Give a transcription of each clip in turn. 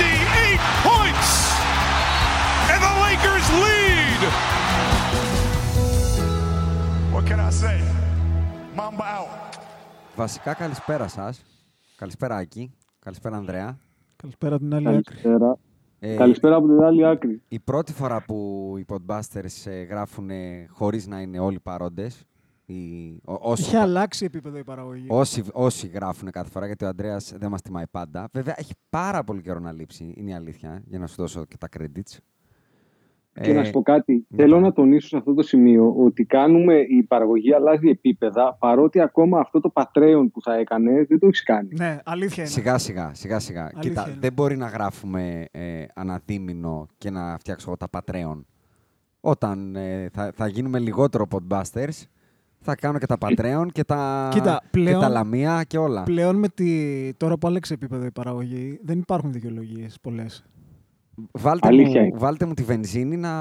58 points! And the Lakers lead! What can I say? Mamba out. Βασικά καλησπέρα σας. Καλησπέρα Άκη. Καλησπέρα Ανδρέα. Καλησπέρα από την άλλη άκρη. Καλησπέρα. Ε, Καλησπέρα από την άλλη άκρη. Η πρώτη φορά που οι Podbusters ε, γράφουν χωρίς να είναι όλοι παρόντες. Οι, ό, όσοι, Είχε αλλάξει επίπεδο η παραγωγή. όσοι, όσοι γράφουν κάθε φορά, γιατί ο Ανδρέας δεν μας τιμάει πάντα. Βέβαια, έχει πάρα πολύ καιρό να λείψει, είναι η αλήθεια, για να σου δώσω και τα credits. Και Ε, να σου πω κάτι. ναι, Θέλω πάμε. να τονίσω σε αυτό το σημείο ότι κάνουμε η παραγωγή αλλάζει επίπεδα παρότι ακόμα αυτό το Patreon που θα έκανε δεν το έχεις κάνει. Ναι, αλήθεια είναι. Σιγά σιγά, σιγά σιγά. Αλήθεια Κοίτα, είναι. δεν μπορεί να γράφουμε ε, αναδίμηνο και να φτιάξω εγώ τα Patreon. Όταν ε, θα, θα γίνουμε λιγότερο Podbusters, θα κάνω και τα Patreon και τα, Κοίτα, και πλέον- τα Λαμία και όλα. Πλέον με τη... τώρα που άλλαξε επίπεδο η παραγωγή, δεν υπάρχουν δικαιολογίες πολλές. Βάλτε Αλήθεια μου, είναι. βάλτε μου τη βενζίνη να,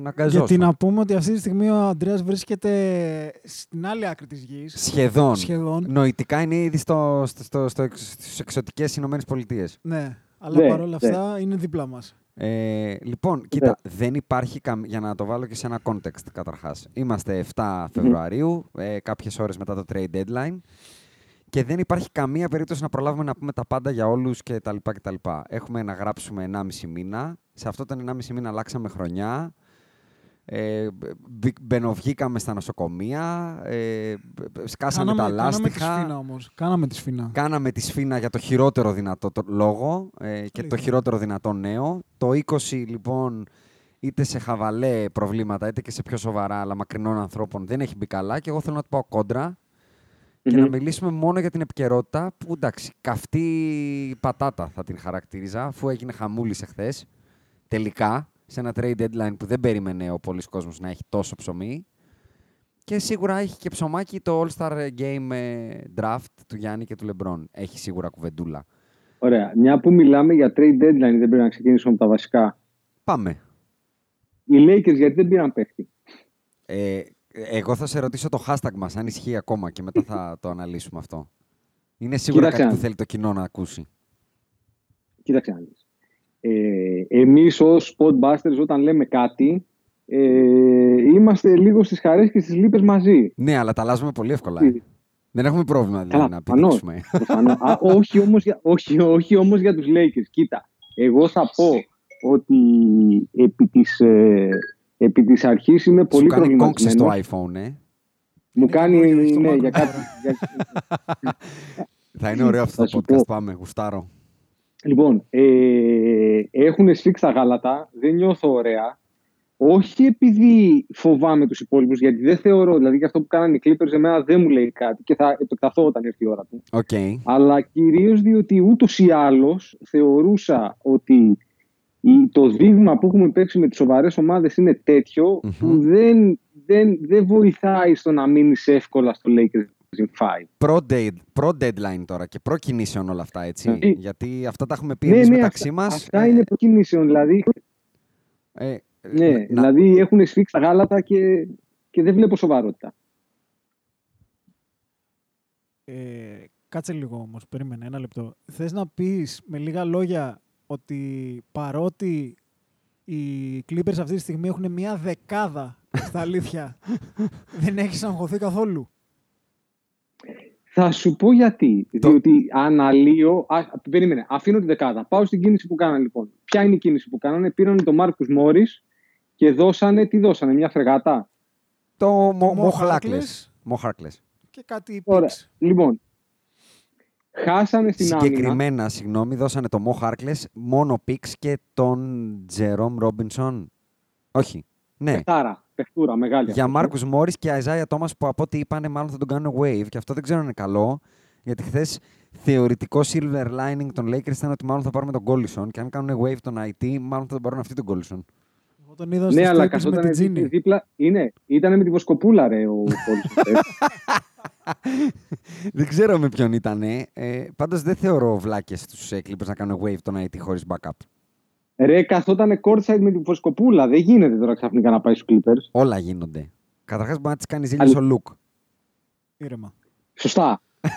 να γκαζώσω. Γιατί να πούμε ότι αυτή τη στιγμή ο Αντρέας βρίσκεται στην άλλη άκρη της γης. Σχεδόν. Σχεδόν. Νοητικά είναι ήδη στο, στο, στο, στο, εξ- στις εξωτικές Ηνωμένες Πολιτείες. Ναι, αλλά Ναι, παρόλα ναι. αυτά είναι δίπλα μας. Ε, λοιπόν, κοίτα, δεν υπάρχει, καμ... για να το βάλω και σε ένα context καταρχάς. Είμαστε 7 Φεβρουαρίου, ε, κάποιες ώρες μετά το trade deadline και δεν υπάρχει καμία περίπτωση να προλάβουμε να πούμε τα πάντα για όλους και τα λοιπά και τα λοιπά. Έχουμε να γράψουμε 1,5 μήνα. Σε αυτό τον 1,5 μήνα αλλάξαμε χρονιά. Ε, μπη- μπαινοβγήκαμε στα νοσοκομεία, ε, σκάσαμε τα κάναμε τη λάστιχα. σφίνα όμως. Κάναμε τη σφίνα. Κάναμε τη σφίνα για το χειρότερο δυνατό το- λόγο ε, και το Αλήθεια. χειρότερο δυνατό νέο. Το 20 λοιπόν είτε σε χαβαλέ προβλήματα είτε και σε πιο σοβαρά αλλά μακρινών ανθρώπων δεν έχει μπει καλά και εγώ θέλω να του πάω κόντρα και να μιλήσουμε μόνο για την επικαιρότητα που εντάξει καυτή πατάτα θα την χαρακτήριζα αφού έγινε χαμούλης εχθές τελικά σε ένα trade deadline που δεν περίμενε ο πολλής κόσμος να έχει τόσο ψωμί και σίγουρα έχει και ψωμάκι το All-Star Game ε, Draft του Γιάννη και του LeBron. Έχει σίγουρα κουβεντούλα. Ωραία. Μια που μιλάμε για trade deadline, δεν πρέπει να ξεκινήσουμε από τα βασικά. Πάμε. Οι Lakers γιατί δεν πήραν παίχτη. Ε, εγώ θα σε ρωτήσω το hashtag μας, αν ισχύει ακόμα και μετά θα το αναλύσουμε αυτό. Είναι σίγουρα Κοίταξε κάτι που να θέλει το κοινό να ακούσει. Κοίταξε να δεις. Ε, εμείς ως Podbusters όταν λέμε κάτι ε, είμαστε λίγο στις χαρές και στις λύπες μαζί. Ναι, αλλά τα αλλάζουμε πολύ εύκολα. ε. Δεν έχουμε πρόβλημα δηλαδή, Καλά, να προφανώς. πηδήξουμε. Προφανώς. Α, όχι, όμως για, όχι, όχι όμως για τους Lakers. Κοίτα, εγώ θα πω ότι επί της, ε, επί της αρχής είμαι πολύ Σου κάνει κόνξες το προβληματισμένος. iPhone, ε. Μου κάνει, και πολύ στο ναι, Mac για τώρα. κάτι. για- Θα είναι ωραίο αυτό Θα το σου podcast. πω. Πάμε, γουστάρω. Λοιπόν, ε, έχουν σφίξει τα γάλατα, δεν νιώθω ωραία. Όχι επειδή φοβάμαι τους υπόλοιπους, γιατί δεν θεωρώ, δηλαδή και αυτό που κάνανε οι Clippers εμένα δεν μου λέει κάτι και θα επεκταθώ όταν έρθει η ώρα του. Οκ. Αλλά κυρίως διότι ούτως ή άλλως θεωρούσα ότι η- το δείγμα που έχουμε παίξει με τις σοβαρές ομάδες είναι τέτοιο Μμμ. που δεν, δεν, δεν βοηθάει στο να μείνεις εύκολα στο Lakers 5. Pro, day, pro deadline τώρα και προ κινήσεων όλα αυτά, έτσι. Ε, Γιατί αυτά τα έχουμε πει Ναι, εμείς ναι, μεταξύ αυτά, μας. αυτά ε, είναι προκινήσεων. Δηλαδή, ε, ναι, να- δηλαδή έχουν σφίξει τα γάλατα και, και δεν βλέπω σοβαρότητα. Ε, κάτσε λίγο όμως, περίμενε ένα λεπτό. Θες να πεις με λίγα λόγια ότι παρότι οι Clippers αυτή τη στιγμή έχουν μια δεκάδα στα αλήθεια, δεν έχεις αγχωθεί καθόλου; Θα σου πω γιατί. Το- Διότι αναλύω. Α, περίμενε, αφήνω τη δεκάδα. Πάω στην κίνηση που κάνανε λοιπόν. Ποια είναι η κίνηση που κάνανε, πήραν τον Μάρκους Μόρις και δώσανε. Τι δώσανε, μια φρεγάτα; Το Mo Μοχλάκλες. Μοχλάκλες. Και κάτι Ωραία. picks. Λοιπόν, χάσανε στην άμυνα. Συγκεκριμένα, συγγνώμη, δώσανε το Μο Χάρκλες, μόνο Πίξ και τον Τζερόμ Ρόμπινσον. Όχι. Ναι. Πεχτάρα, πεχτούρα, μεγάλη. Για αυτή. Μάρκου Μόρι και Αϊζάια Τόμα που από ό,τι είπανε, μάλλον θα τον κάνουν wave. Και αυτό δεν ξέρω αν είναι καλό. Γιατί χθες θεωρητικό silver lining των Lakers ήταν ότι μάλλον θα πάρουμε τον Collison. Και αν κάνουν wave τον IT, μάλλον θα τον πάρουν αυτοί τον Collison. Εγώ τον είδα στο Ναι, αλλά Lakers με καθόταν την δί- Τζίνι. δίπλα. Είναι, ήταν με τη βοσκοπούλα, ρε, ο Πόλης. δεν ξέρω με ποιον ήταν. Ε, Πάντως δεν θεωρώ βλάκες τους ε, Clippers να κάνουν wave τον IT χωρίς backup. Ρε, καθόταν courtside με τη βοσκοπούλα. Δεν γίνεται τώρα ξαφνικά να πάει στους Clippers. Όλα γίνονται. Καταρχάς μπορεί να τι κάνεις ζήλιο ο Λουκ. Ήρεμα. Σωστά.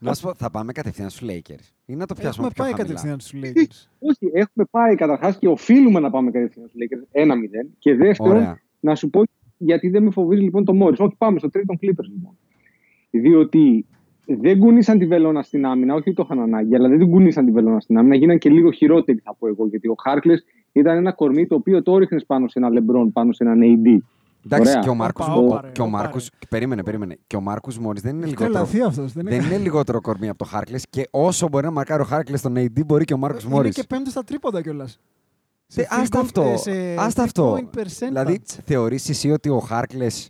να σου πω, θα πάμε κατευθείαν στους Lakers. Ή να το πιάσουμε Έχουμε πιο πάει χαμηλά. κατευθείαν στους Lakers. Όχι, έχουμε πάει καταρχάς και οφείλουμε να πάμε κατευθείαν στους Lakers 1-0. Και δεύτερον, Ωραία. να σου πω γιατί δεν με φοβίζει λοιπόν το Μόρι. Όχι, πάμε στο τρίτο Clippers λοιπόν. Διότι δεν κουνήσαν τη βελόνα στην άμυνα, όχι το είχαν ανάγκη, αλλά δεν την κουνήσαν τη βελόνα στην άμυνα. Γίναν και λίγο χειρότεροι, θα πω εγώ. Γιατί ο Χάρκλες ήταν ένα κορμί το οποίο το ρίχνες πάνω σε ένα Λεμπρόν, πάνω σε έναν AD. Εντάξει, Ωραία. και ο Μάρκο. Όπα, όπα, ρε, Και ο όπα, Μάρκους, ρε. περίμενε, περίμενε. Και ο Μάρκο Μόρις δεν είναι Έχει λιγότερο. τρελαθεί αυτός. Δεν Δεν είναι... είναι λιγότερο κορμί από το Χάρκλες και όσο μπορεί να μαρκάρει ο Χάρκλες στον AD, μπορεί και ο Μάρκο Είναι Μόρις. και πέμπτος στα τρίποντα κιόλας. Άστα αυτό. Άστα αυτό. Δηλαδή, θεωρείς εσύ ότι ο Χάρκλες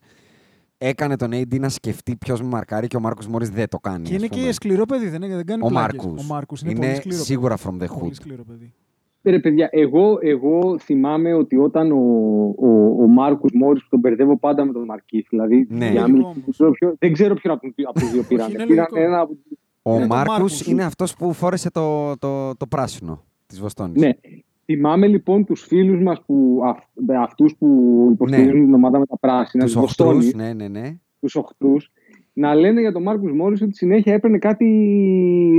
έκανε τον AD να σκεφτεί ποιος με μαρκάρει και ο Μάρκος Μόρις δεν το κάνει. Και ας είναι πούμε. και σκληρό παιδί, δεν, είναι, δεν κάνει Ο πλάκες. Μάρκους. Ο Μάρκους είναι, Είναι πολύ σκληρό σίγουρα παιδί. from the hood. Πολύ σκληρό παιδί. Ε, Ρε παιδιά, εγώ, εγώ θυμάμαι ότι όταν ο, ο, ο Μάρκους Μόρις που τον μπερδεύω πάντα με τον Μαρκής, δηλαδή Ναι. για να μην- Λογικό όμως. δεν ξέρω ποιο- δεν ξέρω ποιον από, τους- από τους δύο πήραν. είναι Πήραν λογικό. ένα από τους- Ο Είναι το Μάρκου Μάρκους. είναι αυτός που φόρεσε το, το, το πράσινο της Βοστόνης. Ναι. Θυμάμαι λοιπόν τους φίλους μας, που, αυ, αυτούς που υποστηρίζουν Ναι. την ομάδα με τα πράσινα, Τους τους Βοστόνης, οχτρούς. Ναι, ναι, ναι. τους οχτρούς, να λένε για τον Μάρκους Μόρις ότι συνέχεια έπαιρνε κάτι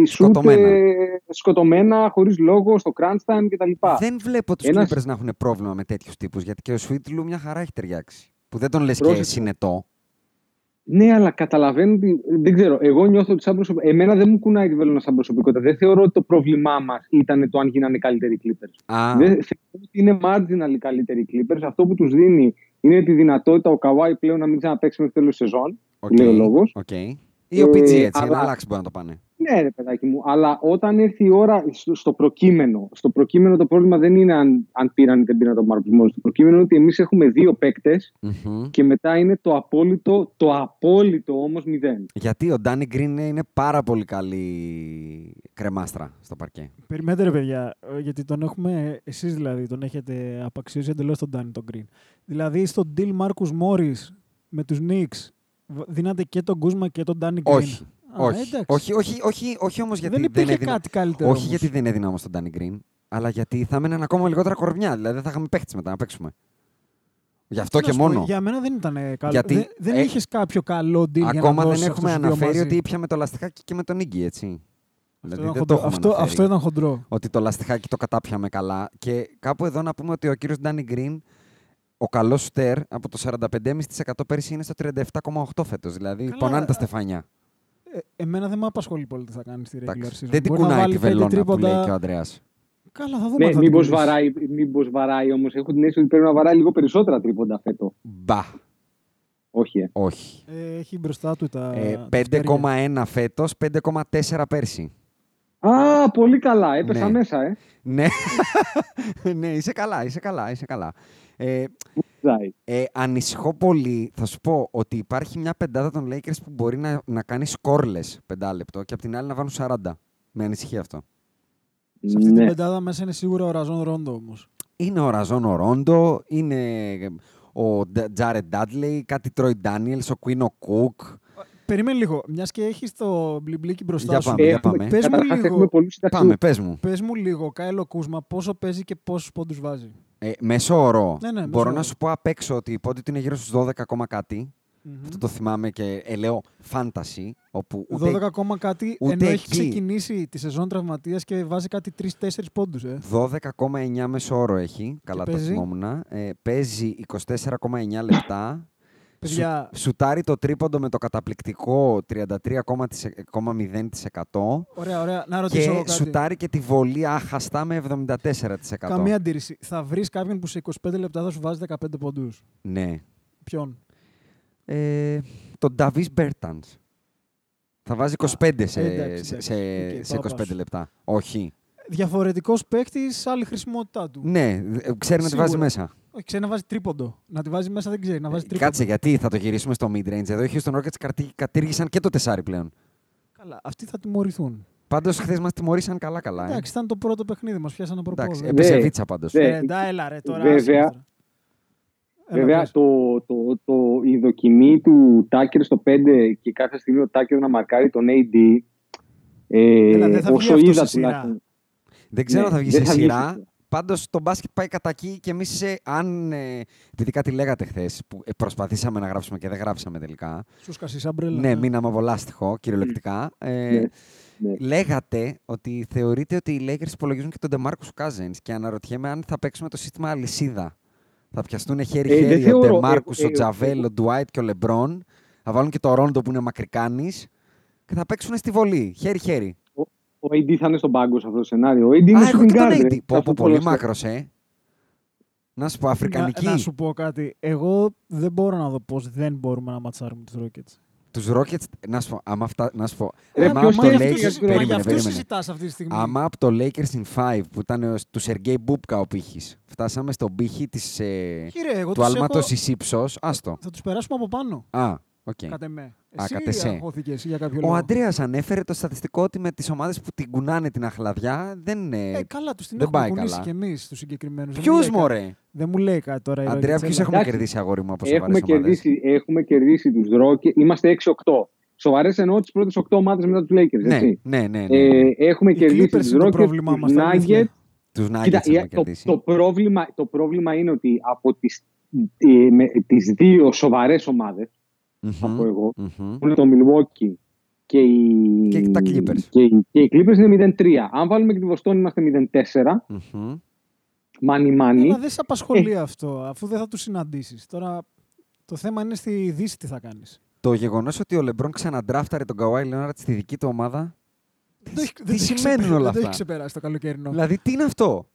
σουτ Σκοτωμένα. ε, σκοτωμένα, χωρίς λόγο, στο crunch time κτλ. Δεν βλέπω τους Ένας- Clippers να έχουν πρόβλημα με τέτοιους τύπους γιατί και ο Sweet Lou μια χαρά έχει ταιριάξει. Που δεν τον λες και Πρόσεξε. συνετό. Ναι, αλλά καταλαβαίνω ότι. Δεν ξέρω. Εγώ νιώθω ότι σαν προσωπικότητα. Εμένα δεν μου κουνάει τη βελόνα σαν προσωπικότητα. Δεν θεωρώ ότι το πρόβλημά μας ήταν το αν γίνανε καλύτεροι Clippers. Α, Δεν θεωρώ ότι είναι marginal οι καλύτεροι Clippers. Αυτό που τους δίνει είναι τη δυνατότητα ο Καβάη πλέον να μην ξαναπαίξει μέχρι τέλος σεζόν. οκ, λέει ο λόγος. οκ. Ή ο PG έτσι, αλλά- να αλλάξει μπορεί να το πάνε. Ναι, ρε παιδάκι μου. Αλλά όταν έρθει η ώρα στο, στο προκείμενο, στο προκείμενο το πρόβλημα δεν είναι αν, αν πήραν ή δεν πήραν τον Μάρκο Μόρι. Το προκείμενο είναι ότι εμείς έχουμε δύο παίκτες Μμμ. και μετά είναι το απόλυτο, το απόλυτο όμως μηδέν. Γιατί ο Ντάνι Γκριν είναι πάρα πολύ καλή κρεμάστρα στο παρκέ. Περιμένετε ρε παιδιά, ε, γιατί τον έχουμε, εσείς δηλαδή, τον έχετε απαξιώσει εντελώς τον Ντάνι τον Green. Δηλαδή στον deal Marcus Morris με τους Knicks β- δίνατε και τον Κούσμα και τον Ντάνι Green. Όχι. Α, όχι. εντάξει. όχι, όχι, όχι, όχι όμως γιατί δεν υπήρχε έδινα... κάτι καλύτερο Όχι όμως. γιατί δεν έδινα όμως τον Ντάνι Γκριν, αλλά γιατί θα έμεναν ακόμα λιγότερα κορμιά. Δηλαδή δεν θα είχαμε παίχτες μετά να παίξουμε. Γι' αυτό Τι και να σου πω, μόνο. Για μένα δεν ήταν καλό. Γιατί, δεν δεν ε, είχες κάποιο καλό deal για να Ακόμα δώσεις δεν αυτούς έχουμε τους δύο αναφέρει μαζί. ότι ήπια με το λαστιχάκι και με τον Ίγκη, έτσι. Αυτό Δηλαδή ήταν δεν το χοντρό. έχουμε αυτό, αναφέρει. αυτό ήταν χοντρό. Ότι το λαστιχάκι το κατάπιαμε καλά. Και κάπου εδώ να πούμε ότι ο κύριος Ντάνι Γκριν, ο καλός σουτέρ από το 45,5% πέρυσι είναι στο 37,8% φέτος. Δηλαδή Καλά, πονάνε τα ε, στεφάνια. Ε, εμένα δεν με απασχολεί πολύ τι θα κάνεις στη regular Εντάξει. season. Δεν την Μπορεί να κουνάει βάλει τη πέντε βελόνα που τρίποντα. λέει και ο Ανδρέας. Καλά, θα δούμε. Ναι, αν θα την μήπως κουνήσει. βαράει, μήπως βαράει όμως. Έχω την αίσθηση ότι πρέπει να βαράει λίγο περισσότερα τρίποντα φέτο. Μπα. Όχι, ε. Όχι. Ε, έχει μπροστά του τα. Ε, τα αστέρια. 5,1 φέτος, 5,4 πέρσι. Α, πολύ καλά. Έπεσα Ναι. μέσα, ε. ναι. ναι, είσαι καλά, είσαι καλά, είσαι καλά. Ε, Ζάει. Ε, ανησυχώ πολύ. Θα σου πω ότι υπάρχει μια πεντάδα των Lakers που μπορεί να, να κάνει scoreless πεντάλεπτο και απ' την άλλη να βάλουν 40. Με ανησυχεί αυτό. Σε αυτή την Ναι. πεντάδα μέσα είναι σίγουρα ο Ραζόν Ρόντο όμως. Είναι ο Ραζόν ο Ρόντο, είναι ο Τζάρετ Ντάντλεϊ, κάτι Τρόι Ντάνιελς, ο Κουίνο Κουκ. Περίμενε λίγο. Μιας και έχεις το μπλιμπλίκι μπροστά Για σου. πάμε, για Έχουμε- πάμε. Πες μου Καταρχάς λίγο. έχουμε πολλούς συνταξιούχους. Πάμε, πες μου. Πες μου λίγο, ο Κάιλο Κούσμα, πόσο παίζει και πόσους πόντους βάζει. Ε, μέσο όρο. Ναι, ναι, μέσο Μπορώ όρο. να σου πω απ' έξω ότι η πόντι του είναι γύρω στους 12 ακόμα κάτι. Αυτό το θυμάμαι και ε, λέω fantasy, όπου ούτε 12 ακόμα κάτι, ούτε ενώ έχει εκεί. ξεκινήσει τη σεζόν τραυματίας και βάζει κάτι 3-4 πόντους. Ε. 12,9 μέσο όρο έχει. Καλά το παίζει; θυμόμουν. Ε, παίζει 24,9 λεπτά. Παιδιά, Σου, σουτάρει το τρίποντο με το καταπληκτικό 33,0%. ωραία, ωραία. Να ρωτήσω εγώ Και κάτι. σουτάρει και τη βολή άχαστα με 74%. Καμία αντίρρηση. Θα βρεις κάποιον που σε 25 λεπτά θα σου βάζει 15 πόντους. Ναι. Ποιον; Ε, τον Νταβίς Μπερτάνς. Θα βάζει 25 σε, εντάξει, σε, εντάξει. σε, Οκ, σε πάω 25 πάσο. λεπτά. Όχι. Διαφορετικός παίκτης, άλλη χρησιμότητά του. Ναι, ε, ξέρει να τη βάζει Σίγουρα. μέσα. Όχι, ξέρει να βάζει τρίποντο. Να τη βάζει μέσα δεν ξέρει. Να βάζει τρίποντο. Κάτσε, γιατί θα το γυρίσουμε στο mid-range. Εδώ οι Houston Rockets καρτι- κατήργησαν και το τεσσάρι πλέον. Καλά, αυτοί θα τιμωρηθούν. Πάντως χθες μας τιμωρήσαν καλά-καλά. Ε. Εντάξει, ήταν το πρώτο παιχνίδι μας. Πιάσανε προπόδι. Εντάξει, Ε, έπεσε Ναι. βίτσα πάντως. Ναι. ε, εντά, έλα ρε τώρα. Βέβαια. άσε μας τώρα. Έλα, Βέβαια, πες. το, το, το, η δοκιμή του Τάκερ στο 5 και κάθε στιγμή ο Τάκερ να μαρκάρει τον AD. Ε, Έλα, δεν θα βγει όσο αυτό είδα σε σειρά. τουλάχιστον. Δεν ξέρω Ναι, αν θα βγει δεν σε θα βγει σειρά. σε σειρά. Πάντως το μπάσκετ πάει κατά εκεί και εμείς, αν. Ε, επειδή κάτι λέγατε χθες, που ε, προσπαθήσαμε να γράψουμε και δεν γράψαμε τελικά. Σου σκάσει σαμπρέλα. Ναι, μείναμε από λάστιχο, κυριολεκτικά. Ε, Ναι, ναι. Λέγατε ότι θεωρείτε ότι οι Lakers υπολογίζουν και τον DeMarcus Cousins και αναρωτιέμαι αν θα παίξουμε το σύστημα αλυσίδα. Θα πιαστούν Ε, χέρι-χέρι δεν ο θεωρώ, DeMarcus, ε, ο ε, Τζαβέλ, ο Dwight και ο LeBron. Θα βάλουν και το Ρόντο που είναι μακρικάνης και θα παίξουν στη βολή, χέρι-χέρι. Ο AD θα είναι στον πάγκο σε αυτό το σενάριο. Ο AD είναι Α, έχω shooting και τον guard, ρε. AD. Πω, Αυτό πω, το πολύ λέω. μάκρος, ε. Να σου πω, Αφρικανική. Να, να σου πω κάτι. Εγώ δεν μπορώ να δω πώς δεν μπορούμε να ματσάρουμε τους Rockets. Τους Rockets, να σου πω, άμα αυτά, να σου πω, Ρε, άμα ποιος από το είναι Lakers, αυτός, γιατί- Μα γι' περίμενε, αυτό περίμενε. συζητάς αυτή τη στιγμή. Άμα από το Lakers in 5 που ήταν ο- του Σεργέη Μπούπκα ο πύχης, φτάσαμε στον πύχη της, ε, Κύριε, εγώ του τους άλματος έχω... εις ύψος, άστο. Θα τους περάσουμε από πάνω. Α, οκ. Κατ' εμέ. Α, Εσύ κατ' εσέ. αγχώθηκες για κάποιο Ο λόγο; Αντρέας ανέφερε το στατιστικό ότι με τις ομάδες που την κουνάνε την αχλαδιά δεν είναι... Ε, καλά, τους την δεν έχουμε πάει κουνήσει καλά. κι εμείς τους συγκεκριμένους. Ποιους μωρέ; Δεν μου λέει κάτι τώρα. η Αντρέα, Rockets, ποιους έλα. έχουμε Εντάξει. κερδίσει αγόρι μου από Έχουμε σοβαρές ομάδες; κερδίσει, έχουμε κερδίσει τους Rockets. Είμαστε 6-8. Σοβαρές εννοώ τις πρώτες 8 ομάδες μετά τους Lakers. Ναι, έτσι. ναι, ναι. ναι. Ε, έχουμε Οι κερδίσει Clippers τους είναι το Rockets, πρόβλημά τους μας, τα αλήθεια. Nuggets. Τους Κοίτα, Nuggets έχουμε η- το, κερδίσει. το, πρόβλημα, το πρόβλημα είναι ότι από τις, ε, με, τις δύο σοβαρές ομάδες, Μμμ, θα πω εγώ, μμμ. που είναι το Milwaukee και οι, Και τα Clippers. Και, οι- και οι Clippers είναι 0-3. Αν βάλουμε και τη Βοστόνη είμαστε 0-4. Μμμ. Μάνι μάνι. Αλλά δεν σε απασχολεί Ε. αυτό, αφού δεν θα τους συναντήσεις. Τώρα το θέμα είναι στη Δύση τι θα κάνεις. Το γεγονός ότι ο Λεμπρόν ξαναντράφταρε τον Καουάι Λέοναρτ στη δική του ομάδα. Τι σημαίνουν όλα Δεν το έχει αυτά; ξεπεράσει το καλοκαιρινό. Δηλαδή, τι είναι αυτό;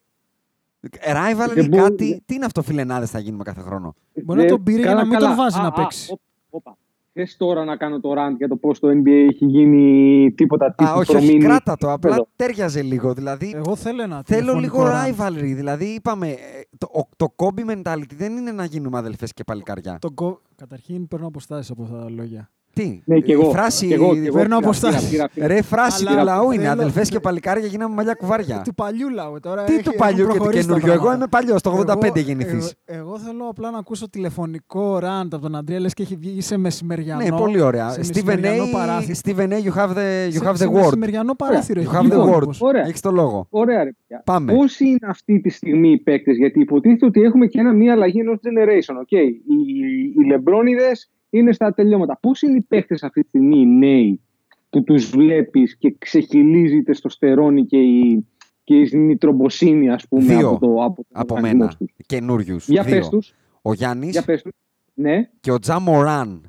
Rivalry, Δεν μπορεί- κάτι; Τι είναι αυτό, φιλενάδες θα γίνουμε κάθε χρόνο; Μπορεί να τον πήρε για καλά, να μην καλά. τον βάζει Α, να α, παίξει. Όπα, όπα. Θες τώρα να κάνω το rant για το πώς το NBA έχει γίνει τίποτα Α, τύπου όχι, όχι, προμήνυ. κράτα το. Απλά Εδώ. τέριαζε λίγο. Δηλαδή, Εγώ θέλω ένα θέλω τηλεφωνικό λίγο rant. rivalry. Δηλαδή, είπαμε, ε, το, ο- το Kobe mentality δεν είναι να γίνουμε αδελφές και παλικαριά. Τον κο- Καταρχήν παίρνω αποστάσεις από αυτά τα λόγια. Τι, Ναι, και η εγώ. φράση. και εγώ, και εγώ. παίρνω Πήρα, αποστάσεις. πήρα, πήρα, πήρα. Ρε, φράση Αλλά του λαού είναι. θέλω- Αδελφές και παλικάρια γίναμε μαλλιά κουβάρια. Του παλιού λαού τώρα. Τι έχει- του έχουν παλιού και του προχωρήσει τα καινούριου. Εγώ πράγματα. είμαι παλιός, το 85 Εγώ- γεννηθή. Εγώ, εγώ θέλω απλά να ακούσω τηλεφωνικό ραντ από τον Αντρέα, λες και έχει βγει σε μεσημεριανό. Ναι, πολύ ωραία. σε Stephen μεσημεριανό A, παράθυρο. Stephen A, you have the, you Σε- have σε the word. μεσημεριανό παράθυρο. You έχει have βγει the ο word. τύπος. Ωραία. Έχεις το λόγο. Ωραία, ρε παιδιά. Πάμε. Πόσοι είναι αυτή τη στιγμή οι παίκτες, γιατί υποτίθεται ότι έχουμε και ένα, μια αλλαγή ενός generation. Okay. Οι, οι Λεμπρόνιδες είναι στα τελειώματα. Πόσοι είναι οι παίκτε αυτή τη στιγμή, οι νέοι, που τους βλέπεις και ξεχυλίζει η τεστοστερόνη και η, και η νητρομποσύνη, ας πούμε, Δύο. από, το, από, τον Από οργανισμό μένα. τους; Καινούριους. Για πες τους. Ο Γιάννης Για πες τους. Ναι, και ο Τζα Μοράν.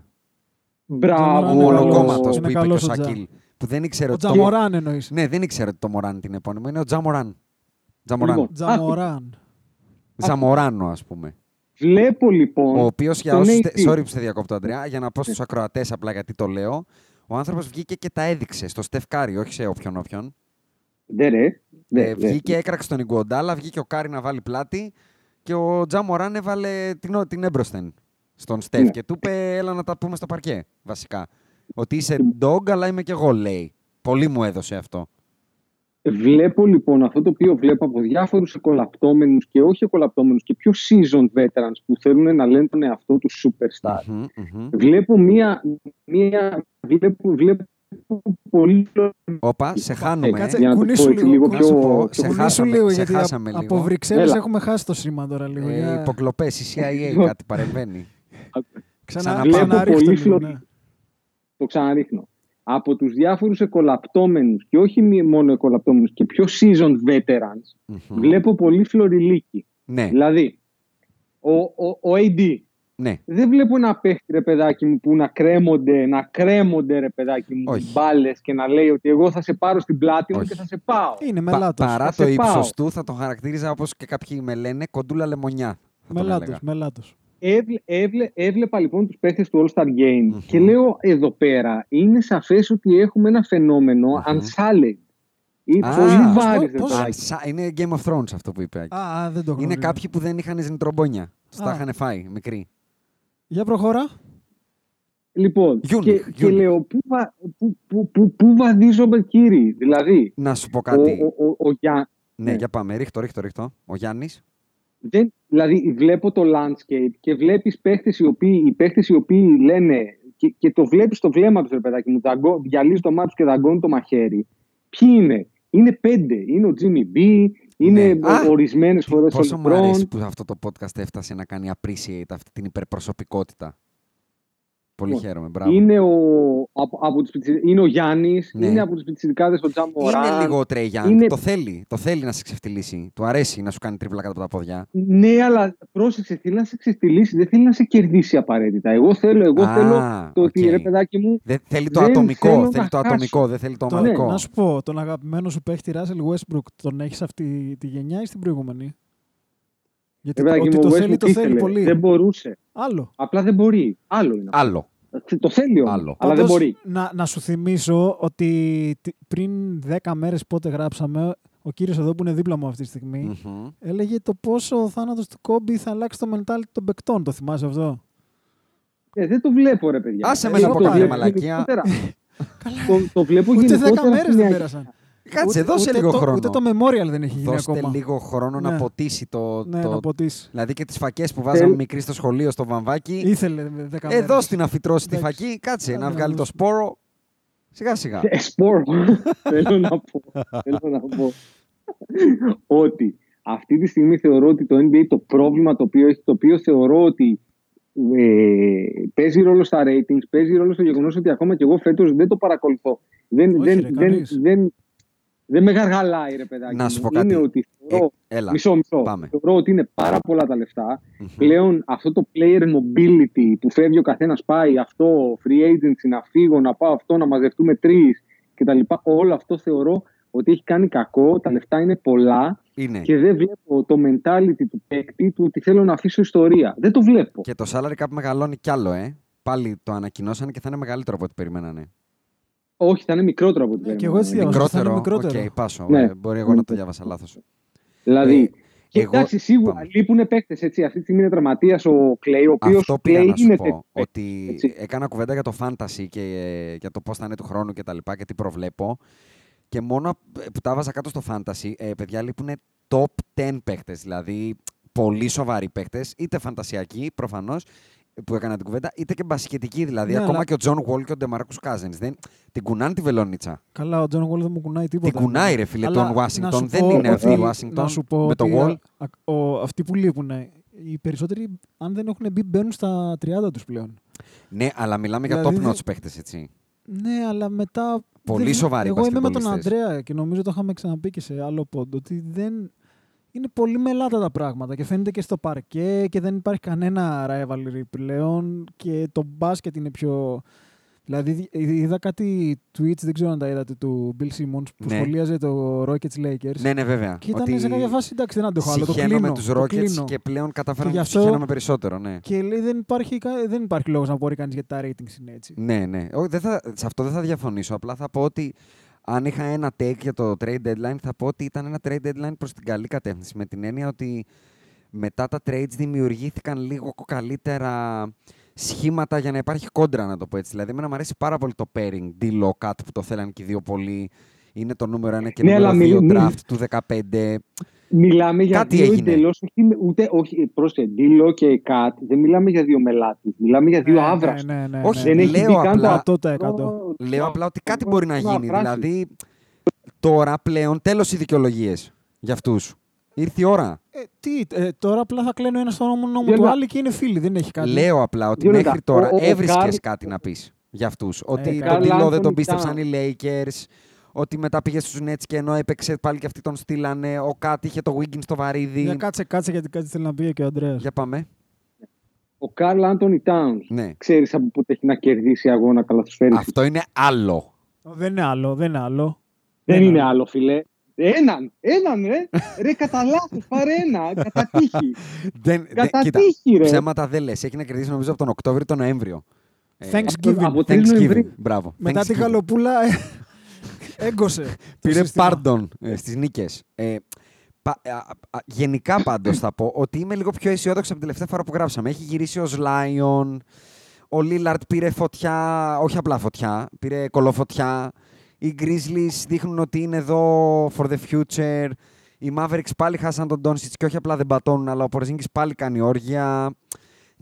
μπράβο. Ο Είναι καλός. μονοκόμματο Είναι που είπε και ο καλός ο Τζα. Σακίλ. Που δεν ήξερε Ο ότι. Τζαμοράν εννοείς. Ναι, δεν ήξερε ότι το Μοράν την επώνυμο. Είναι ο Τζα Μοράν. Τζαμοράν. Λοιπόν, Τζαμοράν. Ζαμοράνο, ας πούμε. Βλέπω λοιπόν. Ο οποίος για τον όσους. AD. Sorry που σε διακόπτω, Αντρέα, για να πω στους ακροατές απλά γιατί το λέω. Ο άνθρωπος βγήκε και τα έδειξε στο Στεφκάρι, όχι σε όποιον όποιον. Ναι, ρε. Ναι, Ε, ναι. βγήκε, έκραξε τον Ιγκουοντάλα, βγήκε ο Κάρι να βάλει πλάτη και ο Τζα Μοράν έβαλε την, ο- την έμπροσθεν στον Στεφ Ναι. και του είπε έλα να τα πούμε στο παρκέ, βασικά. Ότι είσαι dog, αλλά είμαι κι εγώ, λέει. Πολύ μου έδωσε αυτό. Βλέπω λοιπόν αυτό το οποίο βλέπω από διάφορους εκολαπτώμενους και όχι εκολαπτώμενους και πιο seasoned veterans που θέλουν να λένε τον εαυτό τους superstar. Μμμ, μμμ. Βλέπω μία, μία βλέπω, βλέπω πολύ Όπα, σε χάνουμε. Κάτσε, για να το κουνήσου πω έτσι λίγο, λίγο να πιο... σου πω, πιο- σε Κουνήσου χάσαμε, λίγο, σε γιατί χάσαμε από, λίγο. από Βρυξέλλες Έλα. έχουμε χάσει το σήμα τώρα λίγο. Ε, Για- υποκλοπές, η CIA κάτι παρεμβαίνει. Ξανά, Ξαναπάμε. ξαναρίχτω Πολύ λίγο, φλο- ναι. το ξαναρίχνω. Από τους διάφορους εκολαπτώμενους και όχι μη- μόνο εκολαπτώμενους και πιο seasoned veterans Μμμ. βλέπω πολύ φλωριλίκι. Ναι, Δηλαδή, ο, ο, ο AD ναι. δεν βλέπω ένα παίχτη ρε παιδάκι μου που να κρέμονται, να κρέμονται ρε παιδάκι μου Όχι. μπάλες και να λέει ότι εγώ θα σε πάρω στην πλάτη μου Όχι. και θα σε πάω. Είναι Πα- μελάτος. παρά Θα το σε πάω. ύψος του θα τον χαρακτήριζα όπως και κάποιοι με λένε κοντούλα λεμονιά. θα τον Μελάτος, έλεγα. μελάτος. Έβλε, έβλε, έβλεπα λοιπόν τους παίχτες του All-Star Game Μμμ. και λέω εδώ πέρα είναι σαφές ότι έχουμε ένα φαινόμενο Μμμ. unsullied. Είναι Α, πολύ πώς- βάρης. ρε πώς- παιδάκι. Α, σα- Είναι Game of Thrones αυτό που είπε. Άκη. Α, α, δεν το Είναι γνωρίζω. κάποιοι που δεν είχαν ζνητρομπόνια. Τους τα Α. είχαν φάει μικροί. Για προχώρα. Λοιπόν, Γιούνι, και, και Γιούνι. λέω πού, βα, πού, πού, πού, πού βαδίζομαι κύριοι. Δηλαδή, Να σου πω ο, κάτι. ο, ο, ο Γιά- Ναι, ναι. για πάμε. Ρίχτω, ρίχτω, ρίχτω. Ο Γιάννης. Δεν, δηλαδή βλέπω το landscape και βλέπεις παίχτες οι οποίοι, οι παίχτες οι οποίοι λένε και, και το βλέπεις στο βλέμμα τους ρε παιδάκι μου, δαγκώ- γυαλίζει το μάτι τους και δαγκώνει το μαχαίρι. Ποιοι είναι; Είναι πέντε. Είναι ο Jimmy B, είναι Ναι. Α, ορισμένες φορές ο Πόσο μου LeBron. αρέσει που αυτό το podcast έφτασε να κάνει appreciate αυτή την υπερπροσωπικότητα. Πολύ Λοιπόν, χαίρομαι, μπράβο. Είναι ο, από, από τους, πιτσι- είναι ο Γιάννης, Ναι. είναι από τους πιτσιρικάδες ο Τζα Είναι λίγο ο Trae Young. είναι- Το θέλει. Το θέλει να σε ξεφτυλίσει. Του αρέσει να σου κάνει τρίπλα κάτω από τα πόδια. Ναι, αλλά πρόσεξε, θέλει να σε ξεφτυλίσει, δεν θέλει να σε κερδίσει απαραίτητα. Εγώ θέλω, εγώ Α, θέλω το ότι οκ. ρε παιδάκι μου, Δεν θέλει το Δεν ατομικό. θέλω Θέλει να το χάσω. ατομικό. Δεν θέλει το Το- ομαδικό. να σου πω, τον αγαπημένο σου παίχτη Russell Westbrook, τον έχεις αυτή τη γενιά ή στην προηγούμενη; Γιατί ρε το, παιδάκι ότι μου, το ο θέλει, Westbrook το θέλει ήθελε. πολύ. Δεν μπορούσε. Άλλο. Απλά δεν μπορεί. Άλλο είναι. αυτό. Άλλο. Το θέλει όμως, Άλλο. αλλά δεν Πάντως, μπορεί. Να, να σου θυμίσω ότι τι- πριν 10 μέρες πότε γράψαμε, ο κύριος εδώ που είναι δίπλα μου αυτή τη στιγμή, Μμμ. έλεγε το πόσο ο θάνατος του Κόμπι θα αλλάξει το mentality των παικτών. Το θυμάσαι αυτό; Ε, δεν το βλέπω, ρε παιδιά. Άσε Ε, με να το πω βλέπω καμία γενικότερα. μαλακία. το, το βλέπω Ούτε 10 γενικότερα μέρες στην δεν Άκη. πέρασαν. Κάτσε, Ούτε- δώσε ούτε λίγο το, χρόνο. Ούτε το memorial δεν έχει γίνει Δώστε ακόμα. λίγο χρόνο να Ναι. ποτίσει το. Ναι, το- να ποτίσει. Δηλαδή και τις φακές που βάζαμε Θέλ- μικροί στο σχολείο στο βαμβάκι. Ήθελε 10 μέρες. Εδώ στην να φυτρώσει τη Εντάξει. φακή, κάτσε Άντε να να βγάλει το δώσει. σπόρο. Σιγά σιγά. Ε, σπόρο. θέλω να πω. θέλω να πω ότι αυτή τη στιγμή θεωρώ ότι το NBA το πρόβλημα το οποίο έχει, το οποίο θεωρώ ότι ε, παίζει ρόλο στα ratings, παίζει ρόλο στο γεγονός ότι ακόμα και εγώ φέτος δεν το παρακολουθώ. Δεν, Όχι, δεν, ρε, δεν, κανείς. δεν, δεν με γαργαλάει, ρε παιδάκι. Να μου. σου πω Είναι κάτι. ότι θεωρώ, Ε, έλα. μισό, μισό. Πάμε. Θεωρώ ότι είναι πάρα πολλά τα λεφτά. Μμμ. Πλέον αυτό το player mobility που φεύγει ο καθένας πάει αυτό, free agency, να φύγω, να πάω αυτό, να μαζευτούμε τρεις κτλ. Όλο αυτό θεωρώ ότι έχει κάνει κακό. Τα λεφτά είναι πολλά Είναι. και δεν βλέπω το mentality του παίκτη του ότι θέλω να αφήσω ιστορία. Δεν το βλέπω. Και το salary cap μεγαλώνει κι άλλο, ε. Πάλι το ανακοινώσανε και θα είναι μεγαλύτερο από ό,τι περιμένανε. Όχι, θα είναι μικρότερο από ό,τι Ναι, και περιμένω. εγώ έτσι διάβασα. θα είναι Μικρότερο. μικρότερο. Οκ, πάσο. Ναι. Ε, μπορεί εγώ να το διάβασα λάθος. Δηλαδή, Ε, και εγώ- εντάξει, σίγουρα πάμε. λείπουν παίκτες. Αυτή τη στιγμή είναι τραυματίας ο Κλέη, ο οποίος Αυτό πήγα να σου είναι πω. τέτοιος παίκτης, Ότι έτσι. έκανα κουβέντα για το fantasy και ε, για το πώς θα είναι του χρόνου και τα λοιπά και τι προβλέπω. Και μόνο που τα βάζα κάτω στο fantasy, ε, παιδιά λείπουν top 10 παίχτες. Δηλαδή πολύ σοβαροί παίχτες, είτε φαντασιακοί προφανώς που έκανα την κουβέντα, είτε και μπασικετικοί. Δηλαδή Ναι, ακόμα αλλά- και ο John Wall και ο Ντεμάρκους Κάζινς. Την κουνάνε τη βελόνιτσα. Καλά, ο John Wall δεν μου κουνάει τίποτα. Την κουνάει, ρε φίλε, Αλλά τον να Washington. σου Δεν πω είναι αυτή ότι- η Washington Να σου πω με το ότι Wall. α- α- ο- αυτοί που λείπουν, οι περισσότεροι, αν δεν έχουν μπει, μπαίνουν στα 30 τους πλέον. Ναι, αλλά μιλάμε για Δηλαδή, top δεν- notch παίχτες, έτσι. Ναι, αλλά μετά. Πολύ δεν- σοβαροί Εγώ είμαι με τον μπασκετμπολίστες. Αντρέα και νομίζω το είχαμε ξαναπεί και σε άλλο pod ότι δεν. Είναι πολύ μελάτα τα πράγματα και φαίνεται και στο παρκέ και δεν υπάρχει κανένα rivalry πλέον και το μπάσκετ είναι πιο. Δηλαδή δι- είδα κάτι tweets, δεν ξέρω αν τα είδατε, του Bill Simmons που Ναι. σχολίαζε το Rockets Lakers. Ναι, ναι, βέβαια. Και ήταν σε κάποια φάση, εντάξει, δεν αντέχω άλλο. Το Συχαίνω κλείνω. με τους το Rockets κλείνω. και πλέον καταφέραμε Και να γι' τους αυτό- συχαίνομαι περισσότερο, ναι. Και λέει δεν υπάρχει, κα- δεν υπάρχει λόγος να μπορεί κανείς γιατί τα ratings είναι έτσι. Ναι, ναι. Όχι, δεν θα, σε αυτό δεν θα διαφωνήσω. Απλά θα πω ότι αν είχα ένα take για το trade deadline, θα πω ότι ήταν ένα trade deadline προς την καλή κατεύθυνση. Με την έννοια ότι μετά τα trades δημιουργήθηκαν λίγο καλύτερα σχήματα για να υπάρχει κόντρα, να το πω έτσι. Δηλαδή, εμένα μου αρέσει πάρα πολύ το pairing, D-Low Cut που το θέλαν και οι δύο πολύ. είναι το νούμερο 1 και Ναι, νούμερο αλλά 2 μη- μη- draft του 15. Μιλάμε για Κάτι δύο έγινε. εντελώς. Ούτε, όχι, πρόσεχε, Ντίλο και Κατ. Δεν μιλάμε για δύο μελάτες. Μιλάμε για δύο Ναι, άβραστου. Ναι, ναι, ναι, Όχι, ναι. Δεν έχει λέω μπει καν απλά- το 100%. Λέω απλά ότι κάτι το- μπορεί να το γίνει. απράσινο. Δηλαδή, τώρα πλέον τέλος οι δικαιολογίες για αυτούς. Ήρθε η ώρα. Ε, τι, ε, τώρα απλά θα κλαίνω ένα στον νόμο Δύο του λεπτά. άλλου και είναι φίλοι, δεν έχει κάτι. Λέω απλά ότι Δύο λεπτά. μέχρι τώρα Ο- ο- ο έβρισκες Καρλ- κάτι να πεις για αυτούς. Ότι Καρλ τον Τιλό δεν τον Άντωνι πίστεψαν οι Τάουνς. Lakers. Ότι μετά πήγε στους Nets και ενώ έπαιξε πάλι και αυτοί τον στείλανε. Ο Κάτι είχε το Wiggins στο βαρύδι. Για κάτσε, κάτσε γιατί κάτι θέλει να πει και ο Αντρέα. Για πάμε. Ο Καρλ Άντωνι Τάουνς. Ναι. Ξέρεις από πότε έχει να κερδίσει αγώνα καλαθοσφαίρισης; Αυτό είναι άλλο. Δεν είναι άλλο, δεν είναι άλλο. Δεν είναι άλλο, φίλε. Έναν, έναν, ρε. ρε, κατά λάθος, πάρε ένα. Κατά τύχη. δεν, δεν, Κατά κοίτα, τύχη, ρε. ψέματα δεν λες. Έχει να κερδίσει νομίζω από τον Οκτώβριο τον Νοέμβριο. Ε, Thanksgiving. Από 3 Thanksgiving. Νοεμβρίου. Μπράβο. Μετά τη Thanksgiving. γαλοπούλα ε, έγκωσε. το Πήρε σύστημα. πάρντον ε, στις νίκες. Ε, πα- α, α, γενικά πάντως θα πω ότι είμαι λίγο πιο αισιόδοξο από την τελευταία φορά που γράψαμε. Έχει γυρίσει ο Zion, ο Λίλαρτ πήρε φωτιά, όχι απλά φωτιά, πήρε κολοφωτιά. Οι Grizzlies δείχνουν ότι είναι εδώ for the future. Οι Mavericks πάλι χάσαν τον Doncic και όχι απλά δεν πατώνουν, αλλά ο Porzingis πάλι κάνει όργια.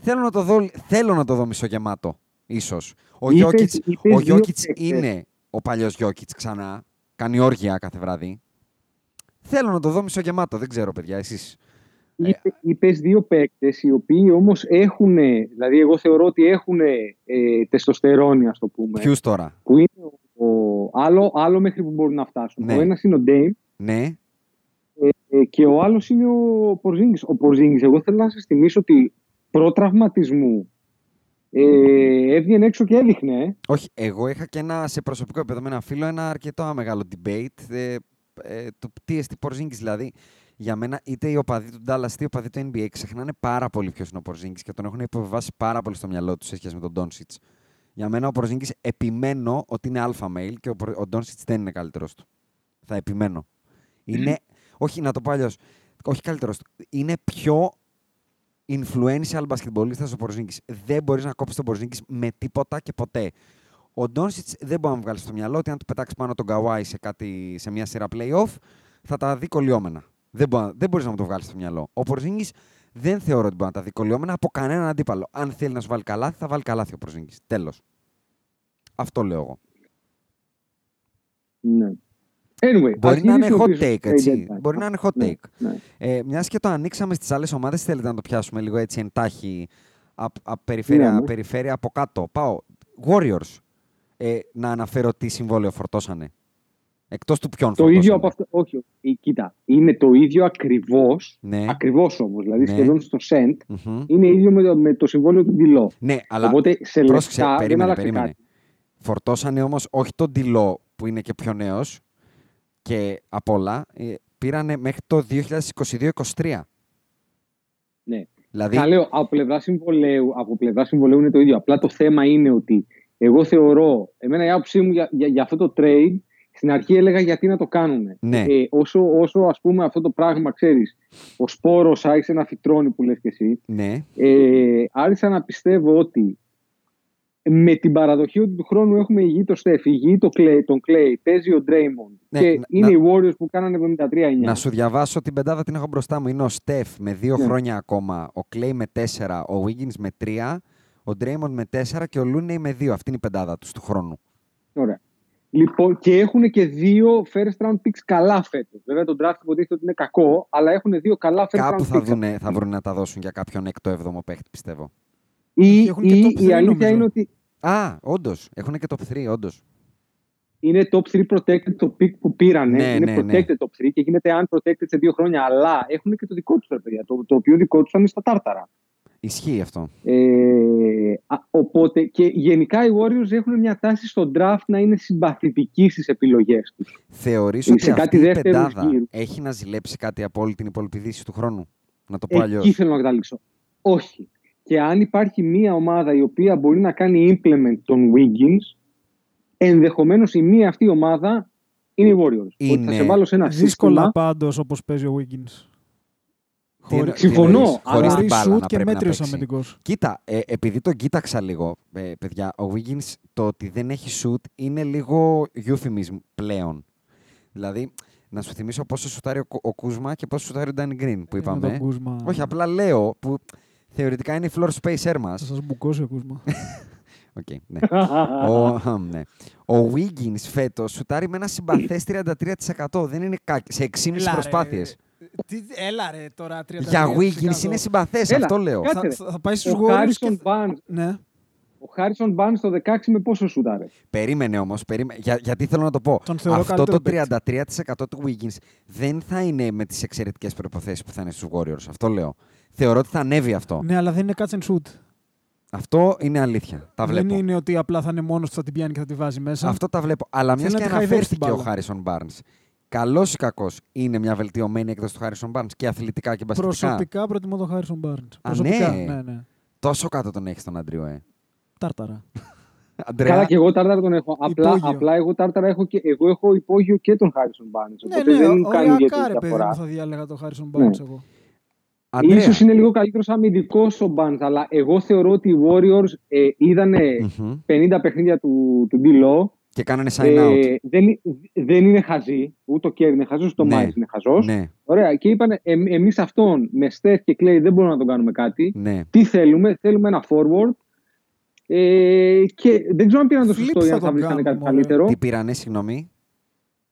Θέλω να το δω, θέλω να το δω μισογεμάτο, ίσως. Ο Είπες- Γιώκητς, είπες ο δύο Γιώκητς παίκτες. είναι ο παλιός Γιώκητς ξανά. Κάνει όργια κάθε βράδυ. Θέλω να το δω μισογεμάτο, δεν ξέρω παιδιά, εσείς. Είπε, είπες δύο παίκτες οι οποίοι όμως έχουν, δηλαδή εγώ θεωρώ ότι έχουν ε, τεστοστερόνη, ας το πούμε. Ποιους τώρα; Που είναι ο, ο- άλλο, άλλο μέχρι που μπορούν να φτάσουν. Ναι. Ο ένας είναι ο Dame Ναι, ε, και ο άλλος είναι ο Porzingis. Ο Porzingis, εγώ θέλω να σας θυμίσω ότι προ-τραυματισμού ε, έβγαινε έξω και έδειχνε. ε. όχι, εγώ είχα και ένα σε προσωπικό επίπεδο με ένα φίλο ένα αρκετό μεγάλο debate ε, ε, του τι εστί Porzingis δηλαδή. Για μένα, είτε οι οπαδοί του Dallas είτε οι οπαδοί του NBA ξεχνάνε πάρα πολύ ποιος είναι ο Porzingis και τον έχουν υποβιβάσει πάρα πολύ στο μυαλό τους σε σχέση με τον Doncic. Για μένα ο Porzingis επιμένω ότι είναι alpha male και ο, Πορ- ο Doncic δεν είναι καλύτερος του. Θα επιμένω. Είναι, όχι να το πω αλλιώς. Όχι καλύτερος του. Είναι πιο influential basketballista ο Porzingis. Δεν μπορείς να κόψεις τον Porzingis με τίποτα και ποτέ. Ο Ντόνσιτς δεν μπορεί να μου βγάλει στο μυαλό ότι αν του πετάξεις πάνω τον Καουάι σε, κάτι, σε μια σειρά playoff θα τα δει κολλιόμενα. Δεν, μπο, δεν μπορείς να μου το βγάλεις στο μυαλό. Ο Porzingis δεν θεωρώ ότι μπορεί να τα δει κολλιόμενα από κανέναν αντίπαλο. Αν θέλει να σου βάλει καλάθι, θα βάλει καλάθι ο Porzingis. Τέλος. Αυτό λέω εγώ. Ναι. Anyway, Μπορεί ας να είναι γυρίσουμε hot πίσω take, στο έτσι. trade deadline. Μπορεί να είναι hot Ναι, take. ναι. Ε, Μιας και το ανοίξαμε στις άλλες ομάδες, θέλετε να το πιάσουμε λίγο έτσι εντάχει απ, απ, περιφέρεια, Ναι, ναι. περιφέρεια από κάτω. Πάω. Warriors. Ε, να αναφέρω τι συμβόλαιο φορτώσανε. Εκτός του ποιον Το φορτώσανε. ίδιο από αυτό. Όχι, όχι. κοίτα. Είναι το ίδιο ακριβώς. Ναι. Ακριβώς όμως. Δηλαδή Ναι. σχεδόν στο cent. Μμμ. Είναι ίδιο με το, με το συμβόλαιο του Ντιλό. Ναι, αλλά Οπότε σε πρόσεξε, λεφτά δεν περίμενε, άλλαξε περίμενε. κάτι. Φορτώσανε όμως όχι τον Ντιλό που είναι και πιο νέος και απ' όλα. ε, πήρανε μέχρι το 2022-2023. Ναι. Δηλαδή, Θα λέω από πλευρά, συμβολέου, από πλευρά συμβολέου είναι το ίδιο. Απλά το θέμα είναι ότι εγώ θεωρώ, εμένα η άποψή μου για, για, για αυτό το trade, στην αρχή έλεγα γιατί να το κάνουν. Ναι. Ε, όσο, όσο ας πούμε αυτό το πράγμα, ξέρεις, ο σπόρος άρχισε να φυτρώνει που λες και εσύ, ναι, ε, άρχισα να πιστεύω ότι με την παραδοχή ότι του χρόνου έχουμε υγιή το Στεφ, υγιή το Clay, τον Clay, παίζει ο Draymond Ναι, και να- είναι να- οι Warriors που κάνανε 73-9. Να σου διαβάσω την πεντάδα την έχω μπροστά μου. Είναι ο Στεφ με δύο Ναι. χρόνια ακόμα, ο Κλέη με τέσσερα, ο Wiggins με τρία, ο Ντρέιμοντ με τέσσερα και ο Λούνεϊ με δύο. Αυτή είναι η πεντάδα τους του χρόνου. Ωραία. Λοιπόν, και έχουν και δύο first round picks καλά φέτος. Βέβαια, τον draft υποτίθεται ότι είναι κακό, αλλά έχουν δύο καλά first Κάπου round θα, picks. δουνε, θα βρουν να τα δώσουν για κάποιον έκτο έβδομο παίχτη, πιστεύω. Ή, Έχουν και ή top η three, αλήθεια νομίζω. είναι ότι Α, όντως. Έχουν και top 3, όντως. είναι top 3 protected το pick που πήρανε. Ναι, είναι ναι, ναι. protected top 3 και γίνεται unprotected σε δύο χρόνια. Αλλά έχουν και το δικό τους, παιδιά. Το, το οποίο δικό τους είναι στα τάρταρα. Ισχύει αυτό. Ε, α, οπότε και γενικά οι Warriors έχουν μια τάση στο draft να είναι συμπαθητικοί στις επιλογές τους. Θεωρείς Σε ότι κάτι αυτή η δεύτερους πεντάδα γύρους. έχει να ζηλέψει κάτι από όλη την υπόλοιπη δύση του χρόνου; Να το πω αλλιώς. Εκεί θέλω να καταλήξω. Όχι. Και αν υπάρχει μία ομάδα η οποία μπορεί να κάνει implement τον Wiggins, ενδεχομένως η μία αυτή ομάδα είναι οι Warriors. Ότι Είναι θα σε βάλω σε ένα Δύσκολα σύστημα. πάντως όπως παίζει ο Wiggins. Τι εννο- Χωρί- τι Συμφωνώ, εννοείς, αλλά- χωρίς την Χωρίς μπάλα σουτ να και πρέπει να μέτριος παίξει. αμυντικός. Κοίτα, ε, επειδή τον κοίταξα λίγο, ε, παιδιά, ο Wiggins το ότι δεν έχει shoot είναι λίγο euphemism πλέον. Δηλαδή, να σου θυμίσω πόσο σουτάρει ο, Κου- ο Κούσμα και πόσο σουτάρει ο Ντάνι Γκριν που Ε, με είπαμε. τον Κούσμα. Όχι, απλά λέω που θεωρητικά είναι η floor spacer μας. Θα σας μπουκώσει ο Κούσμα. Οκ, ναι. ο, χαμ, ναι. ο Wiggins φέτος σουτάρει με ένα συμπαθές 33%. Δεν είναι κακό. Σε 6,5 Έλα, ρε. προσπάθειες. Τι, έλα ρε τώρα 30 Για Wiggins είναι συμπαθές, Έλα, αυτό λέω. κάτσε. Θα, θα, θα πάει στους Ο Warriors Harrison και... Barnes, Ναι. ο Harrison Barnes το 16 με πόσο σούταρε. Περίμενε όμως. Για, γιατί θέλω να το πω. Τον θεωρώ Αυτό το καλύτερο 33% του Wiggins δεν θα είναι με τις εξαιρετικές προποθέσει που θα είναι στους Warriors. Αυτό λέω. Θεωρώ ότι θα ανέβει αυτό. Ναι, αλλά δεν είναι catch and shoot. Αυτό είναι αλήθεια. Τα δεν βλέπω. είναι ότι απλά θα είναι μόνος που θα την πιάνει και θα τη βάζει μέσα. Αυτό τα βλέπω. Αλλά μιας Θέλει και να τη χαϊδέψει αναφέρθηκε ο την Χάρισον Barnes. Καλός ή κακός είναι μια βελτιωμένη έκδοση του Χάρισον Barnes και αθλητικά και μπασκετικά; Προσωπικά προτιμώ τον Harrison Barnes. Α, Προσωπικά, ναι. ναι, ναι. Τόσο κάτω τον έχεις τον Αντρίο, ε. Τάρταρα. Αντρέα, Καλά και εγώ τάρταρα τον έχω. Απλά, Υπόγειο. απλά εγώ τάρταρα έχω και εγώ έχω υπόγειο και τον Harrison Barnes. Ναι, Οπότε ναι, δεν μου κάνει οριακά ρε ιδιαίτερη παιδί μου διαφορά. θα διάλεγα τον Harrison Ναι. Barnes εγώ. Αντρέα. Ίσως είναι λίγο καλύτερος αμυντικός ο Barnes, αλλά εγώ θεωρώ ότι οι Warriors ε, είδανε Μμμ. 50 παιχνίδια του, του D-Law. Και κάνανε sign out. Ε, δεν, δεν είναι χαζή. Ούτε ο Κέρι είναι χαζός, ούτε ο Ναι. Μάις είναι χαζός. Ναι, Ωραία. Και είπαν, εμείς αυτόν με Steph και Clay δεν μπορούμε να τον κάνουμε κάτι. ναι. Τι θέλουμε, θέλουμε ένα forward. Ε, και δεν ξέρω αν πήραν το Flip σωστό ή θα αν θα τον βρήκαν κάνουμε, κάτι μωρέ. καλύτερο. Τι πήρανε, συγγνώμη.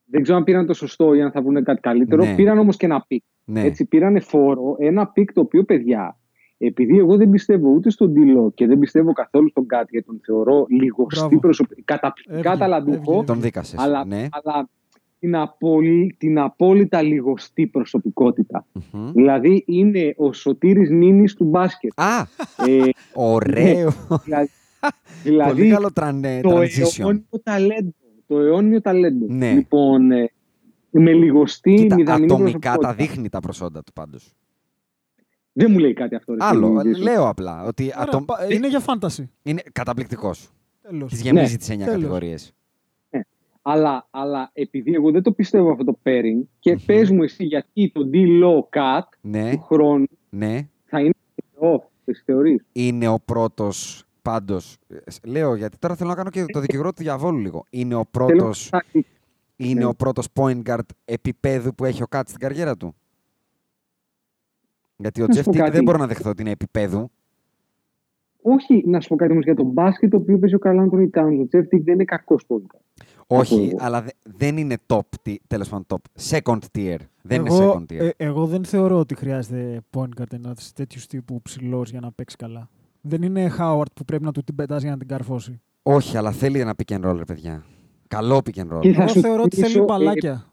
Δεν ξέρω αν πήραν το σωστό ή αν θα βρουν κάτι καλύτερο. Ναι. Πήραν όμως και ένα πικ. Ναι. Έτσι, πήρανε φόρο, ένα πικ το οποίο, παιδιά, επειδή εγώ δεν πιστεύω ούτε στον Τίλο και δεν πιστεύω καθόλου στον Κάτι, γιατί τον θεωρώ λιγοστή Μπράβο. προσωπικά, καταπληκτικά Έβγε, ταλαντούχο, έβγε. Τον δίκασες. αλλά, Ναι. αλλά την, απόλυ, την απόλυτα λιγοστή προσωπικότητα. Μμμ. Δηλαδή είναι ο Σωτήρης Νίνης του μπάσκετ. Α, ε, ωραίο. δηλαδή, Πολύ δηλαδή καλό τραν- το transition. αιώνιο ταλέντο. Το αιώνιο ταλέντο. Ναι. Λοιπόν, ε, με λιγοστή, Κοίτα, μηδαμινή ατομικά προσωπικότητα. τα δείχνει τα προσόντα του πάντως. Δεν μου λέει κάτι αυτό. ρε, Άλλο, κύριε Ζήσου. λέω απλά. Ότι Ωραία, ατομ... πα- Είναι για fantasy. είναι καταπληκτικός. Τέλος. Της γεμίζει Ναι. τις 9 Τέλος. κατηγορίες. Αλλά, αλλά επειδή εγώ δεν το πιστεύω αυτό το pairing και πες μου εσύ γιατί το D-Low Cut Ναι, του χρόνου ναι. θα είναι off, τις θεωρείς; Είναι ο πρώτος. Πάντως, λέω γιατί τώρα θέλω να κάνω και το δικηγόρο του διαβόλου λίγο. Είναι ο Θέλω πρώτος να ψάξεις. Είναι Ναι. ο πρώτος point guard επίπεδου που έχει ο Κάτ στην καριέρα του. Γιατί ο Να σου Jeff πω Tick κάτι. δεν μπορώ να δεχθώ ότι είναι επίπεδου. Όχι, να σου πω κάτι όμως για τον μπάσκετ το οποίο παίζει ο Καρλ Άντωνι Towns. Ο Jeff Tick δεν είναι κακός point guard. Όχι, εγώ. αλλά δε- δεν είναι top, τι- τέλος πάντων top. Second tier. Δεν εγώ, είναι second tier. ε, εγώ δεν θεωρώ ότι χρειάζεται point guard ένα τέτοιους τύπου ψηλός για να παίξει καλά. Δεν είναι Howard που πρέπει να του την πετάς για να την καρφώσει. Όχι, αλλά θέλει ένα pick and roll, ρε παιδιά. Καλό pick and roll. Και θα Εγώ σου θεωρώ ότι θυμίσω, θέλει ε, παλάκια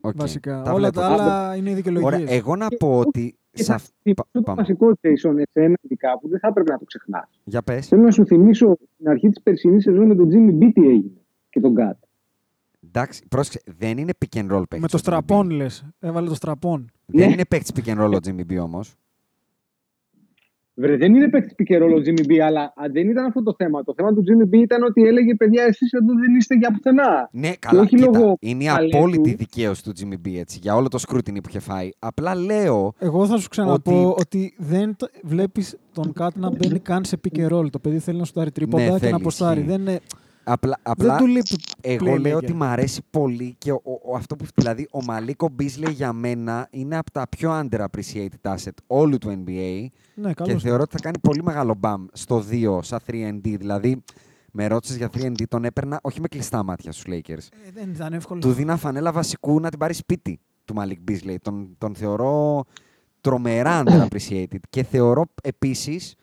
Οκ, βασικά. τα Όλα βλέπω. τα άλλα είναι δικαιολογίες. Ωραία, εγώ να πω ότι. Και σε θα αυ- σου θυμίσω πα- το πάμε. βασικό Jason εσένα ειδικά που δεν θα έπρεπε να το ξεχνάς. Για πες. Θέλω να σου θυμίσω στην αρχή της περσινής σεζόν με τον Jimmy B τι έγινε και τον Gat. Εντάξει, πρόσεξε, δεν είναι pick and roll παίκτης. Με το ο Jimmy B. στραπών λες. Έβαλε το στραπών. Δεν Ναι. είναι παίκτης pick and roll ο Jimmy B όμως. Βρε, δεν είναι παίκτης πικερόλο ο Jimmy B, αλλά α, δεν ήταν αυτό το θέμα. Το θέμα του Jimmy B ήταν ότι έλεγε παιδιά, εσείς εδώ δεν είστε για πουθενά. Ναι, καλά, όχι κοίτα, λόγω είναι η ταλέντου. απόλυτη δικαίωση του Jimmy B έτσι, για όλο το σκρούτινι που είχε φάει. Απλά λέω. Εγώ θα σου ξαναπώ Ότι- ότι, δεν το... βλέπεις τον Κάτ να μπαίνει καν σε pick and roll. Το παιδί θέλει να σου τάρει τρίποντα Ναι, και θέλει, να αποστάρει. ισχύει. Δεν, είναι... Απλά, απλά δεν του λείπει. εγώ playmaker. λέω ότι μ' αρέσει πολύ και ο, ο- αυτό που. Δηλαδή, ο Μαλίκο Μπίσλey για μένα είναι από τα πιο underappreciated asset όλου του NBA. Ναι, Και καλώς. θεωρώ ότι θα κάνει πολύ μεγάλο μπαμ στο 2 σαν 3D. Δηλαδή, με ρώτησες για 3D, τον έπαιρνα όχι με κλειστά μάτια στους Lakers. Ε, δεν ήταν εύκολο. Του δίνα φανέλα βασικού να την πάρει σπίτι του Μαλίκ Μπίσλεϊ. Τον, τον θεωρώ τρομερά underappreciated. Και θεωρώ επίσης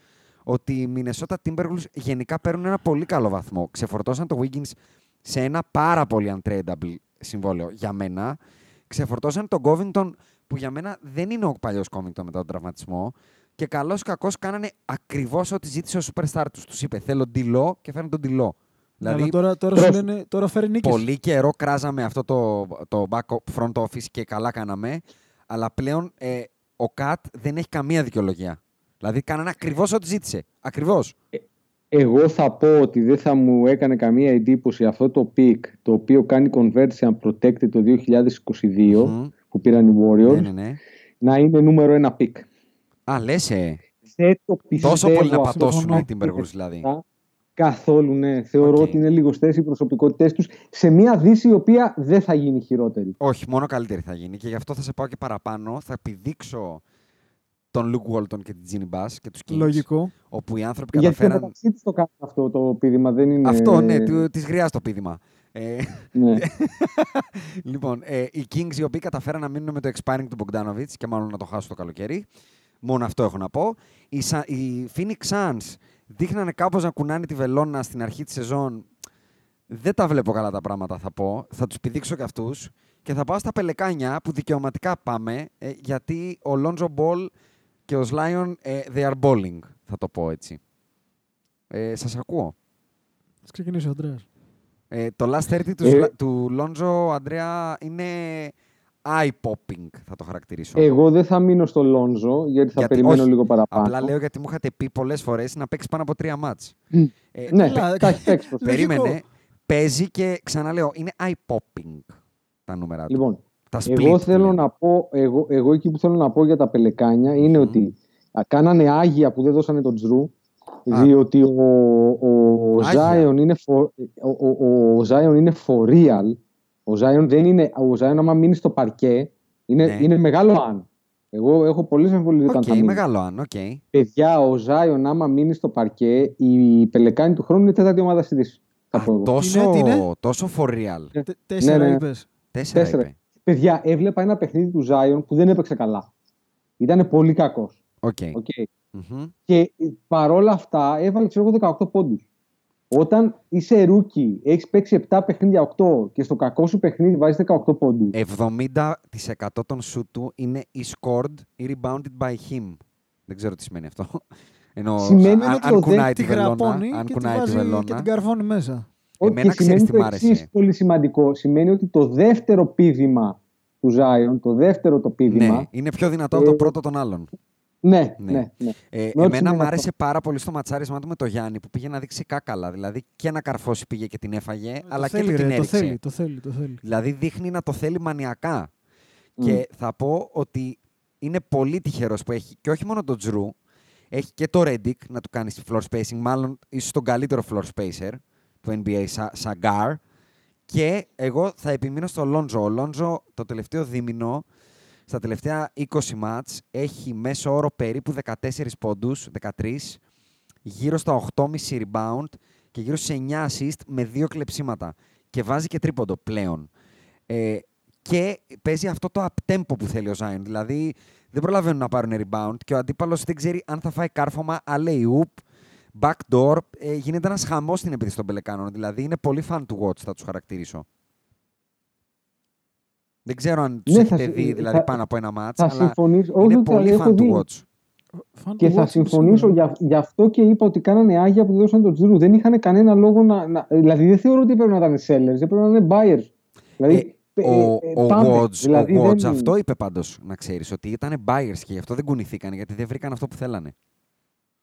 ότι οι Minnesota Timberwolves γενικά παίρνουν ένα πολύ καλό βαθμό. Ξεφορτώσαν το Wiggins σε ένα πάρα πολύ untradeable συμβόλαιο για μένα. Ξεφορτώσαν τον Covington που για μένα δεν είναι ο παλιός Covington μετά τον τραυματισμό. Και καλός ή κακός κάνανε ακριβώς ό,τι ζήτησε ο superstar τους. Τους είπε: Θέλω ντυλό και φέρνει τον ντυλό. Ναι, αλλά Δηλαδή, τώρα, τώρα, σου λένε, τώρα φέρει νίκες. πολύ καιρό κράζαμε αυτό το, το back front office και καλά κάναμε. Αλλά πλέον ε, ο KAT δεν έχει καμία δικαιολογία. Δηλαδή κάνανε ακριβώς ό,τι ζήτησε. Ακριβώς. Εγώ θα πω ότι δεν θα μου έκανε καμία εντύπωση αυτό το pick το οποίο κάνει convert σε unprotected το 2022 που πήραν οι Warriors Ναι, ναι, ναι. να είναι νούμερο ένα pick. Α, λες. Ε. Δεν το πιστεύω Τόσο πολύ να αυτό. πατώσουν οι συμφωνώ. Timberwolves δηλαδή. Καθόλου, ναι. Θεωρώ Οκ. ότι είναι λιγοστές οι προσωπικότητές τους σε μια δύση η οποία δεν θα γίνει χειρότερη. Όχι, μόνο καλύτερη θα γίνει και γι' αυτό θα σε πάω και παραπάνω. Θα επιδείξω τον Λουκ Walton και την Τζίνι Bass και τους Kings. Λογικό. Όπου οι άνθρωποι Γιατί και καταφέραν... μεταξύ του το κάνουν αυτό το πείδημα, δεν είναι. Αυτό, ναι, του, της γριάς το πείδημα. Ε, ναι. λοιπόν, ε, οι Kings οι οποίοι καταφέραν να μείνουν με το expiring του Bogdanovic και μάλλον να το χάσουν το καλοκαίρι. Μόνο αυτό έχω να πω. Οι, Sa- οι Phoenix Suns δείχνανε κάπως να κουνάνε τη βελόνα στην αρχή της σεζόν. Δεν τα βλέπω καλά τα πράγματα, θα πω. Θα τους πηδήξω και αυτούς. Και θα πάω στα πελεκάνια που δικαιωματικά πάμε, ε, γιατί ο Lonzo Ball και ο Slion, ε, they are balling, θα το πω έτσι. Ε, σας ακούω. Ας ξεκινήσει ο Αντρέας. Ε, το last 30 του, Ε. Σλα- του Λόντζο, Αντρέα, είναι eye-popping, θα το χαρακτηρίσω. Εγώ δεν θα μείνω στο Λόνζο, γιατί θα Γιατί- περιμένω όχι, λίγο παραπάνω. Απλά λέω γιατί μου είχατε πει πολλές φορές να παίξει πάνω από τρία μάτς. Ε, Ναι, Καλά, τα έχει παίξει. το Λογικό. Περίμενε, παίζει και ξαναλέω, είναι eye-popping τα νούμερα του. Λοιπόν, τα split εγώ του θέλω λένε. να πω, εγώ, εγώ εκεί που θέλω να πω για τα πελεκάνια είναι ότι α, κάνανε άγια που δεν δώσανε τον Jrue, Α. διότι ο, ο, Άγια. Zion είναι for, ο, ο, ο Zion είναι for real. Ο Zion δεν είναι, ο Zion άμα μείνει στο παρκέ, είναι, Ναι. είναι μεγάλο αν. Εγώ έχω πολλές αμφιβολίες Οκ, όταν θα μείνει. μεγάλο αν, οκ. Παιδιά, ο Zion άμα μείνει στο παρκέ, οι Πελεκάνοι του χρόνου είναι τέταρτη ομάδα στη Δύση. Θα Α, πω εγώ. τόσο, Τι είναι, τι είναι; τόσο for real. Ναι. Τε- Τέσσερα ναι. είπες. Τέσσερα, Τέσσερα. είπε. Παιδιά, έβλεπα ένα παιχνίδι του Zion που δεν έπαιξε καλά. Ήταν πολύ κακός. Οκ. Okay. Μμμ. Και παρόλα αυτά έβαλε ξέρω εγώ 18 πόντους. Όταν είσαι rookie, έχεις παίξει 7 παιχνίδια 8 και στο κακό σου παιχνίδι βάζεις 18 πόντους. Ε, 70% των σου του είναι ή scored ή rebounded by him. Δεν ξέρω τι σημαίνει αυτό. Ενώ, Σημαίνει αν, ότι αν ο κουνάει Τη τη βελόνα, γραπώνει αν και, τη κουνάει τη βάζει και βελόνα, την καρφώνει μέσα. Εμένα και ξέρεις σημαίνει τι το μ' άρεσε. εξής πολύ σημαντικό. Σημαίνει ότι το δεύτερο πίδημα του Zion, το δεύτερο το πίδημα. ναι, είναι πιο δυνατό από το Ε, πρώτο των άλλων. Ναι, Ναι. ναι, ναι. Ε, Με ό,τι εμένα σημαίνει μου άρεσε αυτό. πάρα πολύ στο ματσάρισμά του με το Γιάννη που πήγε να δείξει κάκαλα. Δηλαδή και να καρφώσει πήγε και την έφαγε, αλλά Ε, το και θέλει, του την ρε, το έριξε. θέλει, το θέλει, το θέλει. Δηλαδή δείχνει να το θέλει μανιακά. Μμ. Και θα πω ότι είναι πολύ τυχερός που έχει και όχι μόνο τον Τζρου, έχει και το Reddick να του κάνει floor spacing, μάλλον ίσως τον καλύτερο floor spacer του NBA σαν σαν guard. Και εγώ θα επιμείνω στο Λόντζο. Ο Λόντζο το τελευταίο δίμηνο, στα τελευταία 20 μάτς, έχει μέσο όρο περίπου 14 πόντους, 13, γύρω στα 8,5 rebound και γύρω σε 9 assist με δύο κλεψίματα. Και βάζει και τρίποντο πλέον. Ε, και παίζει αυτό το up-tempo που θέλει ο Zion. Δηλαδή δεν προλαβαίνουν να πάρουν rebound και ο αντίπαλος δεν ξέρει αν θα φάει κάρφωμα alley-oop, backdoor. Ε, γίνεται ένας χαμός στην επίθεση των Πελεκάνων. Δηλαδή είναι πολύ fun to watch, θα τους χαρακτηρίσω. Δεν ξέρω αν τους Ναι, έχετε θα συ- δει δηλαδή θα- πάνω από ένα μάτς, Θα αλλά συμφωνήσω. είναι Όχι, πολύ έχω fun to δει. watch. Φαν Και του θα Watson συμφωνήσω σίγουρα. για, γι' αυτό και είπα ότι κάνανε άγια που δεν δώσαν τον Τζρου. Δεν είχαν κανένα λόγο να, να. Δηλαδή δεν θεωρώ ότι πρέπει να ήταν sellers, δεν πρέπει να είναι buyers. Δηλαδή, Ε, ε, ο ε, ο πάμε. Watch, Δηλαδή, ο Watch δεν- αυτό είπε πάντως, να ξέρεις, ότι ήταν buyers και γι' αυτό δεν κουνηθήκαν, γιατί δεν βρήκαν αυτό που θέλανε.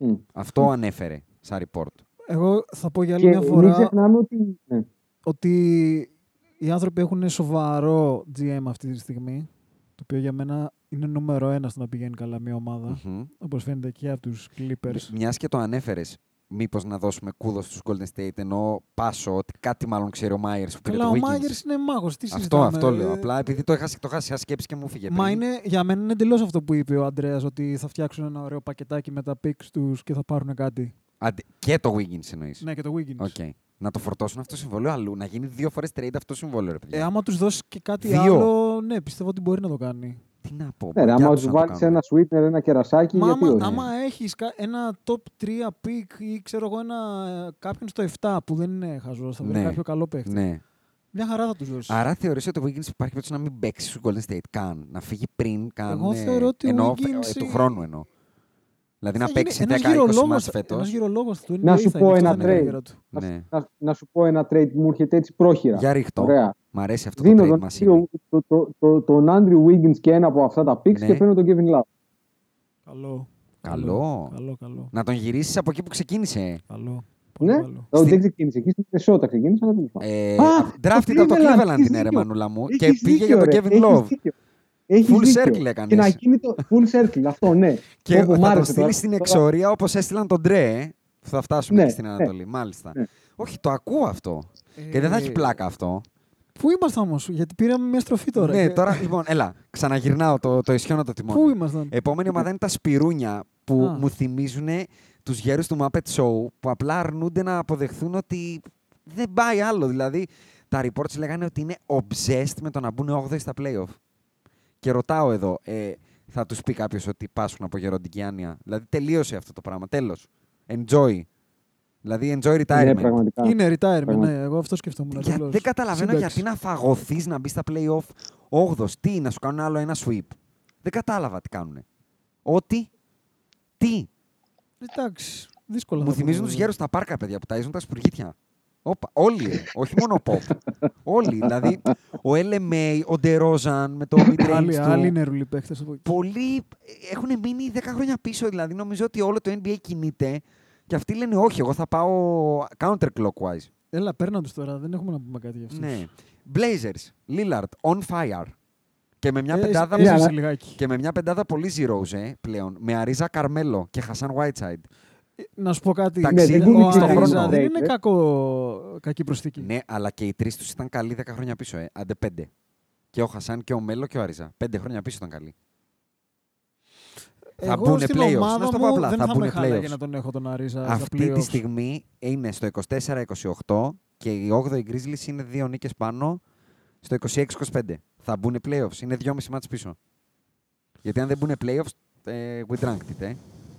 Μμ. Αυτό ανέφερε σαν report. Εγώ θα πω για άλλη Και μια μην φορά ξεχνάμε ότι. ναι. ότι οι άνθρωποι έχουν σοβαρό GM αυτή τη στιγμή. Το οποίο για μένα είναι νούμερο ένα στο να πηγαίνει καλά μια ομάδα. Μμμ. Όπως φαίνεται και από τους Clippers. Μιας και το ανέφερες, μήπως να δώσουμε κούδο στους Golden State, ενώ πάσω ότι κάτι μάλλον ξέρει ο Μάιερς που πήρε Καλά, το ο Wiggins. Μάγερ είναι μάγος. Τι Αυτό, συζητάμε. αυτό λέω. Ε, Απλά επειδή το είχα, το είχα σε σκέψη και μου φύγε. Μα πριν. είναι, για μένα είναι εντελώς αυτό που είπε ο Αντρέα, ότι θα φτιάξουν ένα ωραίο πακετάκι με τα picks τους και θα πάρουν κάτι. Αντε- και το Wiggins εννοείς. Ναι, και το Wiggins. Okay. Να το φορτώσουν αυτό το συμβόλαιο αλλού. Να γίνει δύο φορές trade αυτό το συμβόλαιο, ρε παιδιά. Ε, άμα τους δώσεις και κάτι Δύο. άλλο, ναι, πιστεύω ότι μπορεί να το κάνει. Τι να πω. Ναι, ρε, μαγιά άμα τους τους να το βάλεις κάνουν. ένα sweetener, ένα κερασάκι, Μα γιατί άμα, όχι; άμα έχεις ένα top 3 pick ή ξέρω εγώ ένα, κάποιον στο 7 που δεν είναι χαζός, θα βρει Ναι. κάποιο καλό παίχτη. Ναι. Μια χαρά θα τους δώσεις. Άρα θεωρείς ότι ο Wiggins υπάρχει περίπτωση να μην παίξει στους Golden State καν. Να φύγει πριν καν. Εγώ ε, θεωρώ ότι ο ενώ, Wiggins ε, του είναι- χρόνου εννοώ. Δηλαδή να Θα παίξει γίνει 10-20 μάτς Ένας φέτος. γυρολόγο του NBA Να σου θα πω είναι, ένα αυτό θα είναι η trade. καριέρα του. Να, Ναι. να, να σου πω ένα trade που μου έρχεται έτσι πρόχειρα. Για ρίχτω. Ωραία. Μ' αρέσει αυτό Δίνω το trade τον, μας Andrew- το, το, το, τον Andrew Wiggins και ένα από αυτά τα picks Ναι. και παίρνω τον Kevin Love. Καλό. Καλό. Καλό, καλό. Να τον γυρίσεις από εκεί που ξεκίνησε. καλό. Πολύ Ναι, καλό. Oh, Στη- δεν ξεκίνησε. Εκεί στην Minnesota ξεκίνησε, αλλά τέλος πάντων. Ε, Α, drafted το από το Cleveland, Cleveland έχεις την αίρε δίκιο. μανούλα μου Έχεις και πήγε δίκιο, για τον ρε. Kevin Έχεις Love. δίκιο. Έχεις Full δίκιο. circle έκανες. Και να γίνει το full circle, αυτό ναι. Και Όπου μ' θα το άρεσε στείλεις τώρα. στην Τώρα- εξορία όπως έστειλαν τον Ντρέ. Θα φτάσουμε Ναι, και στην ναι. Ανατολή. Μάλιστα. Ναι. Όχι, το ακούω αυτό. Και δεν θα έχει Ε, πλάκα αυτό. Πού ήμασταν όμως, γιατί πήραμε μια στροφή τώρα. ναι, Και- τώρα λοιπόν, έλα, ξαναγυρνάω το, το ισιώνω το τιμόνι. Πού ήμασταν; Επόμενη ομάδα είναι τα σπιρούνια που Α. μου θυμίζουν τους γέρους του Muppet Show που απλά αρνούνται να αποδεχθούν ότι δεν πάει άλλο. Δηλαδή, τα reports λέγανε ότι είναι obsessed με το να μπουν 8 στα playoff. Και ρωτάω εδώ, ε, θα τους πει κάποιος ότι πάσχουν από γεροντική άνοια; Δηλαδή, τελείωσε αυτό το πράγμα. Τέλος. Enjoy. Δηλαδή, enjoy retirement. Ναι, πραγματικά. Είναι retirement, Πραγματικά. ναι, εγώ αυτό σκεφτόμουν. Για- τελώς. δεν καταλαβαίνω Σύνταξη. γιατί να φαγωθείς να μπεις στα playoff 8 Τι, να σου κάνουν άλλο ένα sweep. Δεν κατάλαβα τι κάνουν. Ότι. Τι. Εντάξει, δύσκολα. Μου θα θυμίζουν πούμε, τους βέβαια. γέρους στα πάρκα, παιδιά, που ταΐζουν τα σπουργίτια. Όπα, όλοι, ρε. όχι μόνο ο Pop. όλοι. Δηλαδή, ο LMA, ο Ντερόζαν με το mid-range Άλλοι, του. άλλοι είναι ρουλοί παίχτες. Πολλοί έχουν μείνει 10 χρόνια πίσω. Δηλαδή, νομίζω ότι όλο το NBA κινείται και αυτοί λένε όχι, εγώ θα πάω counterclockwise. Έλα, παίρνα τους τώρα, δεν έχουμε να πούμε κάτι για αυτούς. Ναι. Blazers, Lillard, on fire. Και με μια Ε, πεντάδα Ναι, Έζησε αλλά- λιγάκι. και με μια πεντάδα πολύ zeros ε, πλέον. Με Αρίζα Καρμέλο και Χασάν Whiteside. Ε, Να σου πω κάτι. Εντάξει, Ναι, δεν ο είναι στο Αρίζα χρόνο. δεν είναι Ε. κακό, κακή προσθήκη. Ναι, αλλά και οι τρεις τους ήταν καλοί 10 χρόνια πίσω. Ε. Άντε πέντε. Και ο Χασάν και ο Μέλο και ο Αρίζα. Πέντε χρόνια πίσω ήταν καλοί. Θα Εγώ μπουνε στην playoffs. ομάδα Να στο μου πω απλά, δεν θα θα, μπουνε με χάλαγε playoffs. να τον έχω τον Αρίζα στα Αυτή τη playoffs. στιγμή είναι στο 24-28 και οι 8η Grizzlies είναι δύο νίκες πάνω στο 26-25. Θα μπουν playoffs. Είναι δυόμιση μάτς πίσω. Γιατί αν δεν μπουν playoffs, ε, we dranked it, ε.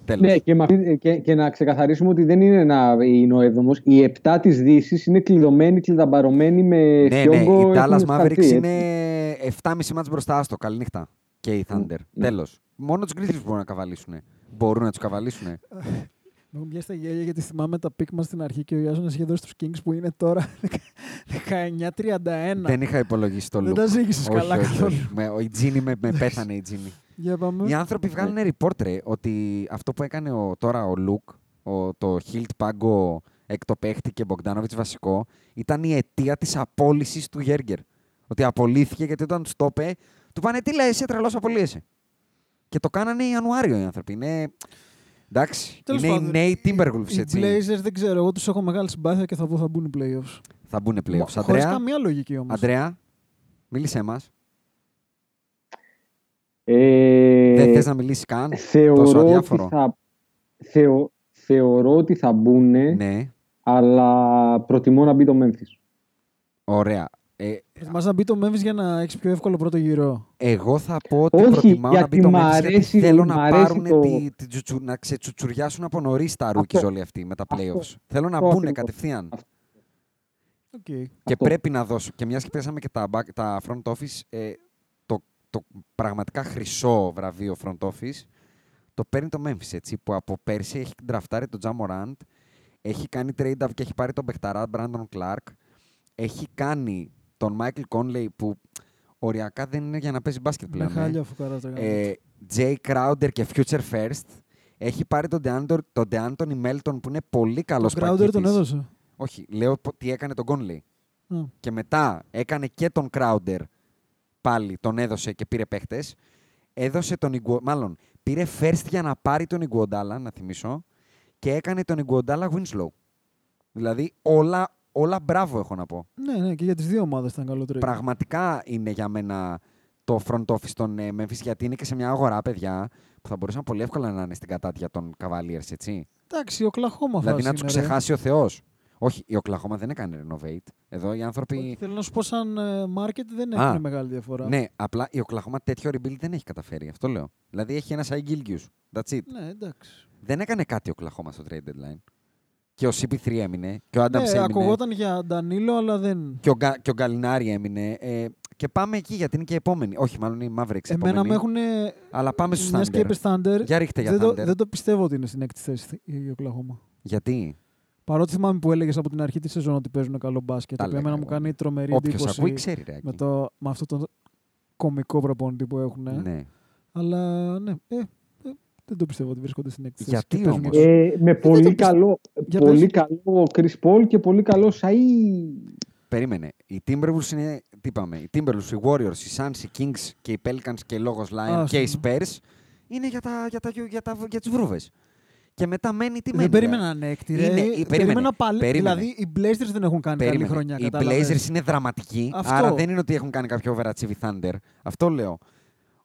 Τέλος. Ναι, και, με αυτή- και, και να ξεκαθαρίσουμε ότι δεν είναι, ένα, είναι ο έβδομος. Οι επτά της Δύσης είναι κλειδωμένοι, κλειδαμπαρωμένοι με ναι, ναι, φιόγκο. οι Dallas έχουν Mavericks σκαρτεί, έτσι. είναι 7,5 μάτς μπροστά στο. Καληνύχτα. Και οι Thunder. ναι. Τέλος. Μόνο τους Grizzlies μπορούν να καβαλήσουν. Μπορούν να τους καβαλήσουν. Με έχουν πιάσει τα γέλια γιατί θυμάμαι τα picks μας στην αρχή και ο Ιάσονας είχε δώσει τους Kings που είναι τώρα 19-31. Δεν είχα υπολογίσει το Δεν Luke. τα ζύγισες Όχι, καλά όχι, καθόλου. όχι. Με, ο- η Τζίνι με, με πέθανε η Τζίνι. Για πάμε. Οι άνθρωποι βγάλουν report ρε, ότι αυτό που έκανε ο, τώρα ο Luke, ο, τον Hield πάγκο έκτο παίχτη και Bogdanović βασικό, ήταν η αιτία της απόλυσης του Joerger. Ότι απολύθηκε γιατί όταν τους το είπε, του πάνε τι λέει εσύ τρελός απολύεσαι. Και το κάνανε Ιανουάριο οι άνθρωποι. Είναι, εντάξει, Τέλος είναι οι πάντων, νέοι οι- Timberwolves Οι έτσι. Blazers δεν ξέρω, εγώ τους έχω μεγάλη συμπάθεια και θα πω θα μπουν playoffs. Θα μπουν playoffs. Χωρίς Αντρέα, καμία λογική όμως. Αντρέα, μίλησέ μας. Ε, Δεν θες να μιλήσεις καν; τόσο θεωρώ, ότι αδιάφορο. θα, θεω, θεωρώ ότι θα μπουν, Ναι, αλλά προτιμώ να μπει το Memphis. ωραία. Ε, Προτιμάς να μπει το Memphis για να έχεις πιο εύκολο πρώτο γύρο; Εγώ θα πω ότι Όχι, προτιμάω να γιατί μπει το μ' Memphis γιατί αρέσει- θέλω μ' να αρέσει πάρουν το- τη, τη τσουτσου- να ξετσουτσουριάσουν από νωρίς τα rookies Αυτό. όλοι αυτοί με τα Αυτό. playoffs. Θέλω να Αυτό μπουν ακριβώς. κατευθείαν. Αυτό. Okay. Και Αυτό. πρέπει να δώσω. Και μιας και πέσαμε και τα, back- τα front office, ε, το, το πραγματικά χρυσό βραβείο front office το παίρνει το Memphis, έτσι, που από πέρσι έχει ντραφτάρει τον Τζα Morant, έχει κάνει trade up και έχει πάρει τον Μπεχταρά, Brandon Clark, έχει κάνει τον Michael Conley που οριακά δεν είναι για να παίζει μπάσκετ Με πλέον. ε. χάλια φουκαράς τα κάνω. ε, Jay Crowder και Future First. Έχει πάρει τον DeAnthony, τον DeAnthony Melton που είναι πολύ καλός τον Crowder τον έδωσε. Όχι, λέω πο- τι έκανε τον Conley. Α. Και μετά έκανε και τον Crowder πάλι, τον έδωσε και πήρε παίχτες. Έδωσε τον Ιγκου... Μάλλον πήρε first για να πάρει τον Ιγκουοντάλα, να θυμίσω, και έκανε τον Ιγκουοντάλα Winslow. Δηλαδή όλα, όλα μπράβο έχω να πω. Ναι, ναι, και για τις δύο ομάδες ήταν καλό trade. Πραγματικά είναι για μένα το front office των ε, Memphis γιατί είναι και σε μια αγορά, παιδιά, που θα μπορούσαν πολύ εύκολα να είναι στην κατάτια των Cavaliers, έτσι. Εντάξει, ο Κλαχώμα δηλαδή φάση να τους είναι, ρε. ξεχάσει ο Θεός. Όχι, η Οκλαχώμα δεν έκανε renovate. Εδώ οι άνθρωποι. Όχι, Θέλω να σου πω, σαν ε, market δεν Α, έχουν μεγάλη διαφορά. Ναι, απλά η Οκλαχώμα τέτοιο rebuild δεν έχει καταφέρει. Αυτό λέω. Δηλαδή έχει ένα Σάι Gilgius. That's it. Ναι, εντάξει. Δεν έκανε κάτι ο Οκλαχώμα στο trade deadline. Και ο CP3 έμεινε. Και ο Adams Ναι, έμεινε. ακουγόταν για Ντανίλο, αλλά δεν. Και ο, Κα- και ο Γκαλινάρη έμεινε. Ε, και πάμε εκεί γιατί είναι και η επόμενη. Όχι, μάλλον η Mavericks Εμένα επόμενη. με έχουν. Αλλά πάμε στους Μιας και Thunder. είπες Thunder. Για ρίχτε για δεν, Thunder. το, δεν το πιστεύω ότι είναι στην έκτη θέση η Οκλαχώμα. Γιατί; Παρότι θυμάμαι που έλεγες από την αρχή της σεζόν ότι παίζουν καλό μπάσκετ. Τα Το οποίο λέγα εμένα μου εγώ. κάνει τρομερή Όποιος εντύπωση ακούει ξέρει, ρε. με, Άκη. το, με αυτό το κομικό προπονητή που έχουν. Ναι. Αλλά ναι, ε, ε, δεν το πιστεύω ότι βρίσκονται στην έκτη θέση. Γιατί και παίζουν όμως; για- Ε, με δεν πολύ, το πιστεύω. καλό, Για πολύ πες. καλό Chris Paul και πολύ καλό Σαΐ. Περίμενε. Οι Timberwolves είναι. Τι είπαμε; Οι Timberwolves, οι Warriors, οι Suns, οι Kings και οι Pelicans και λόγος Lion Άστο. και οι Spurs είναι για, τα, για, τα, για, τα, για τις βρούβες. Και Και μετά μένει τι Δεν μένει. περίμενα ανέκτη. ρε. Είναι- ή- περίμενα, περίμενε, πάλι. περίμενε. Δηλαδή οι Blazers δεν έχουν κάνει καλή Περίμενε. χρονιά. Οι κατάλαβες. Blazers είναι δραματικοί, Αυτό. άρα δεν είναι ότι έχουν κάνει κάποιο overachieve οι Thunder. Αυτό λέω.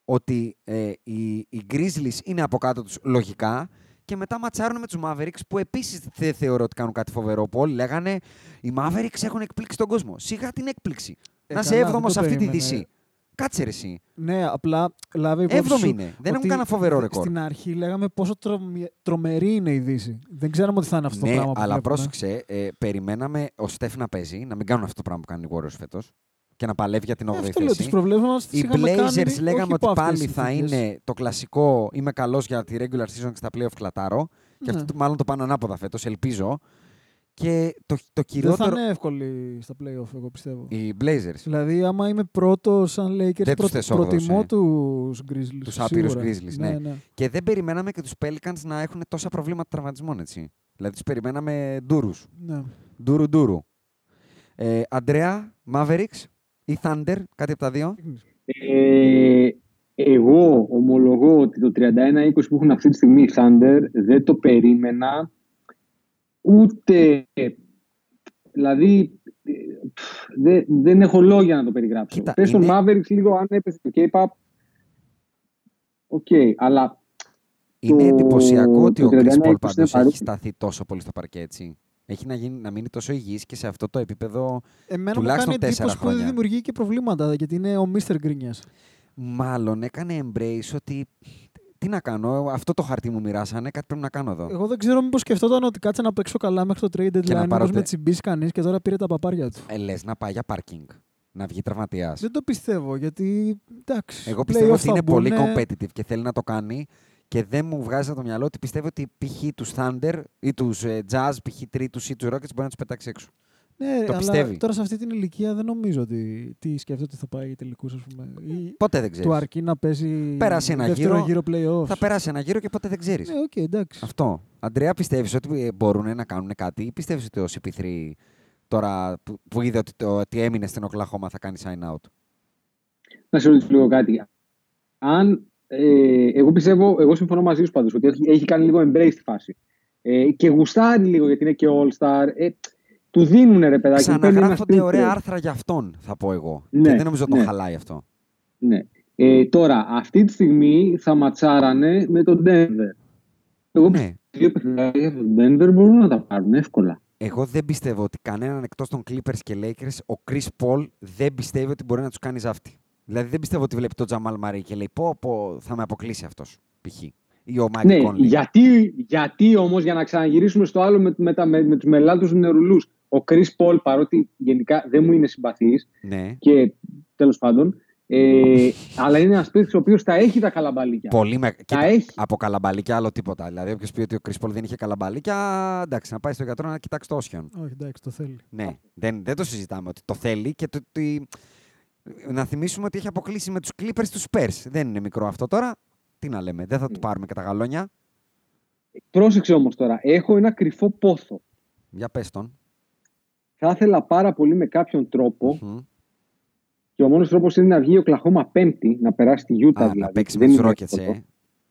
Ότι ε, οι, οι Grizzlies είναι από κάτω τους λογικά και μετά ματσάρουν με τους Mavericks που επίσης δεν θεωρώ ότι κάνουν κάτι φοβερό που όλοι λέγανε οι Mavericks έχουν εκπλήξει τον κόσμο. Σιγά την έκπληξη. Ε, Να είσαι καλά, δεν έβδομος το σε αυτή τη περίμενε. δύση. Κάτσε ρε εσύ. Ναι, απλά λάβε υπόψη Έβδομη σου είναι. Δεν έχουν ότι κανένα φοβερό ρεκόρ. Στην αρχή λέγαμε πόσο τρομε- τρομερή είναι η Δύση. Δεν ξέραμε ότι θα είναι αυτό το ναι, πράγμα που αλλά βλέπουμε. πρόσεξε, ε, περιμέναμε ο Στεφ να παίζει, να μην κάνουν αυτό το πράγμα που κάνουν οι Warriors φέτος και να παλεύει για την 8η Ε, Αυτό λέω, τις θέση. προβλέψεις μας τις Οι είχαμε Blazers κάνει, λέγαμε όχι ότι υπό αυτές πάλι τις θα συνθήκες. είναι το κλασικό είμαι καλός για τη regular season και στα playoff κλατάρω. Και Ναι. αυτό το- μάλλον το πάνε ανάποδα φέτος, ελπίζω. Και το, το Δεν θα κυριότερο... είναι εύκολη στα playoff, εγώ πιστεύω. Οι Blazers, Δηλαδή, άμα είμαι πρώτος σαν Lakers, Δεν τους πρω- θες όγδοος, προτιμώ ε. τους Grizzlies. Τους άπειρους σίγουρα. Grizzlies, ναι. Και δεν περιμέναμε και τους Pelicans να έχουν τόσα προβλήματα τραυματισμών, έτσι. Δηλαδή τους περιμέναμε ντούρους. ναι. Ντούρου ντούρου. Ε, Αντρέα, Mavericks ή Thunder, κάτι από τα δύο. Ε, εγώ ομολογώ ότι το 31-20 που έχουν αυτή τη στιγμή οι Thunder δεν το περίμενα ούτε δηλαδή ε, πφ, δεν, δεν έχω λόγια να το περιγράψω. Κοίτα, Πες τον είναι- Mavericks λίγο αν έπεσε το K-Pop Οκ, αλλά Είναι Το- εντυπωσιακό ότι το ο Chris 31 Paul είναι πάντως έχει παρούτη. σταθεί τόσο πολύ στο παρκέ, έτσι. Έχει να, γίνει, να μείνει τόσο υγιής και σε αυτό το επίπεδο Εμένα μου Τουλάχιστον κάνει τέσσερα εντύπωση που δεν χρόνια. δημιουργεί και προβλήματα, γιατί είναι ο Mr. Γκρίνιας. μάλλον έκανε embrace ότι τι να κάνω, αυτό το χαρτί μου μοιράσανε, κάτι πρέπει να κάνω εδώ. Εγώ δεν ξέρω μήπως σκεφτόταν ότι κάτσε να παίξω καλά μέχρι το trade να deadline, πάρω μήπως τε- με τσιμπήσει κανείς και τώρα πήρε τα παπάρια του. Ε, λες να πάει για πάρκινγκ, να βγει τραυματίας. Δεν το πιστεύω, γιατί εντάξει. Εγώ πιστεύω playoff ότι θα είναι πολύ μπουνε. competitive και θέλει να το κάνει και δεν μου βγάζει από το μυαλό ότι πιστεύω ότι π.χ. τους Thunder ή τους ε, Jazz, π.χ. τρίτους ή τους Rockets μπορεί να τους πετάξει έξω. Ναι, το αλλά πιστεύει. τώρα σε αυτή την ηλικία δεν νομίζω ότι τι σκέφτεται ότι θα πάει τελικούς, ας πούμε. Ή Ποτέ δεν ξέρεις. του αρκεί να παίζει Πέρασε ένα δεύτερο γύρο, γύρο playoff. Θα περάσει ένα γύρο και ποτέ δεν ξέρεις. Ναι, οκ, εντάξει. Αυτό. Αντρέα, πιστεύεις ότι ε, μπορούν να κάνουν κάτι ή πιστεύεις ότι ο CP3 τώρα που, που είδε ότι, το, ότι έμεινε στην Οκλαχώμα θα κάνει sign out; να σε ρωτήσω λίγο κάτι. Αν, ε, εγώ πιστεύω, εγώ συμφωνώ μαζί σου πάντως, ότι έχει, έχει κάνει λίγο embrace τη φάση. Ε, και γουστάρει λίγο γιατί είναι και all-star. Ε, του δίνουν ρε παιδάκι. παίρνει ένα Ξαναγράφονται sprint ωραία rate. άρθρα για αυτόν, θα πω εγώ. Ναι, και δεν νομίζω ότι ναι. το χαλάει αυτό. Ναι. Ε, τώρα, αυτή τη στιγμή θα ματσάρανε με τον Denver. Εγώ Ναι. δύο παιχνίδια από τον Denver μπορούν να τα πάρουν εύκολα. Εγώ δεν πιστεύω ότι κανέναν εκτός των Clippers και Lakers, ο Chris Paul δεν πιστεύει ότι μπορεί να τους κάνει ζάφτη. Δηλαδή δεν πιστεύω ότι βλέπει τον Τζαμάλ Μαρή και λέει πω, πω θα με αποκλείσει αυτός. Π.χ. Ή ο Μάικλ Ναι, Κόνλι. γιατί, γιατί όμως για να ξαναγυρίσουμε στο άλλο με, με, τα- με, με τους μελάτους νερουλούς ο Chris Paul παρότι γενικά δεν μου είναι συμπαθής Ναι. και τέλος πάντων ε, αλλά είναι ένας παίκτης ο οποίος θα έχει τα καλαμπαλίκια. Πολύ με... Κοίτα, έχει. Από καλαμπαλίκια άλλο τίποτα. Δηλαδή, όποιος πει ότι ο Chris Paul δεν είχε καλαμπαλίκια, εντάξει, να πάει στο γιατρό να κοιτάξει το όσιον. Όχι, εντάξει, το θέλει. Ναι, δεν, δεν το συζητάμε ότι το θέλει και το, ότι... Να θυμίσουμε ότι έχει αποκλείσει με τους Clippers τους Spurs. Δεν είναι μικρό αυτό τώρα. Τι να λέμε, δεν θα του πάρουμε και τα γαλόνια. Πρόσεξε όμως τώρα, έχω ένα κρυφό πόθο. Για πες τον. Θα ήθελα πάρα πολύ με κάποιον τρόπο Μμ. και ο μόνος τρόπος είναι να βγει ο Κλαχώμα πέμπτη, να περάσει τη Utah Α, δηλαδή. να παίξει Δεν με τους είναι Rockets, εύκολο. ε.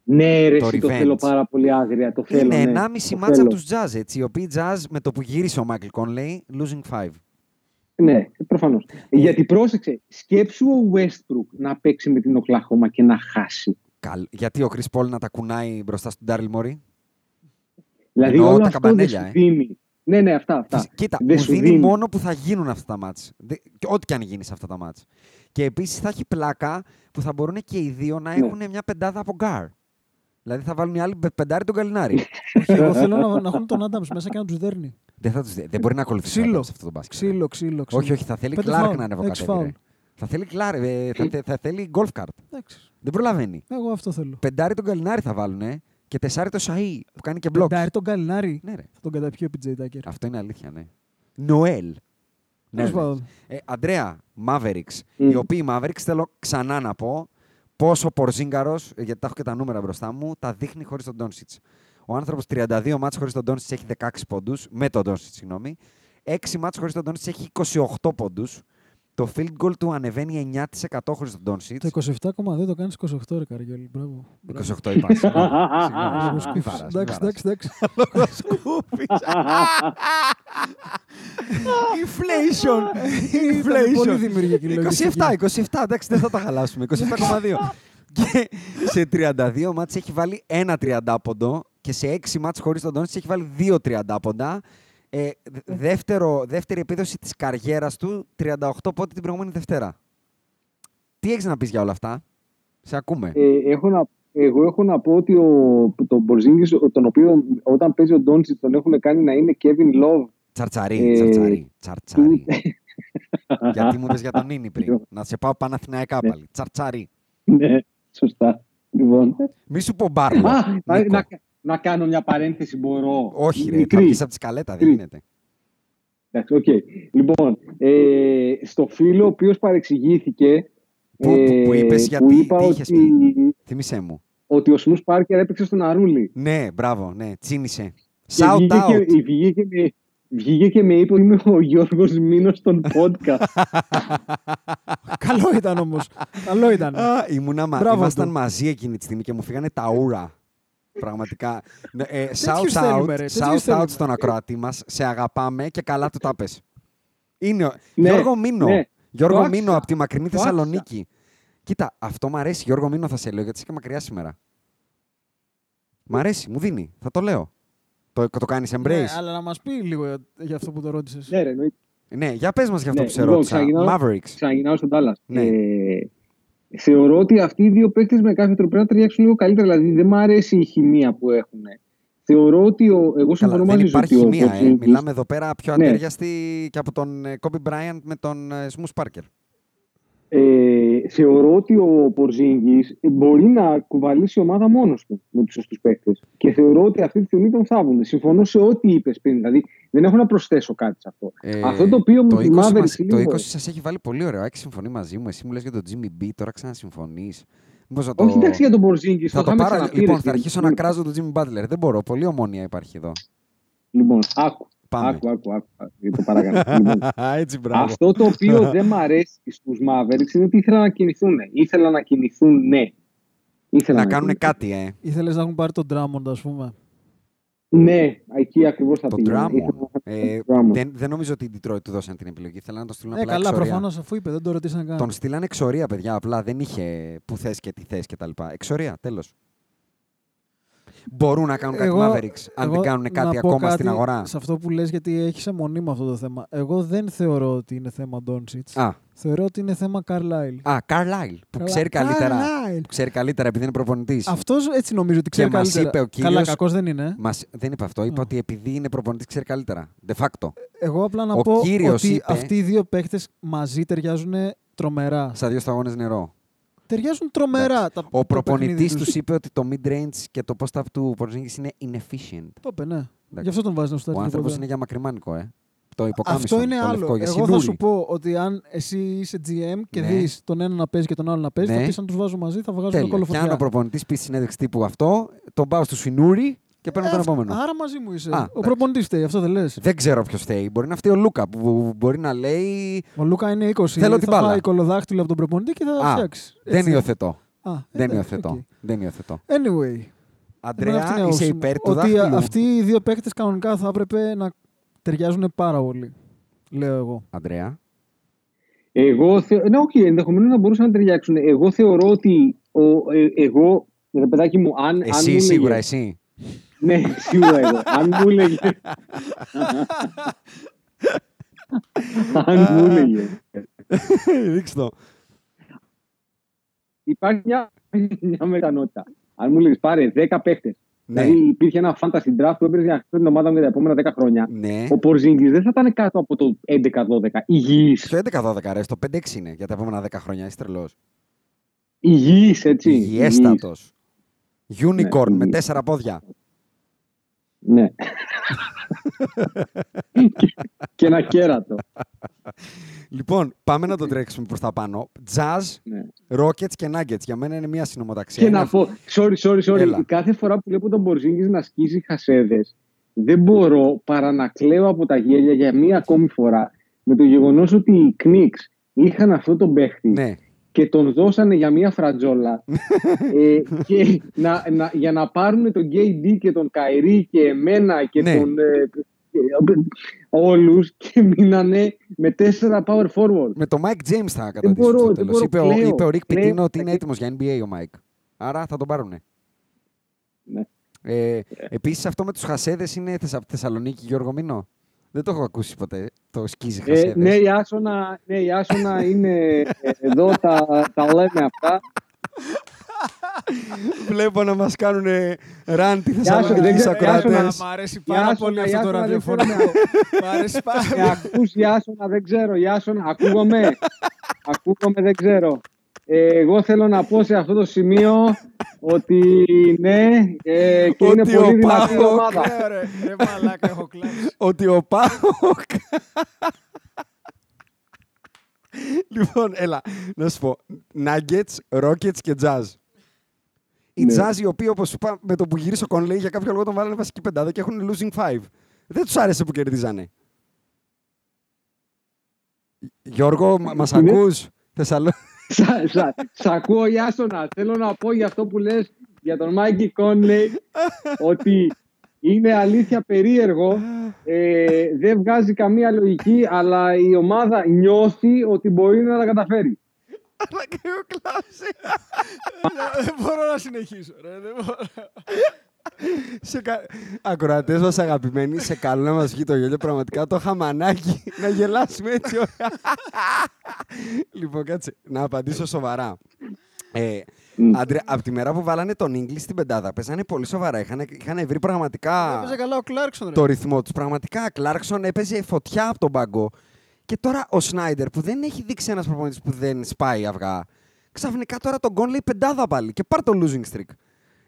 Ναι, ρε, Το εσύ, το revenge. θέλω πάρα πολύ άγρια. Το θέλω, Είναι ναι. 1,5 Το μάτσα θέλω. από τους Jazz, έτσι. Οι οποίοι Jazz με το που γύρισε ο Michael Conley, losing 5. Ναι, προφανώς. Ε. Γιατί πρόσεξε, σκέψου ο Westbrook να παίξει με την Οκλαχώμα και να χάσει. Καλ... Γιατί ο Chris Paul να τα κουνάει μπροστά στον Daryl Morey; Δηλαδή Εννοώ όλο τα αυτό δεν καμπανέλια, σου ε. δίνει. Ναι, ναι, αυτά. αυτά. Φυσ- Κοίτα, Δεν μου σου δίνει, δίνει. μόνο που θα γίνουν αυτά τα μάτς. Δε- και Ό,τι και αν γίνει σε αυτά τα μάτς. Και επίσης θα έχει πλάκα που θα μπορούν και οι δύο να Ναι. έχουν μια πεντάδα από γκάρ. Δηλαδή θα βάλουν οι άλλοι πε- πεντάρι τον Καλινάρη. Όχι, εγώ θέλω να, να έχουν τον Άνταμς μέσα και να τους δέρνει. Δεν, θα τους, δει- δεν μπορεί να ακολουθήσει Ξύλο. σε αυτό το μπάσκετ. Ξύλο, ξύλο, ξύλο. Όχι, όχι, θα θέλει Πέντε Κλάρκ φάουλ, να έξι ανεβοκατεύει. φάουλ. ρε. Θα θέλει Κλάρκ, ε, θα, θε- θα θέλει golf cart. Εντάξει. Δεν προλαβαίνει. Εγώ αυτό θέλω. Πεντάρι τον Καλινάρη θα βάλουν και τεσάρι το Σαΐ που κάνει και blocks. Πεντάρι τον Καλινάρη. Ναι, ρε. Θα τον καταπιεί ο PJ Tucker. Αυτό είναι αλήθεια, ναι. Νοέλ. Ναι, Τέλος ναι. πάντων. Ε, Αντρέα, Mavericks. Μμ. Οι οποίοι Mavericks θέλω ξανά να πω πόσο Πορζίνγκαρο, γιατί τα έχω και τα νούμερα μπροστά μου, τα δείχνει χωρίς τον Ντόνσιτ. Ο άνθρωπος 32 μάτς χωρίς τον Ντόνσιτς έχει 16 πόντους, με τον Ντόνσιτς, συγγνώμη. 6 μάτς χωρίς τον Ντόνσιτς έχει 28 πόντους. Το field goal του ανεβαίνει 9% χωρίς τον Doncic. Το 27,2 το κάνεις 28 ρε Καριόλη. Μπράβο. 28 είπα. συγγνώμη. Συγγνώμη, Λόγος μη σκούφης. βαράς, μη Εντάξει, βαράς. εντάξει, εντάξει. Λόγος σκούφης. Inflation! Ήταν πολύ δημιουργική λογική. 27, 27, εντάξει, δεν θα τα χαλάσουμε. 27,2. και σε 32 μάτς έχει βάλει ένα 30 ποντό και σε 6 μάτς χωρίς τον Doncic έχει βάλει δύο 30 ποντά. Ε, δε- δεύτερο, δεύτερη επίδοση της καριέρας του, 38 πόντι την προηγούμενη Δευτέρα. Τι έχεις να πεις για όλα αυτά; Σε ακούμε. Ε, έχω να, εγώ έχω να πω ότι ο, τον Μπορζίνγκης, ο- τον οποίο όταν παίζει ο Ντόντσι τον έχουν κάνει να είναι Kevin Love. Τσαρτσαρί, ε, τσαρτσαρί, τσαρτσαρί. Γιατί μου είπες για τον Νίνη πριν. Να σε πάω Παναθηναϊκά Ναι. πάλι. Τσαρτσαρί. ναι, σωστά. Λοιπόν. Μη σου πω μπάρλο. Α, να, Νίκο. Να, να κάνω μια παρένθεση, μπορώ. Όχι ρε, Μικρή. θα βγεις από τη σκαλέτα, δεν Μικρή. γίνεται. Εντάξει, οκ. Λοιπόν, ε, στο φίλο ο οποίος παρεξηγήθηκε, Που- που- που είπες ε, γιατί, που είπα τι είχες ότι, Θύμησέ μου. ότι ο Smush Parker έπαιξε στον Αρούλη. Ναι, μπράβο, ναι, τσίνησε. Και Shout βγήκε out. Και, βγήκε, και με, βγήκε και με είπε ότι είμαι ο Γιώργος Μήνος στον podcast. Καλό ήταν όμως. Καλό ήταν. Α, ήμουνα, μα- Μπράβο ήμασταν του. μαζί εκείνη τη στιγμή και μου φύγανε τα ούρα. Πραγματικά. Ναι, ε, shout Τέτοιους out, θέλουμε, ρε, shout τέτοιους out θέλουμε. στον ακροατή μας. Σε αγαπάμε και καλά του τα πες. Είναι ο... Ναι, Γιώργο Μίνο. ναι. Γιώργο Το Μίνο άκουσα. από τη μακρινή Το άκουσα. Θεσσαλονίκη. Κοίτα, αυτό μου αρέσει. Γιώργο Μίνο θα σε λέω γιατί είσαι και μακριά σήμερα. Μ' αρέσει, μου δίνει. Θα το λέω. Το, το κάνεις embrace; Ναι, αλλά να μας πει λίγο για- για αυτό που το ρώτησες. ναι, ρε, εννοείται. Ναι, για πες μας για αυτό Ναι, που σε λοιπόν, ρώτησα. ξαναγυρνάω- Mavericks. Ξαναγυρνάω στον Τάλλας. Ναι. Ε, θεωρώ ότι αυτοί οι δύο παίκτες με κάποιο τρόπο πρέπει να ταιριάξουν λίγο καλύτερα. Δηλαδή δεν μου αρέσει η χημεία που έχουν. Θεωρώ ότι ο, εγώ Καλά, συμφωνώ δεν μαζί σου υπάρχει ότι ο χημεία. Ε. Porzingis- Μιλάμε εδώ πέρα πιο Ναι. ατέριαστη και από τον ε, Kobe Bryant με τον ε, Smooth Parker. Ε, θεωρώ ότι ο Πορζίνγκης μπορεί να κουβαλήσει ομάδα μόνος του με τους σωστούς παίκτες. Και θεωρώ ότι αυτή τη στιγμή τον θάβουν. Συμφωνώ σε ό,τι είπες πριν. Δηλαδή δεν έχω να προσθέσω κάτι σε αυτό. Ε, αυτό το οποίο το μου 20, θυμάμαι μας, λίγο- το 20 σας έχει βάλει πολύ ωραίο. Άκη συμφωνεί μαζί μου. Εσύ μου λες για τον Jimmy B, τώρα ξανασυμφωνείς. Μήπως να το... Όχι εντάξει για τον Πορζίνγκης. θα το είχαμε πάρω. ξαναπεί, Λοιπόν, ρε, θα φίλε. αρχίσω να κράζω τον Jimmy Butler. Δεν μπορώ. Πολύ ομόνια υπάρχει εδώ. Λοιπόν, άκου. Πάμε. Άκου, άκου, άκου. άκου, το παρακαλώ. λοιπόν, Έτσι, μπράβο. αυτό το οποίο δεν μ' αρέσει στους Mavericks είναι ότι ήθελαν να κινηθούν. Ήθελαν να κινηθούν, ναι. Ήθελαν Να κάνουν κινηθούν. κάτι, ε. Ήθελες να έχουν πάρει τον Drummond, ας πούμε. Ναι, εκεί ακριβώς θα Το πήγαινα. Drummond. Ήθελαν να Ε, κάνουν Drummond. δεν, δεν νομίζω ότι οι Detroit του δώσαν την επιλογή. Θέλανε να το στείλουν Ε, απλά καλά, εξορία. προφανώς αφού είπε, δεν το ρωτήσανε καν. Τον στείλανε εξορία, παιδιά. Απλά δεν είχε που θες και τι θες και τα λοιπά. Εξορία, τέλος. Μπορούν να κάνουν κάτι Mavericks αν δεν κάνουν να κάτι πω ακόμα κάτι στην αγορά. Σε αυτό που λες, γιατί έχει αιμονή με αυτό το θέμα. Εγώ δεν θεωρώ ότι είναι θέμα Doncic. Α, Θεωρώ ότι είναι θέμα Carlisle. α, Carlisle, που Καλά- ξέρει καλύτερα. Carlisle. Που ξέρει καλύτερα επειδή είναι προπονητής. Αυτός έτσι νομίζω ότι ξέρει Και μας καλύτερα. είπε ο κύριος- Καλά, κακός δεν είναι. Μας, δεν είπα αυτό. Είπα Α. ότι επειδή είναι προπονητής, ξέρει καλύτερα. De facto. Εγώ απλά να Ο πω κύριος ότι είπε- αυτοί οι δύο παίχτε μαζί ταιριάζουν τρομερά. Στα δύο σταγόνες νερό. Ταιριάζουν τρομερά. Τα, Ο το προπονητής παιχνίδι τους τους. είπε ότι το mid-range και το post-up του Porzingis είναι inefficient. Το είπε, ναι. Γι' αυτό τον βάζει να Ο στάρει. άνθρωπος είναι για μακριμάνικο, ε. Το υποκάμισο. Αυτό είναι το άλλο. Λευκό, για Εγώ θα σινούρι. σου πω ότι αν εσύ είσαι GM και Ναι. δεις τον ένα να παίζει και τον άλλο να παίζει, Ναι. θα πεις αν τους βάζω μαζί, θα βγάζουν Τέλεια. κώλο Και αν φωτιά. ο προπονητής πεις στη συνέντευξη τύπου αυτό, τον πάω στο σινούρι και παίρνω τον Ε, επόμενο. Άρα μαζί μου είσαι. Α, ο εντάξει. προπονητής φταίει, αυτό δεν λες. Δεν ξέρω ποιος θέλει. Μπορεί να φταίει ο Λούκα που μπορεί να λέει. Ο Λούκα είναι 20. Θέλω την θα μπάλα. φάει κολοδάχτυλο από τον προπονητή και θα Α, φτιάξει. Δεν Έτσι. υιοθετώ. Α, Δεν εντάξει, υιοθετώ. οκ. Δεν υιοθετώ. Anyway. Εμένα αυτή Αντρέα, είναι η είσαι άποψη μου. υπέρ του Ότι δάχτυλου; αυτοί οι δύο παίκτες κανονικά θα έπρεπε να ταιριάζουν πάρα πολύ. Λέω εγώ. Αντρέα. Εγώ, θε... ναι, όχι, ενδεχομένως να μπορούσαν να ταιριάξουν. Εγώ θεωρώ ότι ο, ε, εγώ, ρε παιδάκι μου, αν. αν Εσύ μου σίγουρα, έλεγε- εσύ. Ναι, σίγουρα εγώ. αν μου έλεγε. αν μου έλεγε. Ρίξτε το. Υπάρχει μια, μια μετανότητα. Αν μου έλεγες πάρε 10 παίχτες. Ναι. Δηλαδή υπήρχε ένα fantasy draft που έπαιρνε για να χτίσει την ομάδα μου για τα επόμενα 10 χρόνια. Ναι. Ο Πορζίνγκη δεν θα ήταν κάτω από το 11-12. Υγιής. Στο 11-12 ρε, στο 5-6 είναι για τα επόμενα 10 χρόνια. Είσαι τρελός. Υγιής, έτσι. Υγιέστατος. Unicorn Ναι, με υγιής. τέσσερα πόδια. Ναι. και, και ένα κέρατο. Λοιπόν, πάμε να το τρέξουμε προς τα πάνω. Jazz, Ναι. Rockets και Nuggets. Για μένα είναι μία συνομοταξία. Και Είναι να αυτό- πω, sorry, sorry, sorry. Έλα. Κάθε φορά που βλέπω τον Μπορζίνγκης να σκίζει χασέδες, δεν μπορώ παρά να κλαίω από τα γέλια για μία ακόμη φορά με το γεγονός ότι οι Knicks είχαν αυτό τον παίχτη Ναι. Και τον δώσανε για μια φρατζόλα ε, και να, να, για να πάρουν τον KD και τον Καϊρή και εμένα και Ναι. τον ε, όλους και μείνανε με τέσσερα power forward. Με το Mike James θα κατατήσει μπορώ, στο δεν τέλος. μπορώ, Είπε, ο, κλαίω, είπε ο Rick κλαίω. Pitino ότι είναι έτοιμος για NBA ο Mike. Άρα θα τον πάρουνε. Ναι. Ε, επίσης αυτό με τους χασέδες είναι Θεσσα... Θεσσαλονίκη Γιώργο Μίνο. Δεν το έχω ακούσει ποτέ. Το σκίζει Ε, χασέδες. ναι, η Άσονα, ναι, η Άσονα είναι ε, εδώ, τα, τα λέμε αυτά. Βλέπω να μας κάνουν ράντι Άσονα, Θεσσαλονίκης δεν ξέρω, ακροατές. Άσονα, Μ' αρέσει Η πάρα Άσονα, πολύ η αυτό το Άσονα δεν ραδιοφωνικό. ξέρω Μ' αρέσει πάρα Ε, ακούς η Άσονα, δεν ξέρω. Η Άσονα, ακούγομαι. ακούγομαι, δεν ξέρω. Ε, εγώ θέλω να πω σε αυτό το σημείο ότι ναι, ε, και είναι Ότι ο πολύ δυνατή η Πάοκ- ομάδα. Ναι, ρε, ρε μαλάκα, έχω κλάσει. ότι ο Πάοκ... λοιπόν, έλα, να σου πω. Nuggets, Rockets και Jazz. Οι Ναι. Jazz οι οποίοι, όπως σου είπα, με το που γύρισε ο Conley, για κάποιο λόγο τον βάλανε βασική πεντάδα και έχουν losing five. Δεν τους άρεσε που κερδίζανε. Γιώργο, μα- μας Είναι- ακούς; Θεσσαλό... Σα- σα- Σ' ακούω, Ιάσονα. Θέλω να πω για αυτό που λες για τον Μάικη Κόνλεϊ ότι είναι αλήθεια περίεργο. Ε, δεν βγάζει καμία λογική, αλλά η ομάδα νιώθει ότι μπορεί να τα καταφέρει. Αλλά και έχω κλάψει. Δεν μπορώ να συνεχίσω, ρε. Δεν μπορώ. Σε κα... Ακροατές μας αγαπημένοι, σε καλό να μας βγει το γέλιο. Πραγματικά το χαμανάκι να γελάσουμε έτσι ωραία. λοιπόν, κάτσε. Να απαντήσω σοβαρά. Ε, Μμ. Άντρε, από τη μέρα που βάλανε τον Ίγκλη στην πεντάδα, παίζανε πολύ σοβαρά. Είχαν, είχαν βρει πραγματικά Έπαιζε καλά ο Κλάρκσον, ρε. το ρυθμό τους. Πραγματικά, Κλάρκσον έπαιζε φωτιά από τον πάγκο. Και τώρα ο Σνάιντερ, που δεν έχει δείξει ένας προπονητής που δεν σπάει αυγά, ξαφνικά τώρα τον Γκον λέει πεντάδα πάλι και πάρ το losing streak.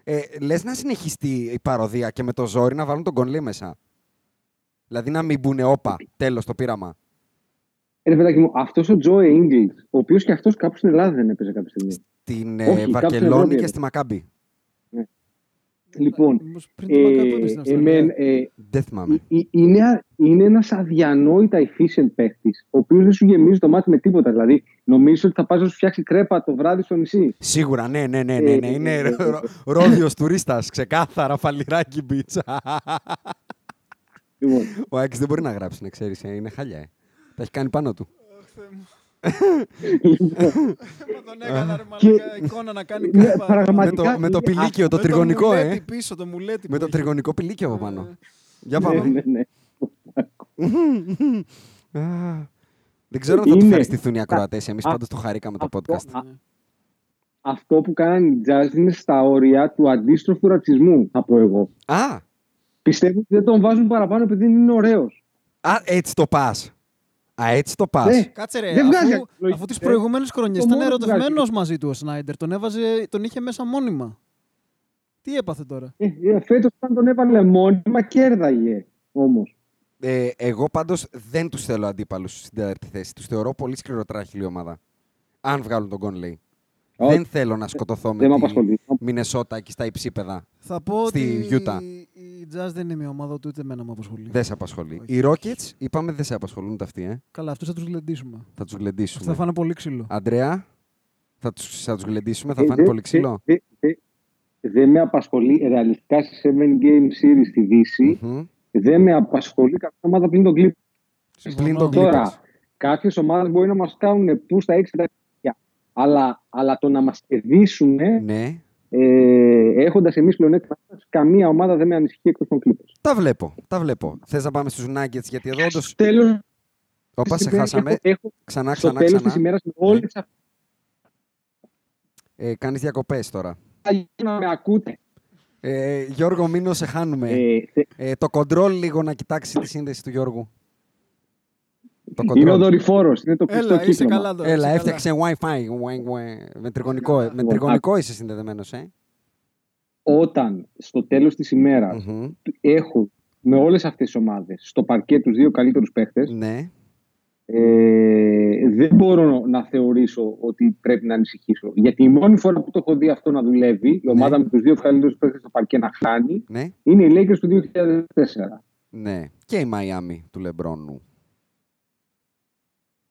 Ε, λες να συνεχιστεί η παροδία και με το ζόρι να βάλουν τον Γκον μέσα; Δηλαδή να μην μπουνε όπα, τέλος το πείραμα. Ε, Ρε παιδάκι μου, αυτός ο Τζο Ίγκλ, ο οποίος και αυτός κάπου στην Ελλάδα δεν έπαιζε κάποια στιγμή. Στην Όχι, ε, κάπου στην Βαρκελόνη Ευρώπη και έπαιζε. στη Μακάμπη. Λοιπόν, Μήπως πριν το Μακάμπι έπαιζε στην ε, Αυστραλία. εμέν, ε, Δεν θυμάμαι. Ε- ε- είναι, είναι ένα αδιανόητα efficient παίχτη, ο οποίο δεν σου γεμίζει το μάτι με τίποτα. Δηλαδή, νομίζει ότι θα πάει να σου φτιάξει κρέπα το βράδυ στο νησί. Σίγουρα, ναι, ναι, ναι, ναι, ναι. Ε, Είναι ε, ε, ε, ρό- ρόδιος τουρίστας, ξεκάθαρα, φαλιράκι μπίτσα. Λοιπόν, Ο Άκης δεν μπορεί να γράψει, να ξέρεις, ε, είναι χαλιά. ε. Τα έχει κάνει πάνω του. Μα τον έκανα ρε Και- μαλάκα εικόνα να κάνει ναι, κρέπα. Με πραγματικά. το, με το είναι- πηλίκιο, το Με τριγωνικό, μουλέτι ε. πίσω, το μουλέτι Με που το έχει. τριγωνικό πηλίκιο από πάνω. Ε, Για Ναι, πάμε. ναι, ναι. Α, Δεν ξέρω αν θα του Είναι- ευχαριστηθούν οι ακροατές. Εμείς Α, πάντως το χαρήκαμε το αυτό- podcast. α, Αυτό που κάνανε οι jazz είναι στα όρια του αντίστροφου ρατσισμού, θα πω εγώ. Α, Πιστεύω ότι δεν τον βάζουν παραπάνω επειδή είναι ωραίος. α, έτσι το πας. Α, έτσι το πας. Ναι. Κάτσε ρε, Δεν βγάζει αφού, λογική, αφού τις ε. προηγούμενες χρονιές Το ήταν μόνο που βγάζει. ερωτευμένος μαζί του ο Σνάιντερ. Τον, έβαζε, τον είχε μέσα μόνιμα. Τι έπαθε τώρα; Ε, ε, Φέτος, όταν τον έβαλε μόνιμα, κέρδαγε όμως. Ε, εγώ πάντως δεν τους θέλω αντίπαλους στην τέταρτη θέση. Τους θεωρώ πολύ σκληροτράχηλη ομάδα. Αν βγάλουν τον Conley. Όχι. Δεν θέλω να σκοτωθώ με Δεν με τη απασχολεί. Μινεσότα εκεί στα υψίπεδα. Θα πω Στη ότι Utah. η Jazz δεν είναι μια ομάδα ούτε εμένα με απασχολεί. Δεν σε απασχολεί. Όχι. Οι Rockets είπαμε δεν σε απασχολούν ούτε αυτοί, ε. Καλά, αυτούς θα τους γλεντήσουμε. Θα τους Αυτοί γλεντήσουμε. θα φάνε πολύ ξύλο. Αντρέα, θα τους, θα τους γλεντήσουμε, θα Ε, φάνε δε- πολύ ξύλο; δε- δε- Δεν με απασχολεί ρεαλιστικά σε 7 game series στη Δύση. Μμμ. Δεν με απασχολεί κάποια ομάδα πλην τον Clippers. Πλην τον Τώρα, Clippers. κάποιες ομάδες μπορεί να μας κάνουν που στα 6 αλλά, αλλά το να μας κερδίσουν Ναι, ε, έχοντας εμείς πλεονέκτημα, καμία ομάδα δεν με ανησυχεί εκτός των Clippers. τα βλέπω, τα βλέπω. Θες να πάμε στους Nuggets, γιατί εδώ όντως... Τέλο. Όπα, σε χάσαμε. Έχω, έχω, Ξανά, στο ξανά, τέλος της ξανά. ημέρας με όλες αυτέ Ε, κάνεις διακοπές τώρα. να με ακούτε. Ε, Γιώργο, μείνω, σε χάνουμε. Ε, θε- Ε, το control λίγο να κοιτάξει τη σύνδεση του Γιώργου. Το είναι ο control. δορυφόρος, είναι το κλειστό Έλα, είσαι κύκλωμα. καλά τώρα. Έλα, είσαι καλά. έφτιαξε Wi-Fi. Ουε, ουε. Με τριγωνικό, ε, με Λοιπόν, τριγωνικό είσαι συνδεδεμένος, ε. Όταν στο τέλος της ημέρας Μμμ. έχω με όλες αυτές τις ομάδες στο παρκέ τους δύο καλύτερους παίχτες, Ναι. ε, δεν μπορώ να θεωρήσω ότι πρέπει να ανησυχήσω. Γιατί η μόνη φορά που το έχω δει αυτό να δουλεύει, η ομάδα με τους δύο καλύτερους παίχτες στο παρκέ να χάνει, Ναι. είναι οι Lakers του 2004. Ναι. Και η Μαϊάμι του Λεμπρόνου.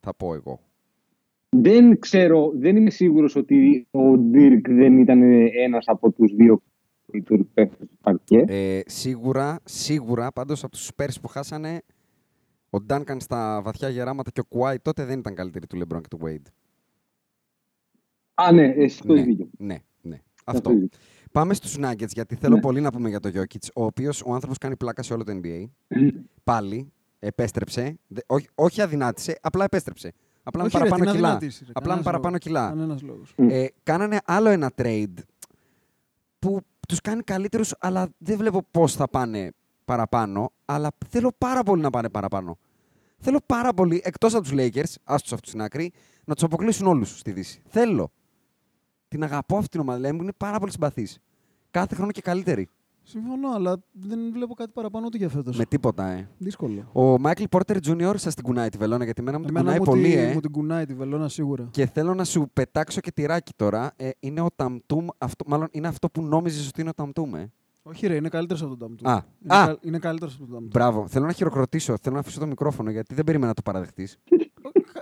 Θα πω εγώ. δεν ξέρω, δεν είμαι σίγουρος ότι ο Ντύρκ δεν ήταν ένας από τους δύο του παίκτες του παρκέ. Ε, σίγουρα, σίγουρα, πάντως από τους Spurs που χάσανε, ο Ντάνκαν στα βαθιά γεράματα και ο Κουάι τότε δεν ήταν καλύτεροι του Λεμπρόν και του Wade. Α, ναι, εσύ το ναι, έχεις δίκιο. ναι, ναι. Αυτό Αυτό. έχεις δίκιο. Πάμε στους Nuggets, γιατί θέλω Ναι. πολύ να πούμε για το Jokic, ο οποίος ο άνθρωπος κάνει πλάκα σε όλο το NBA. Πάλι, επέστρεψε. Δε- όχι, όχι αδυνάτησε, απλά επέστρεψε. Απλά με Όχι, ρε, παραπάνω την κιλά. αδυνάτησε, ρε, Απλά με κανένας παραπάνω λόγος. κιλά. Κανένας λόγος. Ε, κάνανε άλλο ένα trade που τους κάνει καλύτερους, αλλά δεν βλέπω πώς θα πάνε παραπάνω, αλλά θέλω πάρα πολύ να πάνε παραπάνω. Θέλω πάρα πολύ, εκτός από τους Lakers, άστος αυτούς στην άκρη, να τους αποκλείσουν όλους στη Δύση. Θέλω. Την αγαπώ αυτή την ομάδα, δηλαδή μου είναι πάρα πολύ συμπαθής. Κάθε χρόνο και καλύτερη. Συμφωνώ, αλλά δεν βλέπω κάτι παραπάνω ούτε για φέτος. Με τίποτα, ε. Δύσκολο. Ο Μάικλ Πόρτερ Jr. σας την κουνάει τη βελόνα, γιατί εμένα μου την Εμένα κουνάει μου, πολύ, τη, ε. μου την κουνάει τη βελόνα σίγουρα. Και θέλω να σου πετάξω και τυράκι τώρα. Ε, είναι ο Ταμτούμ, αυτό, μάλλον είναι αυτό που νόμιζες ότι είναι ο Ταμτούμ, ε. Όχι, ρε, είναι καλύτερος από τον Ταμτού. Α, είναι, α. κα- είναι καλύτερος από τον Ταμτού. Μπράβο. Θέλω να χειροκροτήσω, θέλω να αφήσω το μικρόφωνο γιατί δεν περίμενα να το παραδεχτείς.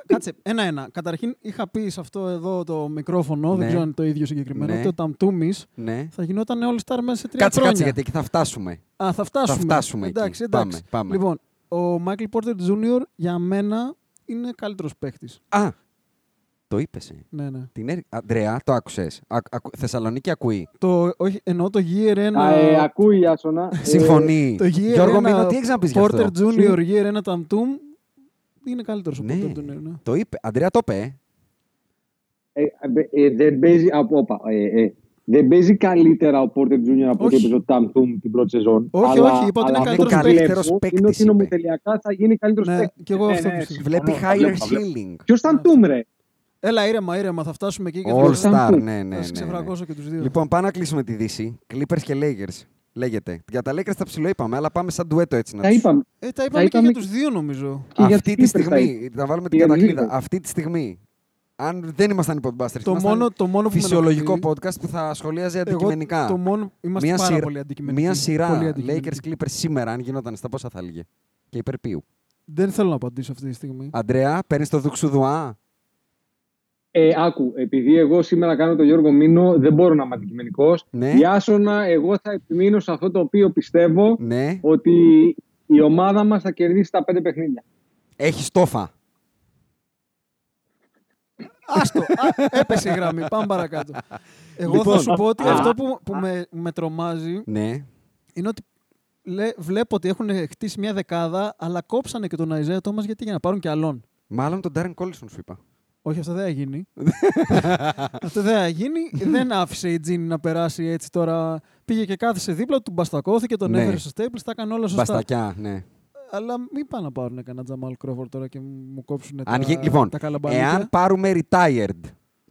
Κάτσε, ένα-ένα. Καταρχήν είχα πει σε αυτό εδώ το μικρόφωνο, Ναι. δεν ξέρω αν είναι το ίδιο συγκεκριμένο, Ναι. ότι ο Ταμτούμη Ναι. θα γινόταν All Star μέσα σε τρία Κάτσε, χρόνια. κάτσε, γιατί εκεί θα φτάσουμε. Α, θα φτάσουμε. Θα φτάσουμε εκεί. εντάξει, εντάξει. Πάμε, πάμε. Λοιπόν, ο Μάικλ Πόρτερ Jr. για μένα είναι καλύτερος παίχτης. Α, το είπες. Ε. Ναι, ναι. Την έρ... Αντρέα, το άκουσες. Θεσσαλονίκη ακούει. Το, όχι, εννοώ το Year 1. Α, ε, ακούει η Άσονα. Ε, Συμφωνεί. Το Year Γιώργο 1 Μίνο, τι έχεις να πεις γι' Porter αυτό. Junior Year 1 Ταμτούμ είναι καλύτερος Ναι. από τον Porter Junior. Ναι. Το είπε. Αντρέα, το είπε. ε. ε, ε, ε, δεν παίζει από, όπα, ε, ε, δεν παίζει καλύτερα ο Πόρτερ Jr. από ό,τι Όχι. έπαιζε ο Ταμτούμ την πρώτη σεζόν. Όχι, αλλά, όχι, είπα ότι είναι αλλά καλύτερος αυτό που παίκτης. βλέπω Παίκτης Είναι ότι είπε. νομοτελειακά θα γίνει καλύτερος Ναι, παίκτης. κι εγώ αυτό πιστεύω. Βλέπει higher ceiling. Ποιος Ταμτούμ, ρε; Έλα, ήρεμα, ήρεμα, θα φτάσουμε εκεί και All θα, star, Samsung. ναι, ναι, ναι. θα σε ναι. ξεφρακώσω και τους δύο. Λοιπόν, πάμε να κλείσουμε τη Δύση. Clippers και Lakers. Λέγεται. Για τα Lakers τα ψηλό είπαμε, αλλά πάμε σαν ντουέτο έτσι να Τα τους- είπαμε. ε, τα είπαμε και είπαμε για τους δύο, νομίζω. Και για Αυτή τους τη Clippers τα στιγμή, να βάλουμε την Για τους κατακλείδα. Lakers. Αυτή τη στιγμή, αν δεν ήμασταν υποτμπάστερ, Το μόνο, το μόνο που με φυσιολογικό ενοχλεί- podcast που θα σχολίαζε Εγώ, αντικειμενικά. το μόνο, είμαστε Μία πάρα σειρά- πολύ αντικειμενικοί. Μία Πολύ σειρά αντικειμενικοί. Lakers Clippers σήμερα, αν γινόταν στα πόσα θα έλεγε; Και υπέρ ποιου. Δεν θέλω να απαντήσω αυτή τη στιγμή. Αντρέα, παίρνεις το δουξουδουά; Ε, άκου, επειδή εγώ σήμερα κάνω τον Γιώργο Μίνο, δεν μπορώ να είμαι αντικειμενικός. Ναι. Η Άσονα, εγώ θα επιμείνω σε αυτό το οποίο πιστεύω Ναι. ότι η ομάδα μας θα κερδίσει τα πέντε παιχνίδια. Έχει τόφα. Άστο, α, έπεσε η γραμμή. Πάμε παρακάτω. Εγώ Λοιπόν, θα σου πω ότι α, αυτό που, που με, με τρομάζει Ναι. είναι ότι λέ, βλέπω ότι έχουν χτίσει μια δεκάδα, αλλά κόψανε και τον Αϊζέα Τόμα γιατί για να πάρουν και άλλον. Μάλλον τον Darren Collison σου είπα. Όχι, αυτό δεν θα γίνει. αυτό δεν θα γίνει. δεν άφησε η Τζίνι να περάσει έτσι τώρα. Πήγε και κάθισε δίπλα του, μπαστακώθηκε, τον Ναι. έφερε στο Staples, τα έκανε όλα σωστά. Μπαστακιά, ναι. Αλλά μην πάνε να πάρουν κανένα Τζαμάλ Κρόφορ τώρα και μου κόψουν Αν τα, γι- λοιπόν, τα καλαμπανίκια. εάν πάρουμε retired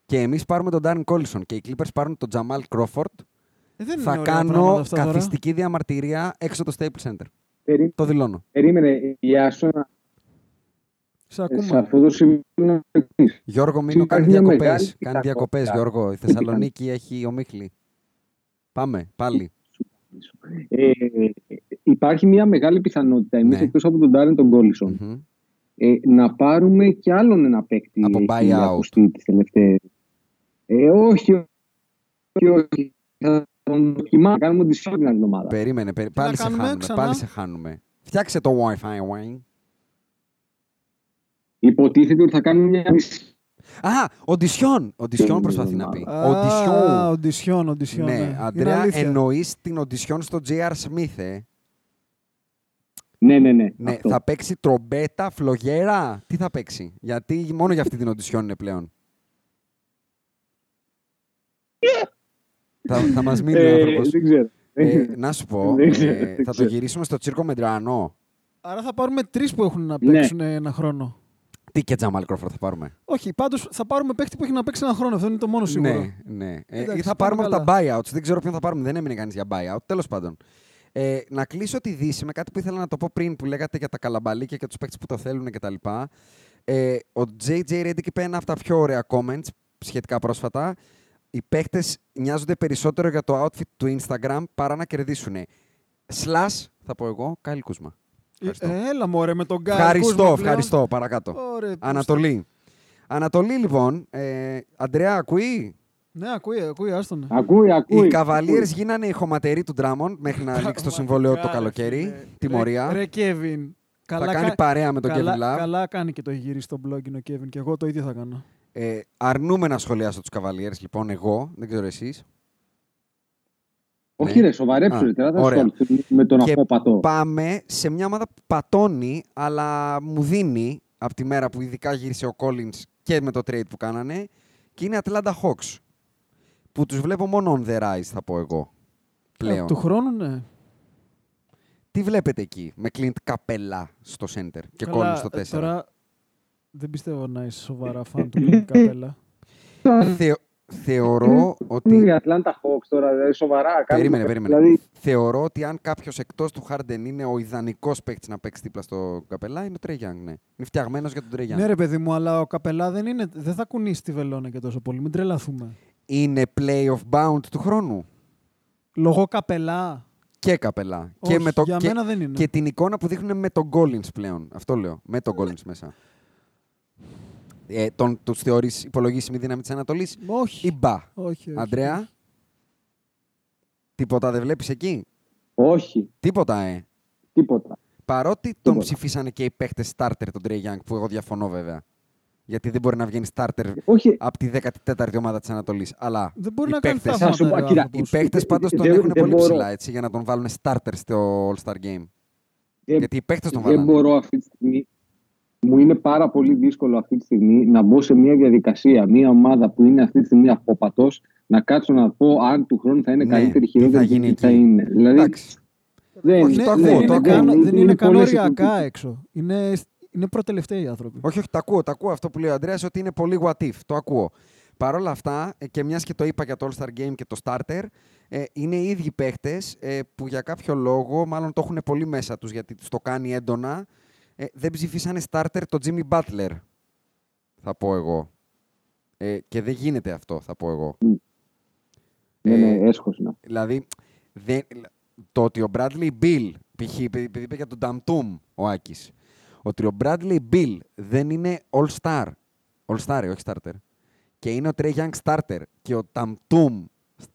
και εμείς πάρουμε τον Darren Collison και οι Clippers πάρουν τον Jamal Crawford, Ε, δεν είναι θα ωραία πράγματα κάνω αυτά τώρα. καθιστική διαμαρτυρία έξω το Staples Center. Περί- Το δηλώνω. Περίμενε, η Άσονα Σε ε, ακούμε. σε αυτό το σημείο να ρωτήσει. Γιώργο, Μίνο κάνεις Υπάρχει μια διακοπές. μεγάλη Κάνει πιθανότητα. διακοπές, Γιώργο. Η Θεσσαλονίκη έχει ομίχλη. Πάμε, πάλι. Ε, υπάρχει μια μεγάλη πιθανότητα εμείς Ναι. εκτός από τον Ντάρεν τον Κόλισον Μμμ. ε, να πάρουμε και άλλον ένα παίκτη Από έχει buyout. ακουστεί τις τελευταίες. Ε, όχι, όχι, όχι. Θα τον δοκιμάσουμε, να κάνουμε τη σιώδη την άλλη εβδομάδα. Περίμενε, περί- να πάλι σε κάνουμε χάνουμε. ξανά; Πάλι σε χάνουμε. Φτιάξε το Wi-Fi, Wayne. Υποτίθεται ότι θα κάνουμε μια Α, οντισιόν. Οντισιόν προσπαθεί να πει. Α, Οντισιόν. οντισιόν, οντισιόν. Ναι, Είναι Αντρέα, αλήθεια. εννοείς την οντισιόν στο J.R. Smith, ε; Ναι, ναι, ναι. Ναι, αυτό. θα παίξει τρομπέτα, φλογέρα; Τι θα παίξει; Γιατί μόνο για αυτή την οντισιόν είναι πλέον. θα, θα μας μείνει ο Ε, άνθρωπος. δεν ξέρω. Ε, να σου πω, Δεν ε, ξέρω, δεν θα το ξέρω. γυρίσουμε στο Τσίρκο Μεντρανό. Άρα θα πάρουμε τρεις που έχουν να Ναι. παίξουν ένα χρόνο. Τι και Τζαμάλ Κρόφορντ θα πάρουμε; Όχι, πάντως θα πάρουμε παίχτη που έχει να παίξει ένα χρόνο. Αυτό είναι το μόνο σίγουρο. Ναι, ναι. Ε, Εντάξει, ή θα πάμε πάρουμε από καλά. τα buyouts. Δεν ξέρω ποιον θα πάρουμε. Δεν έμεινε κανείς για buyout. Τέλος πάντων. Ε, να κλείσω τη Δύση με κάτι που ήθελα να το πω πριν που λέγατε για τα καλαμπαλίκια και τους παίκτες που το θέλουν κτλ. Ε, ο JJ Redick είπε ένα από τα πιο ωραία comments σχετικά πρόσφατα. Οι παίκτες νοιάζονται περισσότερο για το outfit του Instagram παρά να κερδίσουν. Slash, θα πω εγώ, Κάιλ Κούσμα. Ε, Έλα μωρέ με τον Γκάι. Ευχαριστώ, Κούσμα πλέον. ευχαριστώ. Παρακάτω. Ωραία, Ανατολή. Ανατολή, λοιπόν. Ε, Αντρέα, ακούει; Ναι, ακούει, ακούει, άστον. Ακούει, ακούει. Οι Cavaliers γίνανε οι χωματεροί του Drummond μέχρι να λήξει το συμβόλαιο το καλοκαίρι. Τιμωρία. Ρε, Κέβιν. Θα κάνει παρέα με τον καλά, Kevin Love. Καλά κάνει και το έχει γυρίσει στο blog ο Κέβιν και εγώ το ίδιο θα κάνω. Ε, αρνούμε να σχολιάσω τους Cavaliers, λοιπόν, εγώ. Δεν ξέρω εσείς. Όχι, Ναι. ρε, σοβαρέψου. Α, ρε, τώρα θα ωραία. ασχοληθούμε με τον Και απόπατο. Πάμε σε μια ομάδα που πατώνει, αλλά μου δίνει από τη μέρα που ειδικά γύρισε ο Collins και με το trade που κάνανε και είναι Atlanta Hawks. Που τους βλέπω μόνο on the rise, θα πω εγώ. Πλέον. Ε, του χρόνου, ναι. Τι βλέπετε εκεί με Clint Capella στο center και Καλά, Collins στο 4. ε, Τώρα δεν πιστεύω να είσαι σοβαρά φαν του Clint Capella. Θεω- θεωρώ ότι Η Atlanta Hawks τώρα, δηλαδή, σοβαρά. κάνουμε- Περίμενε, περίμενε. Δηλαδή, Θεωρώ ότι αν κάποιος εκτός του Harden είναι ο ιδανικός παίκτης να παίξει δίπλα στο καπελά, είναι ο Trey Young, ναι. Είναι φτιαγμένος για τον Trey Young. ναι, ρε παιδί μου, αλλά ο Καπελά δεν, είναι, δεν θα κουνήσει τη βελόνα και τόσο πολύ. Μην τρελαθούμε. Είναι play of bound του χρόνου. Λόγω Καπελά. Και καπελά. Όχι, και, με το, για και, μένα δεν είναι. και την εικόνα που δείχνουν με τον Collins πλέον. Αυτό λέω. Με τον Collins μέσα. Ε, τον, τους θεωρείς υπολογίσιμη δύναμη της Ανατολής Όχι. ή μπα; όχι, όχι. Αντρέα, τίποτα δεν βλέπεις εκεί; όχι, Τίποτα, ε. τίποτα. Παρότι τον Τίποτα. ψηφίσανε και οι παίχτες starter τον Trey Young, που εγώ διαφωνώ βέβαια. Γιατί δεν μπορεί να βγαίνει starter Όχι, από τη 14η ομάδα της Ανατολής. Αλλά Δεν μπορεί οι να κάνει παίκτες- Θα σου πω, θαύματα. ρε, κοίτα, άνθρωπος. Οι παίχτε πάντως τον Δεν- έχουν δεν πολύ μπορώ. ψηλά έτσι, για να τον βάλουν starter στο All-Star Game. δεν- Γιατί οι παίχτε τον δεν βάλανε. μπορώ αυτή τη στιγμή. Μου είναι πάρα πολύ δύσκολο αυτή τη στιγμή να μπω σε μια διαδικασία, μια ομάδα που είναι αυτή τη στιγμή απόπατο, να κάτσω να πω αν του χρόνου θα είναι Ναι, καλύτερη, τι χειρότερη θα και γίνει τι θα εκεί. είναι. Δηλαδή, Εντάξει. δεν, Όχι, Ναι, το δεν ακούω, είναι το καν- ακούω. Δεν είναι καν πολλές οριακά εκπομπές. έξω. Είναι, είναι προτελευταίοι οι άνθρωποι. Όχι, όχι, το ακούω, το ακούω αυτό που λέει ο Αντρέας ότι είναι πολύ what if. Το ακούω. Παρ' όλα αυτά, ε, και μιας και το είπα για το All-Star Game και το Starter, ε, είναι οι ίδιοι παίχτε που για κάποιο λόγο, μάλλον το έχουν πολύ μέσα τους γιατί τους το κάνει έντονα, ε, δεν ψηφίσανε Starter το Jimmy Butler. Θα πω εγώ. Ε, και δεν γίνεται αυτό, θα πω εγώ. ναι, ναι, Ε, έσχος είναι. Δηλαδή, δεν, το ότι ο Bradley Bill, π.χ. επειδή επειδή είπε για τον Damtum ο Άκης, ότι ο Bradley Bill δεν είναι all-star, all-star, ε, όχι starter, και είναι ο Trey Young starter και ο Damtum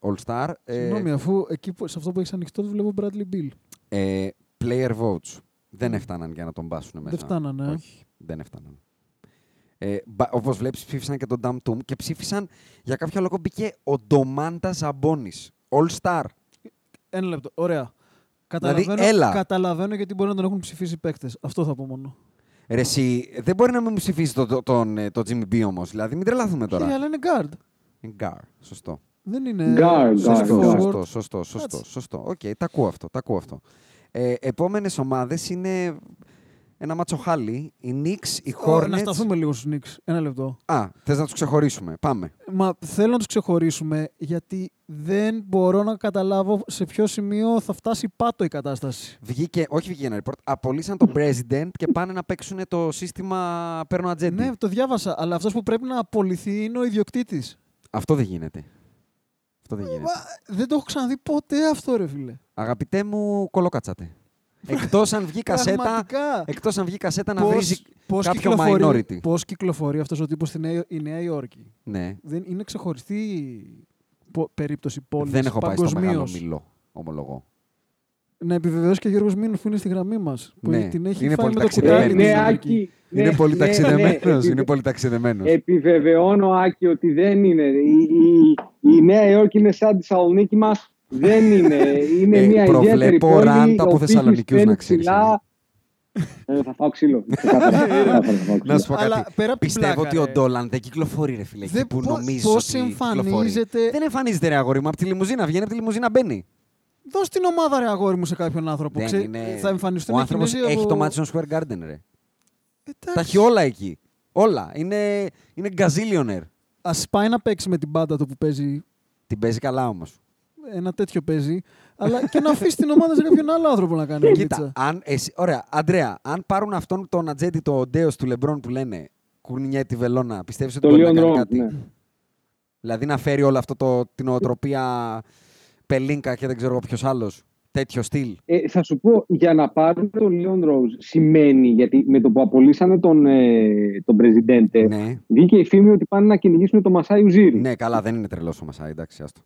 all-star, ε, Συγγνώμη, αφού εκεί που, σε αυτό που έχεις ανοιχτό το βλέπω Bradley Bill. ε, player votes. Δεν έφταναν για να τον μπάσουν μέσα. Δεν φτάνανε. ε. Όχι, δεν έφταναν. Ε, μπα- όπως βλέπεις ψήφισαν και τον Damtum και ψήφισαν για κάποιο λόγο μπήκε ο Ντομάντας Ζαμπόνης, all-star. Ένα λεπτό. Ωραία. Καταλαβαίνω, Δηλαδή, έλα. καταλαβαίνω γιατί μπορεί να τον έχουν ψηφίσει παίκτες. Αυτό θα πω μόνο. Ρε εσύ, δεν μπορεί να μην μου ψηφίσει το, το, τον, ε, το Jimmy B όμως. Δηλαδή, μην τρελαθούμε τώρα. Κύριε, αλλά είναι guard. Είναι Γκάρ. Σωστό. Δεν είναι. Guard, guard, Σωστό, guard. σωστό, σωστό, σωστό, Έτσι. σωστό. Οκ, τα ακούω αυτό, τα ακούω αυτό. Ε, επόμενες ομάδες είναι ένα ματσοχάλι. Οι Knicks, οι Ω, Hornets... Να σταθούμε λίγο στους Knicks. Ένα λεπτό. Α, θες να τους ξεχωρίσουμε. Πάμε. Μα θέλω να τους ξεχωρίσουμε γιατί δεν μπορώ να καταλάβω σε ποιο σημείο θα φτάσει πάτο η κατάσταση. Βγήκε, όχι βγήκε ένα report, απολύσαν τον president και πάνε να παίξουν το σύστημα παίρνω ατζέντη. Ναι, το διάβασα, αλλά αυτός που πρέπει να απολυθεί είναι ο ιδιοκτήτης. Αυτό δεν γίνεται. Αυτό δεν γίνεται. Μα, δεν το έχω ξαναδεί ποτέ αυτό, ρε φίλε. Αγαπητέ μου, κολοκάτσατε. Εκτός αν βγει κασέτα, Πραγματικά. εκτός αν βγει κασέτα να Πώς- βρίζει πώς κάποιο κυκλοφορεί, minority. Πώς κυκλοφορεί αυτός ο τύπος στη Νέα, η Νέα Υόρκη; Ναι. Δεν είναι ξεχωριστή πο- περίπτωση πόλης Δεν έχω πάει στο παγκοσμίως. μεγάλο μιλό, ομολογώ. Να επιβεβαιώσει και ο Γιώργος Μήνος που είναι στη γραμμή μας. Που Ναι, την έχει είναι φάει πολύ με το ταξιδεμένος. κουτάλι. Ναι, στην ναι, Αμερική. Άκη, ναι, είναι πολύ ναι, ταξιδεμένος, ναι, είναι επιβε- πολύ ταξιδεμένος. Επιβεβαιώνω, Άκη, ότι δεν είναι. Η, η, η Νέα Υόρκη είναι σαν τη Θεσσαλονίκη μας. Δεν είναι. Είναι Ε, μια προβλέπω ιδιαίτερη πόλη. ράντα από ο πύχης Θεσσαλονικιούς, μπαίνει να ξέρεις, ψηλά. Ε, θα φάω ξύλο. Ξεκάθαρα. Ξεκάθαρα θα φάω ξύλο. Να σου πω Αλλά κάτι. πέρα απ' την Πιστεύω πλάκα, ότι ο ρε. Ντόλαν δεν κυκλοφορεί, ρε φίλε. εκεί Δεν- που πώς- νομίζεις πώς ότι κυκλοφορεί. εμφανίζεται- Δεν εμφανίζεται, ρε αγόρι μου. Από τη λιμουζίνα βγαίνει, από τη λιμουζίνα μπαίνει. Δώσ' την ομάδα, ρε αγόρι μου, σε κάποιον άνθρωπο. Δεν Ξέ- είναι... Θα εμφανιστούν Ο άνθρωπος Κινέζοι έχει από- το Madison Square Garden, ρε. Εντάξει. Τα έχει όλα εκεί. Όλα. Είναι, είναι gazillionaire. Ας πάει να παίξει με την μπάντα του που παίζει. Την παίζει καλά όμως. Ένα τέτοιο παίζει. αλλά και να αφήσει την ομάδα σε κάποιον άλλο άνθρωπο να κάνει Κοίτα, δουλίτσα. αν, εσύ, ωραία, Αντρέα, αν πάρουν αυτόν τον ατζέντη, το ντέος του Λεμπρόν που λένε κουνιέ τη βελόνα, πιστεύεις ότι Το μπορεί να Leon κάνει Rose, κάτι; ναι. Δηλαδή να φέρει όλο αυτό το, την οτροπία Πελίνκα και δεν ξέρω ποιος άλλος. τέτοιο στυλ. Ε, θα σου πω, για να πάρουν τον Leon Rose σημαίνει, γιατί με το που απολύσανε τον, ε, τον Presidente, Ναι. βγήκε η φήμη ότι πάνε να κυνηγήσουν το Μασάι Ουζίρι. Ναι, καλά, δεν είναι τρελός ο Μασάι, εντάξει, άστο.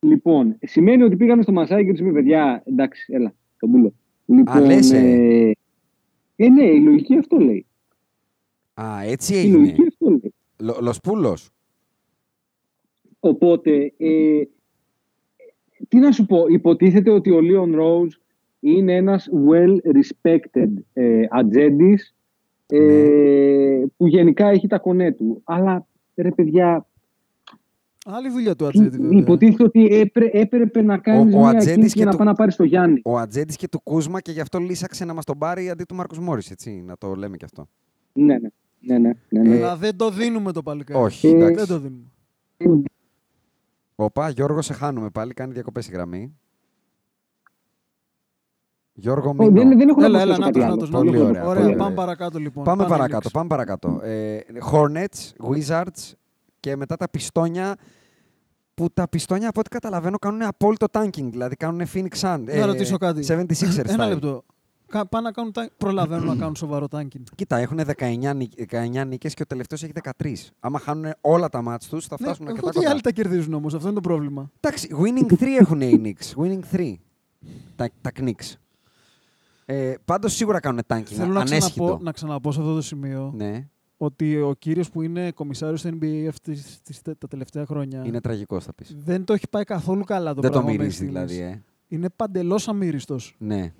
Λοιπόν, σημαίνει ότι πήγανε στο Μασάι και τους είπε, παιδιά, εντάξει, έλα, τον πουλο. Λοιπόν, λες, ε. ε, ε, ναι, η λογική αυτό λέει. Α, έτσι Η έγινε. λογική αυτό λέει. Λο- Λοσπούλος. Οπότε, ε, τι να σου πω, υποτίθεται ότι ο Leon Rose είναι ένας well-respected ε, ατζέντης ε, Ναι. που γενικά έχει τα κονέ του. Αλλά, ρε παιδιά, Άλλη δουλειά του Ατζέτη, βέβαια. υποτίθεται ότι έπρε, έπρεπε να κάνεις Ο- ο μια Ατζέντης κίνηση και για να του- πάει να πάρει στο Γιάννη. Ο Ατζέντης και του Κούσμα και γι' αυτό λύσαξε να μας τον πάρει αντί του Μάρκο Μόρις, έτσι. Να το λέμε και αυτό. Ναι, ναι. ναι, ναι, ναι, ναι. Αλλά δεν το δίνουμε το παλικάρι. Όχι, Ε, Δεν εντάξει. το δίνουμε. Οπα, Γιώργο, σε χάνουμε πάλι. Κάνει διακοπές η γραμμή. Γιώργο, Ω, μην. δεν, δεν έχω Έλα, να έλα, προσθέσω να κάτι το, να άλλο. το, Πολύ να το. ωραία, Ωραία, πολύ πάμε ωραία. παρακάτω λοιπόν. Πάμε Πάνε παρακάτω, Knicks. πάμε παρακάτω. Ε, Hornets, Wizards και μετά τα πιστόνια που τα πιστόνια από ό,τι καταλαβαίνω κάνουν απόλυτο tanking, δηλαδή κάνουν Phoenix Sun. Να ρωτήσω κάτι. 76ers Ένα style. λεπτό. Κα- Πάνε να κάνουν, τα- προλαβαίνουν να κάνουν σοβαρό τάγκινγκ. Κοίτα, έχουν 19, νίκ- 19 νίκες και ο τελευταίος έχει 13. Άμα χάνουν όλα τα μάτς τους, θα Ναι, φτάσουν αρκετά ούτε οι κοντά. άλλοι τα κερδίζουν όμως. Αυτό είναι το πρόβλημα. Εντάξει, winning 3 έχουν οι Knicks. Winning 3. Τα, τα Knicks. Ε, πάντως σίγουρα κάνουν tanking. Θέλω να ανέσχυτο. ξαναπώ, να ξαναπώ σε αυτό το σημείο Ναι, ότι ο κύριος που είναι κομισάριος στο NBA αυτής, της- τα τελευταία χρόνια είναι τραγικός θα πεις. δεν το έχει πάει καθόλου καλά το Δεν το πράγμα. μέχρι μυρίζει στιγμής. δηλαδή, ε. Είναι παντελώς αμύριστος. Ναι.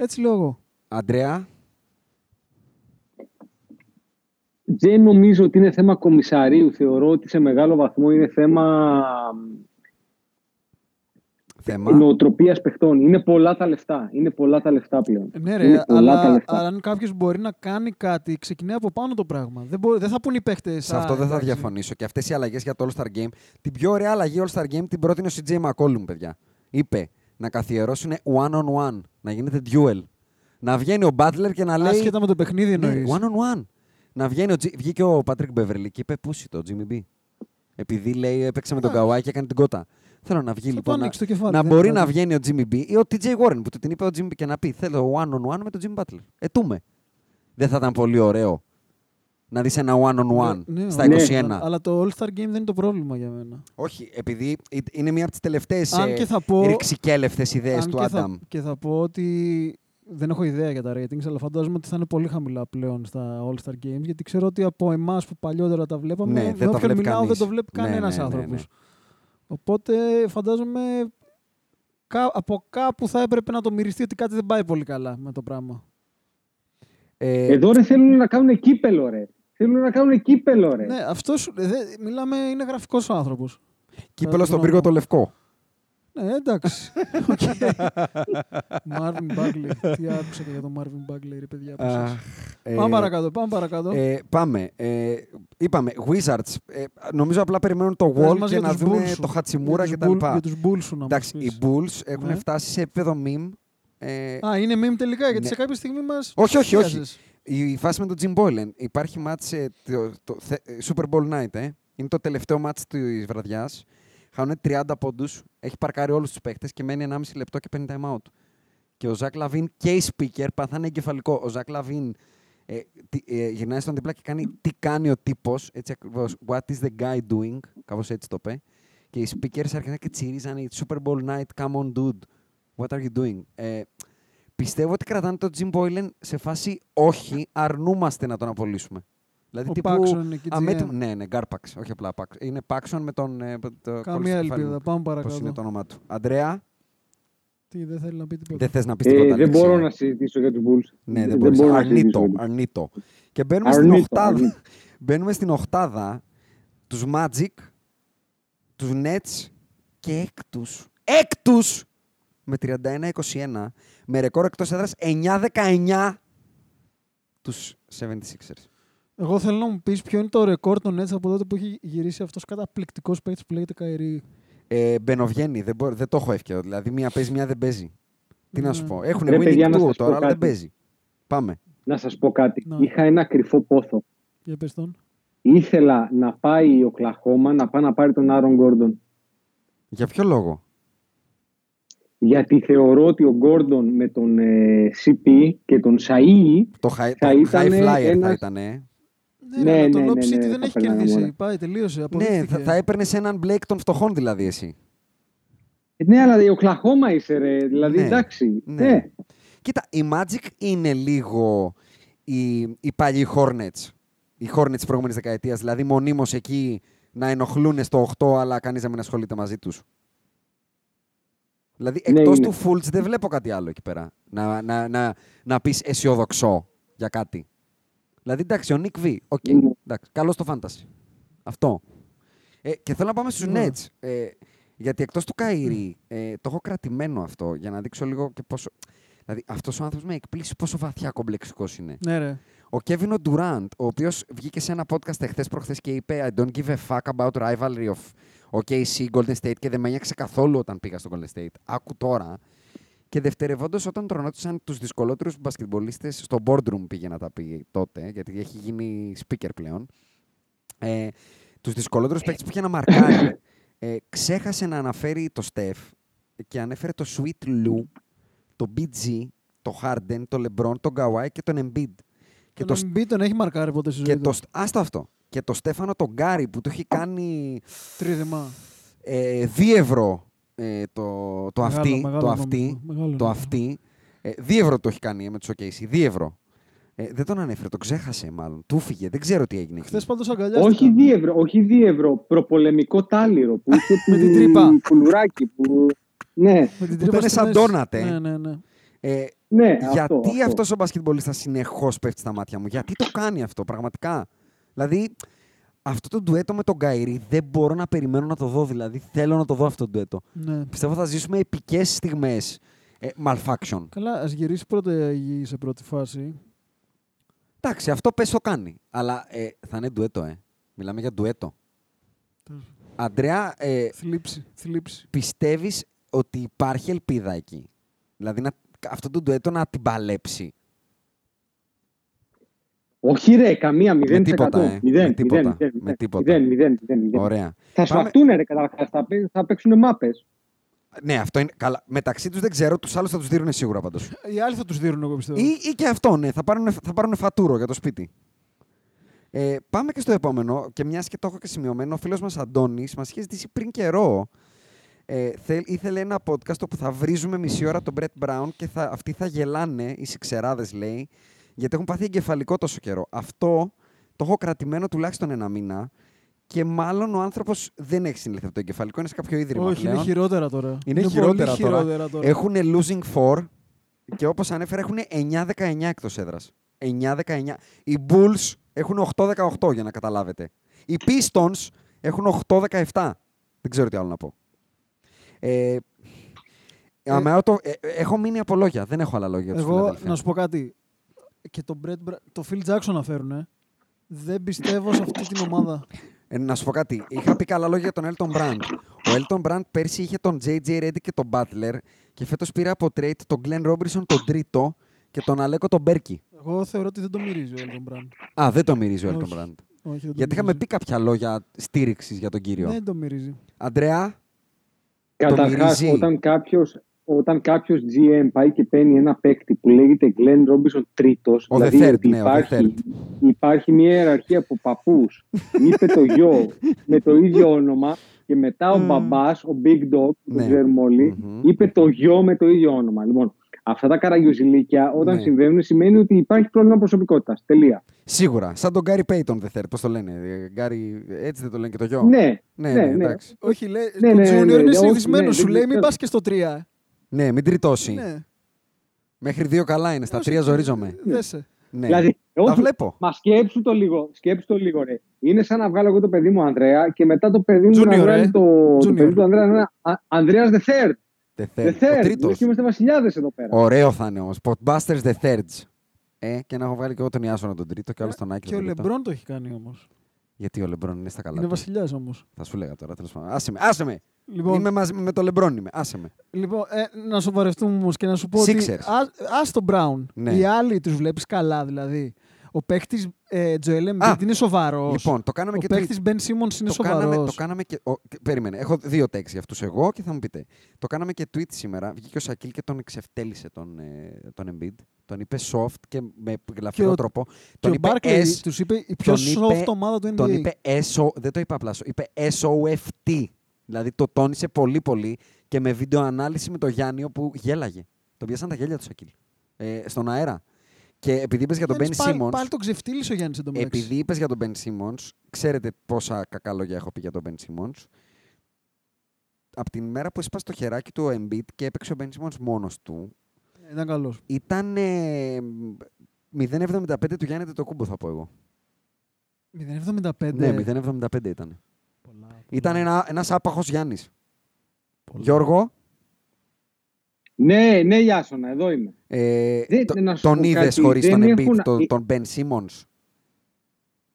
Έτσι λέω εγώ. Αντρέα, Δεν νομίζω ότι είναι θέμα κομισαρίου. Θεωρώ ότι σε μεγάλο βαθμό είναι θέμα θέμα. νοοτροπίας παιχτών. Είναι πολλά τα λεφτά. Είναι πολλά τα λεφτά πλέον. Ναι, ρε, είναι πολλά τα αλλά, λεφτά. αλλά αν κάποιος μπορεί να κάνει κάτι, ξεκινάει από πάνω το πράγμα. Δεν, μπορεί, δεν θα πούν οι παίχτες. Σε αυτό δεν θα διαφωνήσω. Και αυτές οι αλλαγές για το All Star Game. Την πιο ωραία αλλαγή All Star Game την πρότεινε ο CJ McCollum, παιδιά. Είπε να καθιερώσουν one on one, να γίνεται duel. Να βγαίνει ο Butler και να λέει. Άσχετα με το παιχνίδι Ναι, εννοείς. one on one. Να βγαίνει ο G... Βγήκε ο Patrick Beverly και είπε πούσι το Jimmy B; Επειδή λέει έπαιξε με τον Kawhi και έκανε την κότα. Θέλω να βγει Θα το λοιπόν. Να, ανοίξει το κεφάλι, να δεν μπορεί είναι να κάτι. βγαίνει ο Jimmy B ή ο TJ Warren που του την είπε ο Jimmy και να πει Θέλω one on one με τον Jimmy Butler. Ετούμε. Δεν θα ήταν πολύ ωραίο να δεις ένα one on one Ναι, ναι, στα ωραία, 21. αλλά- Αλλά το All Star Game δεν είναι το πρόβλημα για μένα. Όχι, επειδή ε- είναι μία από τις τελευταίες Αν και θα πω- ρηξικέλευτες ιδέες Αν του και Άνταμ. θα, και θα πω ότι δεν έχω ιδέα για τα ratings, αλλά φαντάζομαι ότι θα είναι πολύ χαμηλά πλέον στα All Star Games, γιατί ξέρω ότι από εμάς που παλιότερα τα βλέπαμε, Ναι, με δεν τα όποιον βλέπει μιλάω κανείς. δεν το βλέπει Ναι, κανένας ναι, ναι, άνθρωπος. ναι. Οπότε φαντάζομαι κα- από κάπου θα έπρεπε να το μυριστεί ότι κάτι δεν πάει πολύ καλά με το πράγμα. Ε, Εδώ ρε θέλουν να κάνουν κύπελο, ρε. Θέλουν να κάνουν κύπελο, ρε. Ναι, αυτός μιλάμε, είναι γραφικός άνθρωπος. Κύπελο στον πύργο το λευκό. Ναι, εντάξει. Οκ. Marvin Bagley. Τι άκουσατε για τον Marvin Bagley, ρε παιδιά. από εσάς. Αχ, ε, Πάμε παρακάτω, πάμε παρακάτω. Ε, πάμε. Ε, είπαμε, Wizards. Ε, νομίζω απλά περιμένουν το Πες Wall μας και για να τους δουν Bulls σου. το Hachimura Για και τους τα Bull- λοιπά. Για τους Bulls σου να μας Εντάξει, οι πεις. Bulls έχουν Ναι. φτάσει σε επίπεδο meme. Ε, Α, είναι meme τελικά, γιατί ναι. σε κάποια στιγμή μας όχι, όχι, όχι. Πιάζες. Η φάση με τον Jim Boylan. Υπάρχει μάτς, ε, το, το, θε- ε, Super Bowl night, ε. Είναι το τελευταίο μάτς της βραδιάς. Χάνουν 30 πόντους. Έχει παρκάρει όλους τους παίχτες και μένει 1,5 λεπτό και παίρνει time out. Και ο Zach LaVine και οι speaker παθάνε εγκεφαλικό. Ο Zach LaVine ε, τι- ε, γυρνάει στον δίπλα και κάνει τι κάνει ο τύπος. Έτσι ακριβώς. What is the guy doing; Κάπως έτσι το είπε. Και οι speakers άρχισαν και τσιρίζανε Super Bowl night, come on dude. What are you doing; Ε, πιστεύω ότι κρατάνε τον Jim Boylan σε φάση όχι, αρνούμαστε να τον απολύσουμε. Δηλαδή Ο τύπου Paxson είναι εκεί αμέτω- GM. Ναι, ναι, Garpax, όχι απλά Pax. Είναι Paxson με τον. ε, το- το κόλλησε Καμία στο κεφάλι ελπίδα. μου. Πάμε Πώς είναι παρακάτω. το όνομά του. Αντρέα, Τι, δεν θέλει να πει τίποτα. δεν θες να πεις Ε, τίποτα. δεν Λέξη, μπορώ ε. να συζητήσω για τους Bulls. Ναι, δεν, δεν μπορείς. μπορώ να Αρνείτο, συζητήσω. για τους αρνείτο. Και μπαίνουμε στην Αρνείτο, οχτάδα. αρνείτο. Μπαίνουμε στην οχτάδα τους Magic, τους Nets και έκτους. Έκτους! Με 31-21, με ρεκόρ εκτός έδρας 9-19 τους 76ers. Εγώ θέλω να μου πεις ποιο είναι το ρεκόρ των Nets από τότε που έχει γυρίσει αυτός καταπληκτικός παίκτης που λέγεται Καϊρή. Ε, μπαινοβγαίνει, δεν, μπο- δεν το έχω εύκαιρο. Δηλαδή, μία παίζει, μία δεν παίζει. Τι να σου Ναι. πω. Έχουν Ρε, παιδιά, winning να duo σας πω τώρα, αλλά δεν κάτι. παίζει. Πάμε. Να σας πω κάτι. Να. Είχα ένα κρυφό πόθο. Για πες τον. Ήθελα να πάει ο Κλαχώμα να πάει να πάρει τον Άρον Γκόρντον. Για ποιο λόγο; Γιατί θεωρώ ότι ο Γκόρντον με τον ε, CP και τον Σαΐ Το high, θα το ήταν high flyer θα ένας- ήταν. Ε. Ναι, Ναι, ναι, το ναι, Lob ναι, City ναι, δεν θα έχει περνάμε κερδίσει. όλα. Πάει, τελείωσε. Ναι, αποδείχθηκε. θα, θα έπαιρνε έναν Blake των φτωχών δηλαδή εσύ. Ναι, αλλά η Οκλαχώμα είσαι ρε. Δηλαδή, Ναι, εντάξει. ναι. Ναι. Κοίτα, η Magic είναι λίγο οι, οι παλιοί Hornets. Οι Hornets της προηγούμενης δεκαετίας. Δηλαδή, μονίμως εκεί να ενοχλούν στο 8, αλλά κανείς να μην ασχολείται μαζί τους. Δηλαδή, Ναι, εκτός είναι. του Fultz δεν βλέπω κάτι άλλο εκεί πέρα. Να, να, να, να πεις αισιόδοξο για κάτι. Δηλαδή, εντάξει, ο Nick V, οκ, Ναι. εντάξει, καλό στο fantasy. Αυτό. Ε, και θέλω να πάμε στους Ναι. Nets. Ε, γιατί εκτός του Kyrie, ε, το έχω κρατημένο αυτό για να δείξω λίγο και πόσο... Δηλαδή, αυτός ο άνθρωπος με εκπλήσσει πόσο βαθιά κομπλεξικός είναι. Ναι, ρε. Ο Kevin Durant, ο οποίος βγήκε σε ένα podcast εχθές προχθές και είπε I don't give a fuck about rivalry of OKC Golden State και δεν με ένιωξε καθόλου όταν πήγα στο Golden State. Άκου τώρα. Και δευτερευόντως όταν τον ρώτησαν τους δυσκολότερους μπασκετμπολίστες στο boardroom πήγε να τα πει τότε, γιατί έχει γίνει speaker πλέον. Ε, τους δυσκολότερους παίκτες που είχε να μαρκάρει. Ε, ξέχασε να αναφέρει το Steph και ανέφερε το Sweet Lou, το BG, το Harden, το LeBron, τον Kawhi και τον Embiid. Και Τον το, Embiid τον έχει μαρκάρει ποτέ στη και ζωή το, του. άστο αυτό. Και το Στέφανο τον Γκάρι που του έχει κάνει Τρίδημα. ε, δίευρο ε, το, το Μεγάλο, αυτή, μεγάλο το νόμισμα. αυτή, Μεγάλο το νόμισμα. αυτή. Ε, δίευρο το έχει κάνει ε, με τους OKC, δίευρο. Ε, δεν τον ανέφερε, τον ξέχασε μάλλον. Του φύγε, δεν ξέρω τι έγινε. εκεί. Χθες πάντως αγκαλιάστηκαν. Όχι δίευρο, όχι δίευρο, προπολεμικό τάλιρο που είχε Με την που- τρύπα. πουλουράκι που... Ναι, Με την Που τρύπα παίρνε στη σαν μέση. ντόνατ, ε. Ναι, ναι, ναι. Ε, ναι, γιατί αυτό, αυτό. αυτός ο μπασκετμπολίστας συνεχώς πέφτει στα μάτια μου. Γιατί το κάνει αυτό, πραγματικά. Δηλαδή, αυτό το ντουέτο με τον Καϊρή δεν μπορώ να περιμένω να το δω. Δηλαδή, θέλω να το δω αυτό το ντουέτο. ναι. Πιστεύω θα ζήσουμε επικές στιγμές ε, malfunction. Καλά, ας γυρίσει πρώτα η σε πρώτη φάση. Εντάξει, αυτό πες το κάνει. Αλλά ε, θα είναι ντουέτο, ε. Μιλάμε για ντουέτο. Αντρέα, ε, Θλίψη, θλίψη. πιστεύεις ότι υπάρχει ελπίδα εκεί; Δηλαδή, να, αυτό το ντουέτο να την παλέψει. Όχι ρε, καμία, μηδέν τίποτα, ε. Μηδέν, Με τίποτα, μηδέν, μηδέν, με τίποτα. Μηδέν, μηδέν, μηδέν, μηδέν. Ωραία. Θα Πάμε- σφαχτούν ρε καταρχάς, θα, παί- θα παίξουν μάπες. Ναι, αυτό είναι. Καλά. Μεταξύ τους δεν ξέρω, τους άλλους θα τους δίνουν σίγουρα πάντως. Οι άλλοι θα τους δίνουν, εγώ πιστεύω. ή, ή και αυτό, ναι. Θα πάρουν, θα πάρουν φατούρο για το σπίτι. Ε, πάμε και στο επόμενο. Και μιας και το έχω και σημειωμένο, ο φίλος μας Αντώνης μας είχε ζητήσει πριν καιρό. Ε, θέλ, ήθελε ένα podcast όπου θα βρίζουμε μισή ώρα τον Brett Brown και θα, αυτοί θα γελάνε, οι σιξεράδε λέει, γιατί έχουν πάθει εγκεφαλικό τόσο καιρό. Αυτό το έχω κρατημένο τουλάχιστον ένα μήνα και μάλλον ο άνθρωπος δεν έχει συνηθίσει από το εγκεφαλικό, είναι σε κάποιο ίδρυμα Όχι, πλέον. είναι χειρότερα τώρα. Είναι, πολύ χειρότερα, τώρα. χειρότερα τώρα. Έχουν losing 4 και όπως ανέφερα έχουν 9-19 εκτός έδρας. 9-19. Οι Bulls έχουν 8-18 για να καταλάβετε. Οι Pistons έχουν 8-17. Δεν ξέρω τι άλλο να πω. Ε, αμέσως το, ε, ε, έχω μείνει από λόγια. Δεν έχω άλλα λόγια. για τους Εγώ Φιλαδέλφια. να σου πω κάτι. Και το, Brett, Bra- το Phil Jackson να φέρουν, ε. Δεν πιστεύω σε αυτή την ομάδα. Ε, να σου πω κάτι. Είχα πει καλά λόγια για τον Elton Brand. Ο Elton Brand πέρσι είχε τον JJ Reddick και τον Butler και φέτος πήρε από trade τον Glenn Robertson τον τρίτο και τον Αλέκο τον Μπέρκι. Εγώ θεωρώ ότι δεν το μυρίζει ο Elton Brand. Α, δεν το μυρίζει ο Elton Όχι. Brand. Όχι, δεν το Γιατί είχαμε μυρίζει. πει κάποια λόγια στήριξης για τον κύριο. Δεν το μυρίζει. Αντρέα, Καταρχάς, μυρίζει. όταν κάποιος, όταν κάποιος GM πάει και παίρνει ένα παίκτη που λέγεται Glenn Robinson τρίτος, Ο δηλαδή The Third, ότι ναι, ο The υπάρχει, υπάρχει μια ιεραρχία από παππούς, είπε το γιο με το ίδιο όνομα και μετά ο μπαμπάς, ο Big Dog, που Ναι. το ξέρουμε όλοι, Μμμ. είπε το γιο με το ίδιο όνομα. Λοιπόν, αυτά τα καραγιοζηλίκια όταν Ναι. συμβαίνουν σημαίνει ότι υπάρχει πρόβλημα προσωπικότητας. Τελεία. σίγουρα. Σαν τον Γκάρι Πέιτον δεν θέλει. Πώς το λένε. ε, Γκάρι, έτσι δεν το λένε και το γιο. Ναι, ναι, ναι, ναι, ναι. εντάξει. Όχι, λέει, Ναι, το ναι, ναι, Junior ναι, είναι όχι, συνηθισμένος. ναι, Σου δεν λέει μην ξέρω. πας και στο 3. Ναι, μην τριτώσει. Ναι. Μέχρι δύο καλά είναι. Στα τρία ζορίζομαι. Δέσε. Ναι. Δηλαδή, Τα όχι, βλέπω. Μα σκέψου το λίγο, σκέψου το λίγο, ρε. Είναι σαν να βγάλω εγώ το παιδί μου Ανδρέα και μετά το παιδί μου Junior, να βγάλει ε. το, το Junior. παιδί του Ανδρέα. να είναι Α- Ανδρέας the third. The The third. Ο third. τρίτος. Λες και είμαστε βασιλιάδες εδώ πέρα. Ωραίο θα είναι όμως. Podbusters the thirds. Ε, και να έχω βγάλει και εγώ τον Ιάσονα τον τρίτο και άλλο τον Άκη Και ο τον τρίτο. Λεμπρόν το έχει κάνει όμως. Γιατί ο Λεμπρόν είναι στα καλά. Είναι του. βασιλιάς όμως. Θα σου λέγα τώρα. Τέλος πάντων. Άσε με. Άσε με. Λοιπόν, Είμαι μαζί με το Λεμπρόν είμαι. Άσε με. λοιπόν ε, να σοβαρευτούμε όμως και να σου πω ότι. Sixers. Α ας τον Brown. Ναι. Οι άλλοι τους βλέπεις καλά δηλαδή. Ο παίχτης ε, Τζοέλ Α, Embiid είναι σοβαρός. Λοιπόν, το κάναμε ο και παίχτης tweet. Μπεν Simmons είναι το κάναμε, σοβαρός. το κάναμε και. Ο, και- περίμενε. Έχω δύο takes για αυτούς εγώ και θα μου πείτε. Το κάναμε και tweet σήμερα. Βγήκε ο Σακίλ και τον εξευτέλισε τον, ε, τον Embiid. Τον είπε soft και με γλαφυρό ο- τρόπο. Και τον ο είπε Barkley S- τους είπε η πιο τον είπε- soft ομάδα του NBA. Τον είπε SO, δεν το είπα απλά, είπε SOFT. Δηλαδή το τόνισε πολύ πολύ και με βίντεο ανάλυση με το Γιάννη όπου γέλαγε. Τον πιάσαν τα γέλια του Σακίλ. Ε, στον αέρα. Και επειδή είπες για τον Ben Γιάννης πάλι, Simmons. πάλι τον ξεφτύλισε ο Γιάννης εντωμεταξύ. Επειδή είπες για τον Ben Simmons, ξέρετε πόσα κακά λόγια έχω πει για τον Ben Simmons. Από την μέρα που έσπασε το χεράκι του ο Embiid και έπαιξε ο Ben Simmons μόνος του, Ήταν καλός. ήταν ε, 0,75 του Γιάννη το κούμπο θα πω εγώ. 0,75. Ναι, 0,75 ήταν. Πολλά, Ήταν πολλά, ένα, ένας άπαχος Γιάννης. πολλά. Γιώργο, Ναι, ναι, Γιάσονα, εδώ είμαι. ε, Δεν- το- να σου τον πω είδες κάτι, χωρίς δεν τον Embiid, έχουν- το- ε- τον Ben Simmons;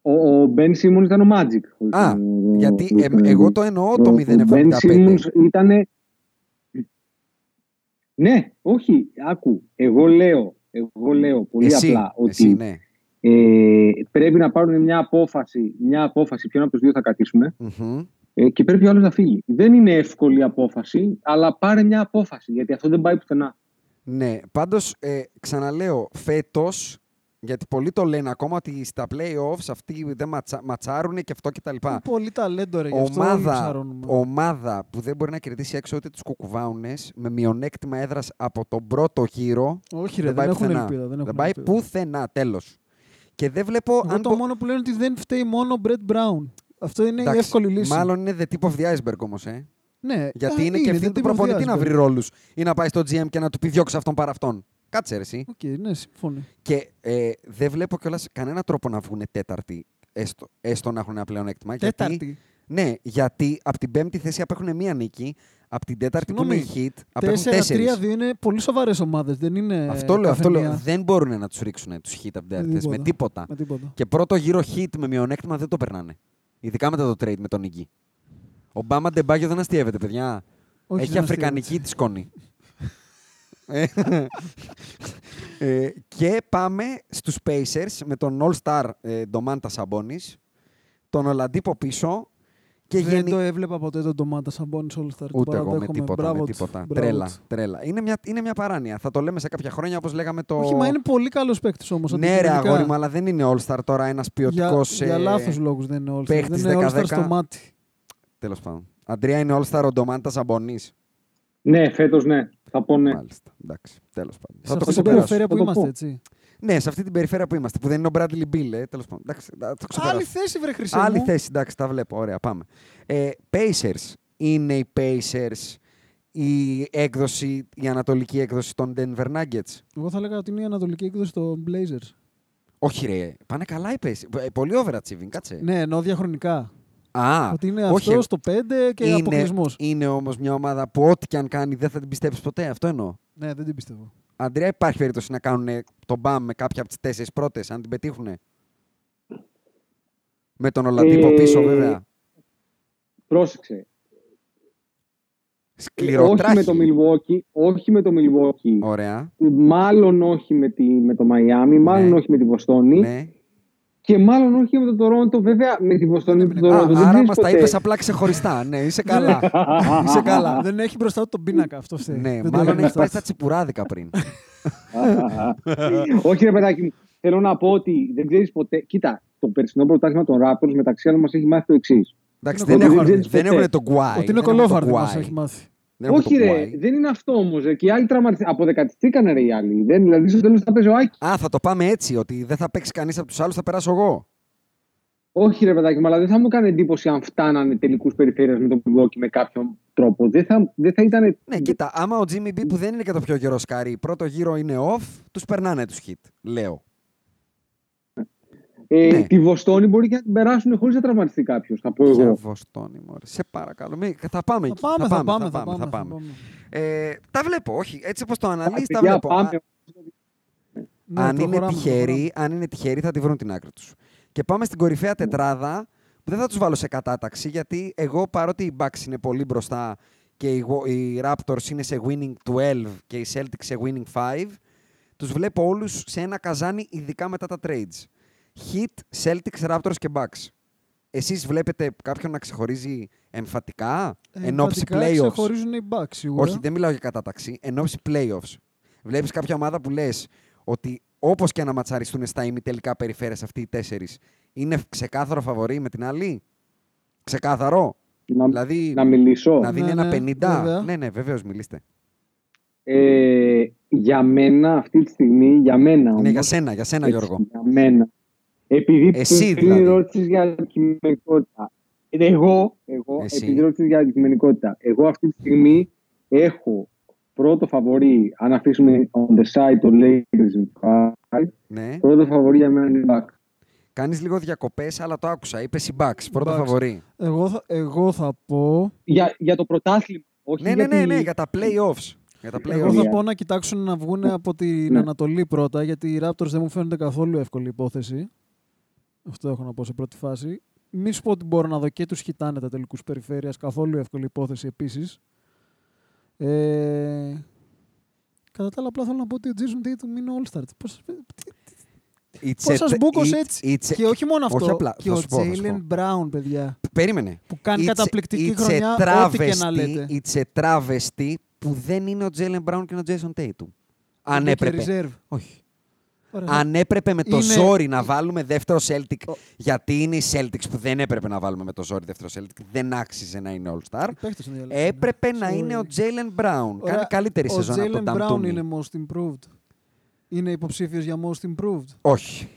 Ο, ο Ben Simmons ήταν ο Magic. χωρίς Α, τον- γιατί χωρίς ε, τον εγώ Embiid. το εννοώ Ο- το ο 0,75. Ben Simmons ήταν... Ναι, όχι, άκου. Εγώ λέω, εγώ λέω πολύ Εσύ, απλά ότι εσύ, ναι. ε, πρέπει να πάρουν μια απόφαση, μια απόφαση ποιον από τους δύο θα κρατήσουμε Μμμ. Ε, και πρέπει ο άλλος να φύγει. Δεν είναι εύκολη απόφαση, αλλά πάρε μια απόφαση, γιατί αυτό δεν πάει πουθενά. Ναι, πάντως ε, ξαναλέω, φέτος, γιατί πολλοί το λένε ακόμα ότι στα playoffs αυτοί δεν ματσα, ματσάρουν και αυτό κτλ. Είναι πολύ ταλέντο ρε, γι' αυτό όλοι Ομάδα, ψαρώνουμε. ομάδα που δεν μπορεί να κερδίσει έξω ούτε τους κουκουβάουνες με μειονέκτημα έδρας από τον πρώτο γύρο Όχι ρε, δεν δεν, πάει έχουν πουθενά. ελπίδα. Δεν, έχουν πάει ελπίδα. πουθενά, τέλος. Και δεν βλέπω Εγώ αν το μπο- μόνο που λένε ότι δεν φταίει μόνο ο Brett Brown. Αυτό είναι Εντάξει, η εύκολη λύση. Μάλλον είναι the tip of the iceberg όμως, ε. ναι, Γιατί α, είναι, και ευθύνη δεν του την προπονητή να προδιάζει, βρει ρόλους ή να πάει στο GM και να του πει διώξει αυτόν παρά αυτόν. Κάτσε ρε εσύ. Οκ, ναι, συμφωνεί. Και ε, δεν βλέπω κιόλας κανένα τρόπο να βγουν τέταρτη, έστω, έστω να έχουν ένα πλεονέκτημα. Γιατί, Τέταρτη; ναι, γιατί από την πέμπτη θέση απέχουν μία νίκη, από την τέταρτη που είναι η Συγγνώμη, Heat απέχουν τέσσερις. 4-3-2 είναι πολύ σοβαρές ομάδες. Δεν είναι. Αυτό λέω, αυτό καθεμία λέω. Δεν μπορούν να τους ρίξουν τους Hit από την τέταρτη θέση με τίποτα. Με τίποτα. Και πρώτο γύρο Hit με μειονέκτημα δεν το περνάνε. Ειδικά μετά το trade με τον Νίκη. Ο Μπάμα Ντεμπάγιος δεν αστείευεται, παιδιά. Όχι, Έχει δεν αφρικανική τη σκόνη. Ε, ε, και πάμε στους Pacers με τον All-Star ε, Ντομάντα Σαμπόνης, τον Ολαντίπο πίσω και δεν γενι- το έβλεπα ποτέ τον Ντομάτα Σαμπόνι All Star. Το Ούτε εγώ με παραδέχομαι. τίποτα. Μπράβο με τους. τίποτα. Μπράβο Τρέλα, τους. τρέλα. Είναι μια, είναι μια παράνοια. Θα το λέμε σε κάποια χρόνια όπως λέγαμε το... Όχι, μα είναι πολύ καλός παίκτης όμως. Ναι ρε αγόρι μου, αλλά δεν είναι All-Star τώρα ένας Για, ποιοτικός... για ε, λάθος λόγους δεν είναι All Star. παίχτης Δεν είναι All Star 10-10. στο μάτι. Τέλος πάντων. Αντρία είναι All-Star ο Ντομάντα Σαμπονής. Ναι, φέτος ναι. Θα πω ναι. Μάλιστα. Εντάξει. Τέλος πάντων. Σε Θα το αυτή την ξεπεράσω. περιφέρεια που Θα το είμαστε, πω. έτσι. Ναι, σε αυτή την περιφέρεια που είμαστε, που δεν είναι ο Bradley Bill, ε, τέλος πάντων. Εντάξει, θα το ξεπεράσω. Άλλη θέση, βρε χρυσέ. Άλλη μου. θέση, εντάξει, τα βλέπω. Ωραία, πάμε. Ε, Pacers. Είναι οι Pacers η έκδοση, η ανατολική έκδοση των Denver Nuggets; Εγώ θα έλεγα ότι είναι η ανατολική έκδοση των Blazers. Όχι ρε, πάνε καλά οι Pacers. Ε, Πολύ overachieving, κάτσε. Ναι, ενώ διαχρονικά. Α, ότι είναι όχι, αυτός στο 5 και είναι, αποκλεισμός. είναι όμως μια ομάδα που ό,τι και αν κάνει δεν θα την πιστέψεις ποτέ. Αυτό εννοώ. Ναι, δεν την πιστεύω. Αντρέα, υπάρχει περίπτωση να κάνουν τον μπαμ με κάποια από τις τέσσερις πρώτες, αν την πετύχουν. Με τον Ολαντίπο Ε, πίσω, βέβαια. Πρόσεξε. Σκληροτράχη. Όχι με το Milwaukee, όχι με το Milwaukee. Ωραία. Μάλλον όχι με, τη, με το Miami, μάλλον Ναι. όχι με τη Βοστόνη Ναι. Και μάλλον όχι με το Toronto. Βέβαια, με τη Βοστόνη και το Α, Toronto δεν άρα ξέρεις μας τα ποτέ. είπες απλά ξεχωριστά. Ναι, είσαι καλά. είσαι καλά. Δεν έχει μπροστά του τον πίνακα αυτό. φταίει. ναι, Δεν το μάλλον έχει μπροστά πάει του. στα τσιπουράδικα πριν. όχι ρε παιδάκι μου, θέλω να πω ότι δεν ξέρεις ποτέ. Κοίτα, το περσινό πρωτάθλημα των Raptors μεταξύ άλλων μας έχει μάθει το εξής. Εντάξει, Είναι δεν κολόφαρδο. έχουν, Δεν δεν ξέρεις έχουν το γκουάι. Ότι είναι δεν έχουν το κολόφαρδο μας γκουάι. έχει μάθει. Δεν έχουν Όχι το ρε, γκουάι. δεν είναι αυτό όμως. Και οι άλλοι τραυματιστήκαν. Αποδεκατιστήκαν ρε οι άλλοι. Δεν, δηλαδή στο τέλος θα παίζει ο Άκη. Α, θα το πάμε έτσι, ότι δεν θα παίξει κανείς από τους άλλους, θα περάσω εγώ. Όχι ρε παιδάκι μου, αλλά δεν θα μου έκανε εντύπωση αν φτάνανε τελικούς περιφέρειας με τον Milwaukee με κάποιον τρόπο. Δεν θα, δεν θα ήταν. Ναι, κοίτα, άμα ο Jimmy B που δεν είναι και το πιο γερό σκάρι, πρώτο γύρο είναι off, τους περνάνε τους hit, λέω. Ε, Ναι. Τη Βοστόνη μπορεί και να την περάσουν χωρίς να τραυματιστεί κάποιος. Θα πω Για εγώ. Βοστόνη, μωρέ. Σε παρακαλώ. Μη... Θα πάμε Θα εκεί. πάμε, θα πάμε, θα πάμε. θα θα πάμε. πάμε. Ε, τα βλέπω, όχι. Έτσι όπως το αναλύεις, τα Παιδιά, βλέπω. πάμε. Α, Ναι, αν, είναι προχωράμε, τυχεροί, αν είναι τυχεροί, θα τη βρουν την άκρη τους. Και πάμε στην κορυφαία τετράδα, που δεν θα τους βάλω σε κατάταξη, γιατί εγώ παρότι οι Bucks είναι πολύ μπροστά και οι, Wa- οι Raptors είναι σε winning 12 και οι Celtics σε winning 5, τους βλέπω όλους σε ένα καζάνι, ειδικά μετά τα trades. Heat, Celtics, Raptors και Bucks. Εσείς βλέπετε κάποιον να ξεχωρίζει εμφατικά εν ώψη Εμφαντικά playoffs; ξεχωρίζουν οι Bucks σίγουρα. Όχι, δεν μιλάω για κατάταξη. Εν ώψη playoffs. Βλέπεις κάποια ομάδα που λες ότι όπως και να ματσαριστούν στα ημιτελικά περιφέρειες αυτοί οι τέσσερις, είναι ξεκάθαρο φαβορή με την άλλη; Ξεκάθαρο; Να, Δηλαδή, να μιλήσω; να δίνει Ναι, ένα ναι, 50. βέβαια. Ναι, ναι, βεβαίως μιλήστε. Ε, για μένα αυτή τη στιγμή, για μένα όμως, Είναι για σένα, για σένα έτσι, Γιώργο. Για μένα. Επειδή Εσύ, πριν δηλαδή. ρώτησες για αντικειμενικότητα. Εγώ, εγώ Εσύ. επειδή ρώτησες για αντικειμενικότητα, εγώ αυτή τη στιγμή έχω πρώτο φαβορή, αν αφήσουμε on the side το Lakers five, Ναι. πρώτο φαβορή για μένα είναι η Bucks. Κάνεις λίγο διακοπές, αλλά το άκουσα. Είπες η Bucks, πρώτο Bucks. φαβορή. Εγώ, θα, εγώ θα πω... Για, για το πρωτάθλημα. Όχι Ναι, ναι, ναι, γιατί- ναι, για τα playoffs. Για τα Εγώ playoffs. θα Yeah. πω να κοιτάξουν να βγουν από την Ναι. Ανατολή πρώτα, γιατί οι Raptors δεν μου φαίνονται καθόλου εύκολη υπόθεση. Αυτό έχω να πω σε πρώτη φάση. Μη σου πω ότι μπορώ να δω και τους χιτάνε τα τελικούς περιφέρειας, καθόλου εύκολη υπόθεση επίσης. Ε, κατά τα άλλα, απλά θέλω να πω ότι ο Jason Tatum είναι All-Star. Πώς, It's πώς σας a- μπούκος it's- έτσι; it's a- και όχι μόνο αυτό, όχι απλά, και θα ο σου πω, θα σου πω. Jalen Brown, παιδιά, Περίμενε. που κάνει It's- καταπληκτική it's a χρονιά, ό,τι και να travesty- λέτε. It's a travesty που δεν είναι ο Jalen Brown και ο Jason Tatum. Αν Είναι και έπρεπε. reserve. Όχι. Ωραία. Αν έπρεπε με το Είναι- ζόρι να βάλουμε δεύτερο Celtic, Ο- γιατί είναι οι Celtics που δεν έπρεπε να βάλουμε με το ζόρι δεύτερο Celtic, δεν άξιζε να είναι All-Star. Οι παίκτες είναι διαλέξιμοι. Έπρεπε να Sorry. είναι ο Jalen Brown. Ωραία, Κάνει καλύτερη ο σεζόν από Jalen τον Brown Brown είναι most improved. Είναι υποψήφιος για most improved. Όχι.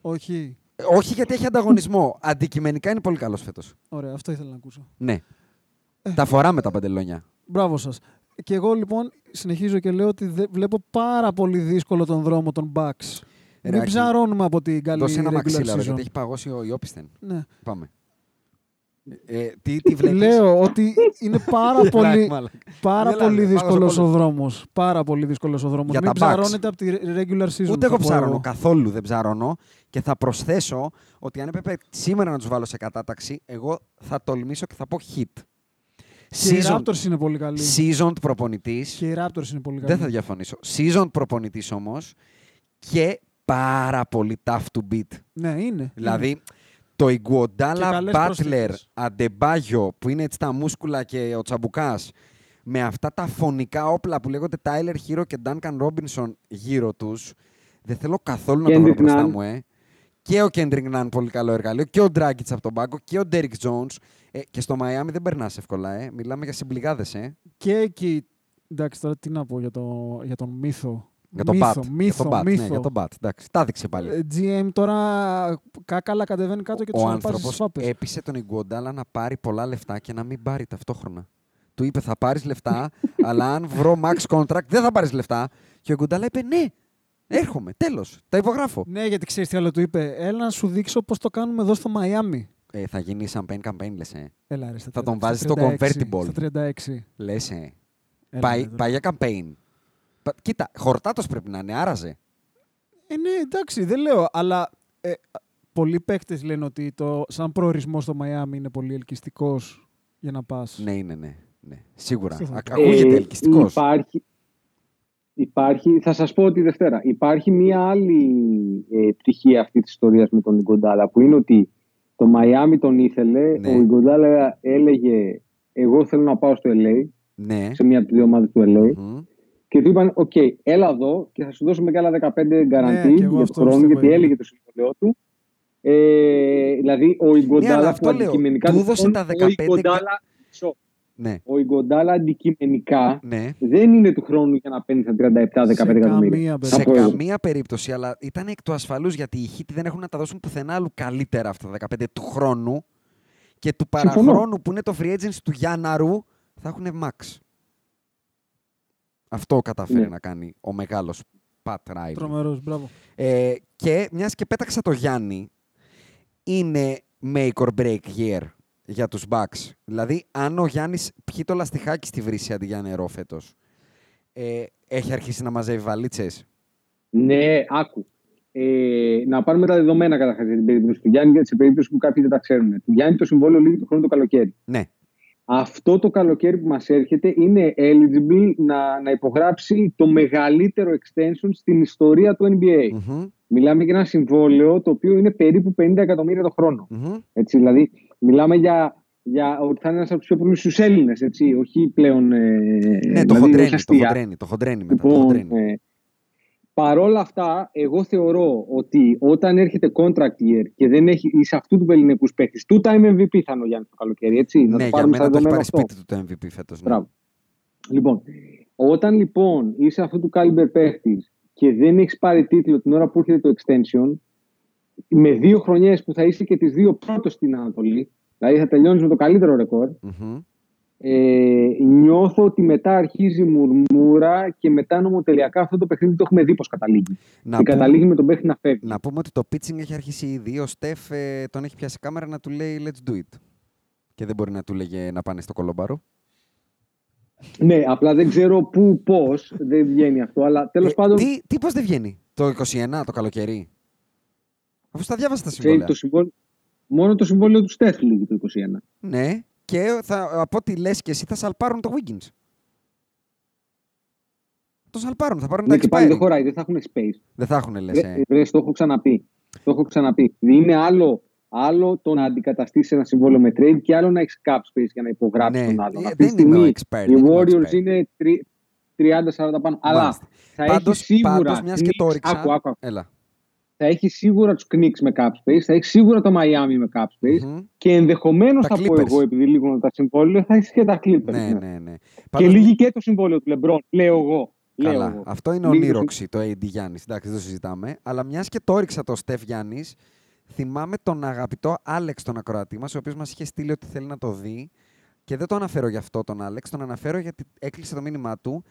Όχι. Όχι γιατί έχει ανταγωνισμό. Αντικειμενικά είναι πολύ καλός φέτος. Ωραία, αυτό ήθελα να ακούσω. Ναι. Ε. Τα φοράμε τα παντελόνια. Μπράβο σας. Και εγώ λοιπόν συνεχίζω και λέω ότι δε- βλέπω πάρα πολύ δύσκολο τον δρόμο των Bucks. Ρε, Μην Άκη, ψαρώνουμε από την καλή Δώσε ένα regular μαξίλαρο season. γιατί έχει παγώσει ο Ιόπισθεν. Ναι. Πάμε. Ε, τι, τι βλέπεις; Λέω ότι είναι πάρα πολύ, Μαλάκα, μαλάκα. πάρα Γελάνε, πολύ πάγωσε δύσκολος ο πόλος. δρόμος. Πάρα πολύ δύσκολος ο δρόμος. Για Μην τα Bucks. ψαρώνετε από τη regular season. Ούτε θα εγώ πω ψάρωνω. Καθόλου δεν ψάρωνω. Και θα προσθέσω ότι αν έπρεπε σήμερα να τους βάλω σε κατάταξη, εγώ θα τολμήσω και θα πω hit. Και οι Season, Raptors είναι πολύ καλοί. seasoned προπονητής. Και οι Raptors είναι πολύ καλοί. Δεν θα διαφωνήσω. Seasoned προπονητής όμως και πάρα πολύ tough to beat. Ναι, είναι. Δηλαδή το Και Ιγκουοντάλα καλές Butler προσθήκες. Αντεμπάγιο που είναι έτσι τα μούσκουλα και ο Τσαμπουκάς με αυτά τα φωνικά όπλα που λέγονται Tyler Hero και Duncan Robinson γύρω τους. Δεν θέλω καθόλου να το βρω Kendrick μπροστά Nunn. μου, ε. Και ο Kendrick Nunn πολύ καλό εργαλείο. Και ο Dragic από τον πάγκο. Και ο Derrick Jones. Ε, και στο Miami δεν περνάς εύκολα, ε. Μιλάμε για συμπληγάδες, ε. Και εκεί. Εντάξει, τώρα τι να πω για, το, για τον μύθο. Για τον μύθο, Bat. Μύθο, για τον Bat, μύθο. Ναι, για τον Bat. Εντάξει, τα έδειξε πάλι. Ε, GM τώρα κάκαλα κατεβαίνει κάτω και τους ο αναπάζει άνθρωπος στις φάπες. έπεισε τον Ιγκουοντάλα να πάρει πολλά λεφτά και να μην πάρει ταυτόχρονα. Του είπε: Θα πάρεις λεφτά, αλλά αν βρω max contract δεν θα πάρεις λεφτά. Και ο Ιγκουοντάλα είπε: Ναι, έρχομαι, τέλος. Τα υπογράφω. Ναι, γιατί ξέρεις τι άλλο του είπε. Έλα να σου δείξω πώς το κάνουμε εδώ στο Μαϊάμι. Ε, θα γίνει campaign campaign, λες. Ε. Έλα, ρε, στα Θα τον στα βάζεις στο 36, convertible. Στα 36. Λες, ε. Έλα, πάει, ρε, τώρα. πάει για campaign. Πα- Κοίτα, χορτάτος πρέπει να είναι, άραζε. Ε, ναι, εντάξει, δεν λέω. Αλλά ε, πολλοί παίκτες λένε ότι το, σαν προορισμό στο Μαϊάμι είναι πολύ ελκυστικός για να πας. Ναι, είναι, ναι. ναι. Σίγουρα. Αυτό θα Α- πω. Ακούγεται Ε, ελκυστικός. Υπάρχει, υπάρχει, θα σας πω τη Δευτέρα. Υπάρχει μία άλλη ε, πτυχή αυτή της ιστορίας με τον Ιγκοντάλα που είναι ότι το Μαϊάμι τον ήθελε, Ναι. ο Ιγκοντάλα έλεγε εγώ θέλω να πάω στο LA, Ναι. σε μία από τις δύο ομάδες του LA Μμμ. και του είπαν οκ, έλα εδώ και θα σου δώσουμε και άλλα 15 guaranteed Ναι, και εγώ για αυτό τον χρόνο πιστεύω γιατί είναι. έλεγε το συμβολέο του. Ε, δηλαδή ο Ναι, αλλά Ιγκοντάλα αυτό που λέω. αντικειμενικά Του έδωσε τα ο 15 Ιγκοντάλα, μισό. Ναι. ο Ιγκοντάλα αντικειμενικά ναι. δεν είναι του χρόνου για να παίρνεις στα 37-15 εκατομμύρια. καμία Θα Σε πω εγώ. καμία περίπτωση, αλλά ήταν εκ του ασφαλούς γιατί οι Χίτοι δεν έχουν να τα δώσουν πουθενά άλλου καλύτερα αυτά τα 15 του χρόνου και του Συμφωνώ. παραχρόνου που είναι το free agency του Γιάνναρου θα έχουν max. Αυτό καταφέρει Ναι. να κάνει ο μεγάλος Πατ Ράιλι. Τρομερός, μπράβο. Ε, και μιας και πέταξα το Γιάννη, είναι make or break year για τους Bucks. Δηλαδή, αν ο Γιάννης πιει το λαστιχάκι στη βρύση αντί για νερό φέτος, ε, έχει αρχίσει να μαζεύει βαλίτσες. Ναι, άκου. Ε, να πάρουμε τα δεδομένα καταρχάς για την περίπτωση του Γιάννη, γιατί σε περίπτωση που κάποιοι δεν τα ξέρουν. Του Γιάννη το συμβόλαιο λύγει το χρόνο το καλοκαίρι. Ναι. Αυτό το καλοκαίρι που μας έρχεται είναι eligible να, να υπογράψει το μεγαλύτερο extension στην ιστορία του NBA. Μμμ. Μιλάμε για ένα συμβόλαιο το οποίο είναι περίπου 50 εκατομμύρια το χρόνο. Μμμ. Έτσι, δηλαδή, μιλάμε για, για ότι θα είναι ένας από τους πιο πολλού στους Έλληνες, όχι πλέον. Ε, Ναι, το δηλαδή, χοντρένει, ως το αστεία. χοντρένει, το χοντρένει μετά. Το Λοιπόν, χοντρένει. ε, παρόλα αυτά, εγώ θεωρώ ότι όταν έρχεται contract year και δεν έχει είσαι αυτού του ελληνικού παίχτη, του time MVP θα είναι ο Γιάννης το καλοκαίρι, έτσι. να ναι, το για πάρουμε μένα σαν το έχει δεδομένο πάρει αυτό. σπίτι του το MVP φέτος. Ναι. Μπράβο. Λοιπόν, όταν λοιπόν είσαι αυτού του caliber παίχτη και δεν έχεις πάρει τίτλο την ώρα που έρχεται το extension, με δύο χρονιές που θα είσαι και τις δύο πρώτο στην Ανατολή, δηλαδή θα τελειώνεις με το καλύτερο ρεκόρ, Μμμ. ε, νιώθω ότι μετά αρχίζει μουρμούρα και μετά νομοτελειακά αυτό το παιχνίδι το έχουμε δει πώς καταλήγει. Να και πούμε- καταλήγει με τον παίχτη να φεύγει. Να πούμε ότι το pitching έχει αρχίσει ήδη. Ο Στεφ ε, τον έχει πιάσει κάμερα να του λέει Let's do it. Και δεν μπορεί να του λέγε να πάνε στο κολόμπαρο. Ναι, απλά δεν ξέρω πού, πώς, δεν βγαίνει αυτό, αλλά τέλος Ε, πάντων Τι, τι πώς δεν βγαίνει; Το 21 το καλοκαίρι; Αφού στα διάβασα τα ξέρεις, συμβόλαια. το συμβόλαιο, μόνο το συμβόλαιο τους Στεφ λύγει το 21. Ναι, και θα, από ό,τι λες και εσύ θα σαλπάρουν το Wiggins. Το σαλπάρουν, θα πάρουν Ναι, τα και πάλι δεν expiring. χωράει, δεν θα έχουν space. Δεν θα έχουν λες. Ρε, Ε. ρε, το έχω ξαναπεί. Το έχω ξαναπεί. Είναι άλλο, άλλο το να αντικαταστήσεις ένα συμβόλαιο με trade και άλλο να έχεις cap space για να υπογράψεις Ναι, τον άλλον. ε, Αυτή τη δεν είμαι ο στιγμή expert, οι δεν είμαι ο Warriors expert. είναι τρι- 30-40 πάνω. Αλλά Μάλιστα. θα Πάντως, έχει σίγουρα. πάντως, μιας και το Knicks- έριξα, άκου, άκου, άκου. Έλα. Θα έχει σίγουρα τους Knicks με cap space, θα έχει σίγουρα το Miami με cap space Μμμ. και ενδεχομένως Τα θα πω Clippers. εγώ, επειδή λήγουν τα συμβόλαια, θα έχεις και τα Clippers. Ναι, ναι. ναι, ναι. Και Πάντως, λύγει και το συμβόλαιο του LeBron, λέω εγώ. Λέω Καλά. εγώ. Αυτό είναι Λίγη το ονείροξη το AD Γιάννης. Εντάξει, δεν το συζητάμε. Αλλά μιας και το έριξα το Στεφ Γιάννης, θυμάμαι τον αγαπητό Άλεξ τον ακροατή μας, ο οποίος μας είχε στείλει ότι θέλει να το δει. Και δεν το αναφέρω γι' αυτό τον Άλεξ, τον αναφέρω γιατί έκλεισε το μήνυμά του.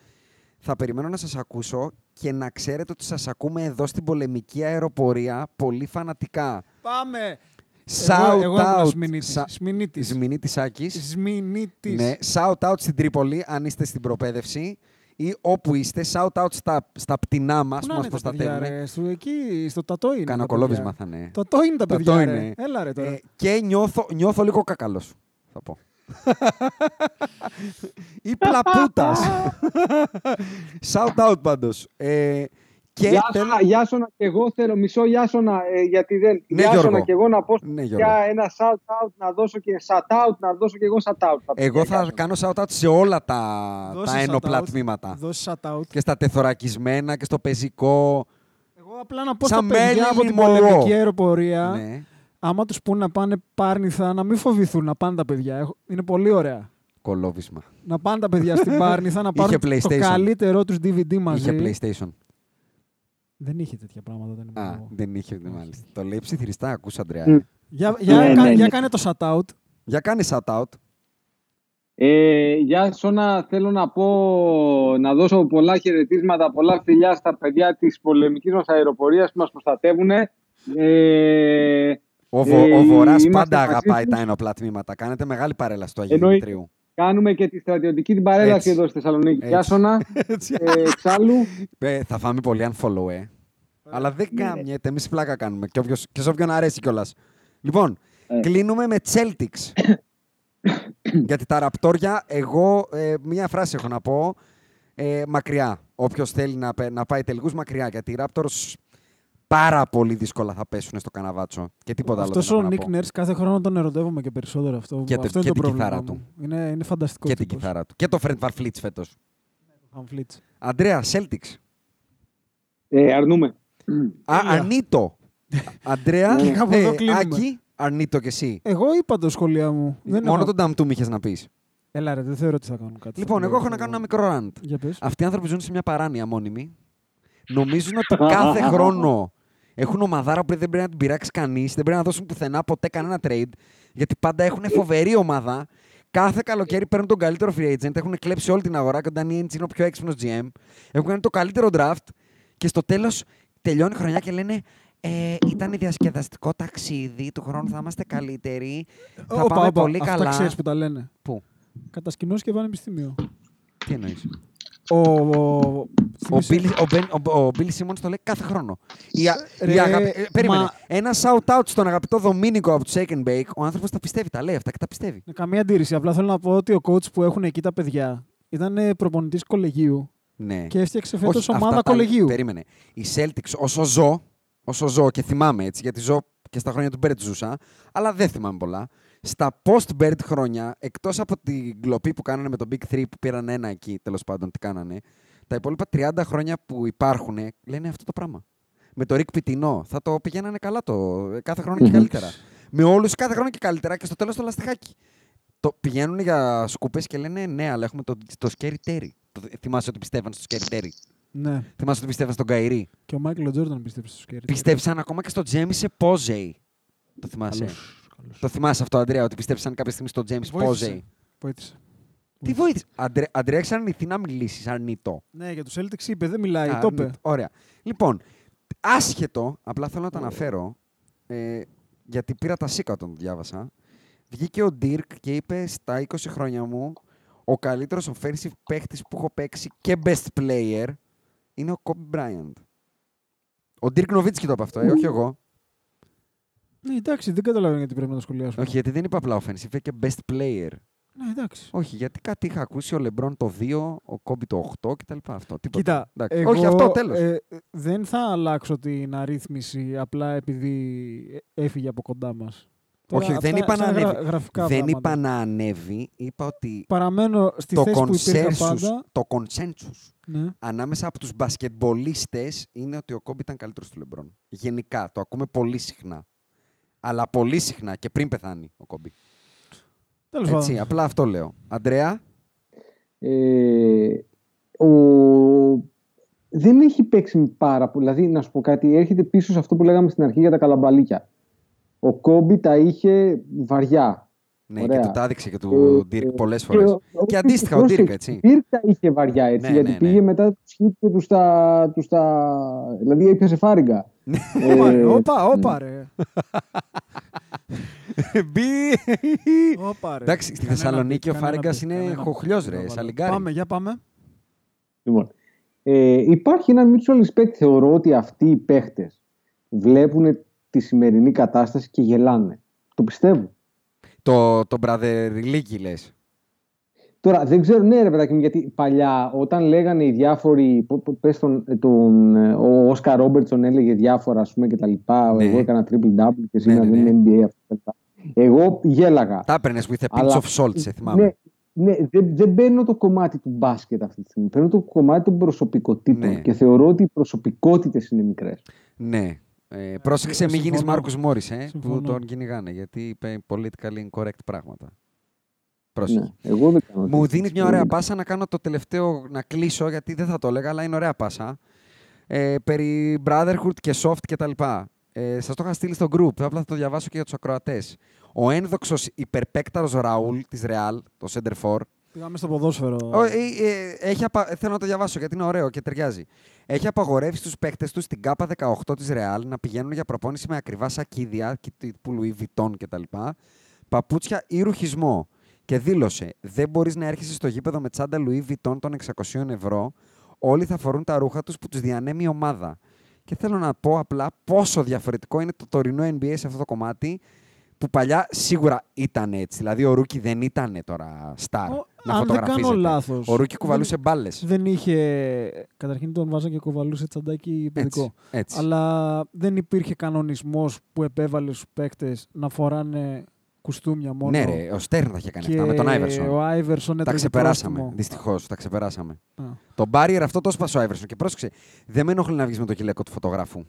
Θα περιμένω να σας ακούσω και να ξέρετε ότι σας ακούμε εδώ στην πολεμική αεροπορία πολύ φανατικά. Πάμε! Shout εγώ ήμουν out. Σμινίτης. Σα- Σμινίτης. Σμινίτης Άκης. Σμινίτης. Ναι, shout out στην Τρίπολη αν είστε στην προπαίδευση ή όπου είστε. Shout out στα, στα πτηνά μας Πού που να μας είναι τα παιδιά, προστατεύουν. ρε, στο, εκεί, στο τατό είναι. τα Κανοκολόβισμα παιδιά. θα είναι. Το τατό είναι τα Το παιδιά, τό ρε. είναι. Έλα ρε τώρα. Ε, και νιώθω, νιώθω λίγο κακαλός, θα πω. Ή πλαπούτας. Shout out πάντως. Ε, και Γεια θέλω- σου, Γιάσονα, και εγώ θέλω μισό Γιάσονα, ε, γιατί δεν. Ναι, Γιάσονα Γιώργο. και εγώ να πω Ναι, Γιώργο. για ένα shout out να δώσω και shout out να δώσω και εγώ shout out. στα Εγώ παιδιά, θα Γιάσονα. κάνω shout out σε όλα τα, Δώσε τα ένοπλα shout-out. τμήματα. Δώσε shout out. Και στα τεθωρακισμένα και στο πεζικό. Εγώ απλά να πω Σαν στα παιδιά από Marilyn την Monroe. πολεμική αεροπορία, Ναι. Άμα τους πούν να πάνε Πάρνηθα, να μην φοβηθούν να πάνε τα παιδιά. Έχω- Είναι πολύ ωραία. Κολόβισμα. Να πάνε τα παιδιά στην Πάρνηθα, να πάρουν το PlayStation. καλύτερό τους DVD μαζί. Είχε PlayStation. Δεν είχε τέτοια πράγματα. Δεν ήμουν Α, εγώ. δεν είχε, ναι, μάλιστα. Το λέει ψιθυριστά, ακούς Αντρέα. Μμ. ε. Για, για, Ναι, κα- ναι, για ναι. κάνε το shout out. Για κάνε shout out. Ε, Γιάσονα, θέλω να πω να δώσω πολλά χαιρετίσματα, πολλά φιλιά στα παιδιά της πολεμικής μας αεροπορίας που μας προστατεύουν. Ε, Ο, Βο, Ε, ο Βορράς είμαστε πάντα μαζί αγαπάει τους. τα ένοπλα τμήματα. Κάνετε μεγάλη παρέλαση του Αγίου Εννοείται. Δημητρίου. κάνουμε και τη στρατιωτική την παρέλαση Έτσι. εδώ στη Θεσσαλονίκη. Έτσι. Γιάσονα, ε, εξάλλου. Ε, θα φάμε πολύ unfollow, ε. Αλλά δεν Ναι. καμιέται. Εμείς πλάκα κάνουμε. Και, όποιος, και σε όποιον αρέσει κιόλας. Λοιπόν, Ε. κλείνουμε με Celtics. Γιατί τα ραπτόρια, εγώ ε, μία φράση έχω να πω. Ε, μακριά. Όποιος θέλει να, πε- να πάει τελικούς, μακριά. Γιατί οι Raptors πάρα πολύ δύσκολα θα πέσουν στο καναβάτσο. Και τίποτα άλλο. Αυτός δεν ο έχω να Nick πω. Nurse κάθε χρόνο τον ερωτεύομαι και περισσότερο αυτό. Και το- αυτό και είναι το την πρόβλημα κιθάρα μου. του. Είναι, είναι φανταστικός. Και την κιθάρα του. Και το Fred Varfleets φέτος. Φλίτς. Αντρέα, Celtics. Ε, αρνούμε. Α, αρνείτο. Αντρέα, Και κάπου εδώ κλείνουμε. Άκη, αρνείτο κι εσύ. Εγώ είπα το σχολεία μου. Δεν Μόνο έχω- τον Νταμτούμ είχες να πεις. Έλα ρε, δεν θεωρώ ότι θα κάνουν κάτι. Λοιπόν, εγώ έχω να κάνω ένα μικρό rant. Για πες. Αυτοί οι άνθρωποι ζουν σε μια παράνοια μόνιμη. Νομίζουν ότι κάθε χρόνο έχουν ομαδάρα που δεν πρέπει να την πειράξει κανείς, δεν πρέπει να δώσουν πουθενά ποτέ κανένα trade, γιατί πάντα έχουν φοβερή ομάδα. Κάθε καλοκαίρι παίρνουν τον καλύτερο free agent, έχουν κλέψει όλη την αγορά και ο Ντάνι Ainge είναι ο πιο έξυπνος GM. Έχουν κάνει το καλύτερο draft και στο τέλος τελειώνει η χρονιά και λένε ε, ήταν διασκεδαστικό ταξίδι, του χρόνου θα είμαστε καλύτεροι, θα Όπα, πάμε όπα, πολύ αυτά καλά. ξέρεις που τα λένε. Πού, Κατασκηνώσεις και πανεπιστήμιο. τι εννοείς; Ο, ο, Ο θυμίσαι- Bill, ο, Ben, ο, ο Bill Simmons το λέει κάθε χρόνο. Η, α- η Ρε, αγαπη- ε, περίμενε. μα- Ένα shout out στον αγαπητό Δομήνικο από τους Shake and Bake. Ο άνθρωπος τα πιστεύει, τα λέει αυτά και τα πιστεύει. Ναι, Καμία αντίρρηση. Απλά θέλω να πω ότι ο coach που έχουν εκεί τα παιδιά ήταν προπονητής κολεγίου Ναι. και έφτιαξε φέτος Όχι, ομάδα αυτά τα- κολεγίου. Περίμενε. Οι Celtics όσο ζω, όσο ζω και θυμάμαι έτσι, γιατί ζω και στα χρόνια του Bird ζούσα, αλλά δεν θυμάμαι πολλά. Στα post-Bird χρόνια, εκτός από την κλοπή που κάνανε με το Big 3 που πήραν ένα εκεί, τέλος πάντων, τι κάνανε, τα υπόλοιπα 30 χρόνια που υπάρχουν λένε αυτό το πράγμα. Με το Rick Πιτινό θα το πηγαίνανε καλά το κάθε χρόνο και καλύτερα. με όλους κάθε χρόνο και καλύτερα και στο τέλος το λαστιχάκι. Το πηγαίνουν για σκούπες και λένε ναι, αλλά έχουμε το, το Scary Terry. Το, θυμάσαι ότι πιστεύαν στο Scary Terry; Ναι. Θυμάσαι ότι πιστεύαν στον Καϊρή; Και ο Μάικλ Τζόρνταν πίστεψε στο σκέρι. Πίστεψαν ακόμα και στο Τζέμι σε Πόζεϊ. Το θυμάσαι; Καλός, καλός. Το θυμάσαι αυτό, Αντρέα, ότι πίστεψαν κάποια στιγμή στο Τζέμι Βοήθησε. Πόζεϊ. Βοήθησε. Τι βοήθησε. Αντρέ, Αντρέα, έχεις αρνηθεί να μιλήσεις, αρνητό. Ναι, για τους Celtics είπε, δεν μιλάει, Α, το είπε. αρνητό. Ωραία. Λοιπόν, άσχετο, απλά θέλω να το αναφέρω, ε, γιατί πήρα τα σίκα όταν το διάβασα. Βγήκε ο Dirk και είπε στα 20 χρόνια μου ο καλύτερος offensive παίχτης που έχω παίξει και best player είναι ο Kobe Bryant. Ο Dirk Nowitzki το είπε αυτό, ε, όχι εγώ. Ναι, εντάξει, δεν καταλαβαίνω γιατί πρέπει να το σχολιάσουμε. Όχι, γιατί δεν είπα απλά offensive, είπε και best player. Ναι, εντάξει. Όχι, γιατί κάτι είχα ακούσει ο Λεμπρόν το 2, ο Kobe το 8 κτλ. Αυτό, τίποτα. Κοίτα, Εντάξει. εγώ, Όχι, αυτό τέλος. ε, δεν θα αλλάξω την αρρύθμιση απλά επειδή έφυγε από κοντά μας. Τώρα, Όχι, δεν αυτά- είπα να αυτά γρα- ανέβει. γραφικά δεν πράγματα. είπα να ανέβει, είπα ότι Παραμένω στη το θέση που υπήρχα consensus, πάντα. το consensus Ναι. ανάμεσα από τους μπασκετμπολίστες είναι ότι ο Κόμπι ήταν καλύτερος του Λεμπρόν. Γενικά, το ακούμε πολύ συχνά. Αλλά πολύ συχνά και πριν πεθάνει ο Κόμπι. Τέλος Έτσι, πάντων. απλά αυτό λέω. Αντρέα, Ε, ο... Δεν έχει παίξει πάρα πολύ. Δηλαδή, να σου πω κάτι, έρχεται πίσω σε αυτό που λέγαμε στην αρχή για τα καλαμπαλίκια. Ο Κόμπι τα είχε βαριά. Ναι, Ωραία. και του τα έδειξε και Ε, του Dirk ε, πολλές φορές. ο- ο- Και αντίστοιχα ο πρόσεξε, Dirk, έτσι. Ο Dirk τα είχε βαριά έτσι, Ναι, γιατί ναι, ναι. πήγε μετά του χιτ και τους τα, τους τα. Δηλαδή έπιασε φάριγγα. Όπα, ρε, Ε, όπα, όπα, ρε. Μπι! Όπα, ρε. Εντάξει, στη Κανένα Θεσσαλονίκη ο μπιτ, κανένα Φάριγκας μπιτ, είναι κανένα χοχλιός, μπιτ. ρε, Πάμε, σαλιγκάρι. Πάμε, για πάμε. Λοιπόν, ε, υπάρχει ένα mutual respect. Θεωρώ ότι αυτοί οι παίχτες βλέπουν τη σημερινή κατάσταση και γελάνε. Το πιστεύω. Το, το brother league λες. Τώρα δεν ξέρω, ναι, ρε παιδάκι μου, γιατί παλιά όταν λέγανε οι διάφοροι. π- π- Πες τον, ε, τον, ε, ο Όσκαρ Ρόμπερτσον έλεγε διάφορα, ας πούμε, και τα λοιπά. Ναι. Εγώ έκανα triple double και εσύ Ναι, να ναι, δεν ναι. είναι NBA αυτό και τα λοιπά. Εγώ γέλαγα. Τα έπαιρνες with a pinch Αλλά- of salt, σε θυμάμαι. Ναι, ναι δεν, δεν παίρνω το κομμάτι του μπάσκετ αυτή τη στιγμή. Παίρνω το κομμάτι των προσωπικότητων. Ναι. Και θεωρώ ότι οι προσωπικότητες είναι μικρές. Ναι. Ε, πρόσεξε, ε, μην γίνεις συμφωνώ. Μάρκο Μόρις, ε, που Συμφωνώ. τον κυνηγάνε. Γιατί είπε politically incorrect πράγματα. Πρόσεχε. Ναι, εγώ δεν κάνω. Μου τέτοιες δίνει μια ιστορίες. ωραία πάσα να κάνω το τελευταίο, να κλείσω, γιατί δεν θα το έλεγα, αλλά είναι ωραία πάσα. Ε, περί Brotherhood και Soft και τα λοιπά. Ε, σας το είχα στείλει στο group, απλά θα το διαβάσω και για τους ακροατές. Ο ένδοξος υπερπέκταρος Ραούλ της Real, το Center for, Πήγαμε στο ποδόσφαιρο. Ω, ε, ε, έχει απα... Θέλω να το διαβάσω γιατί είναι ωραίο και ταιριάζει. Έχει απαγορεύσει στους παίκτες τους στην ΚΑΠΑ 18 της Real να πηγαίνουν για προπόνηση με ακριβά σακίδια και τύπου Louis Vuitton κτλ. Παπούτσια ή ρουχισμό. Και δήλωσε: Δεν μπορείς να έρχεσαι στο γήπεδο με τσάντα Louis Vuitton των 600 ευρώ. Όλοι θα φορούν τα ρούχα τους που τους διανέμει η ομάδα. Και θέλω να πω απλά πόσο διαφορετικό είναι το τωρινό NBA σε αυτό το κομμάτι που παλιά σίγουρα ήταν έτσι. Δηλαδή ο Ρούκι δεν ήταν τώρα star. Ο- να αν δεν κάνω φωτογραφίζεται. λάθος, Ο Ρούκι κουβαλούσε μπάλες. Δεν είχε. Καταρχήν τον βάζα και κοβαλούσε τσαντάκι παιδικό. Έτσι, έτσι. Αλλά δεν υπήρχε κανονισμός που επέβαλε στους παίκτες να φοράνε κουστούμια μόνο. Ναι, ρε, ο Στέρν τα είχε κάνει και αυτά με τον Άιβερσον. Ο Άιβερσον Τα έτρεχε ξεπεράσαμε. πρόστιμο. Δυστυχώς, τα ξεπεράσαμε. Α. Το barrier αυτό το σπάσε ο Άιβερσον. Και πρόσεξε, δεν με ενοχλεί να βγεις με το γυλαίκο του φωτογράφου.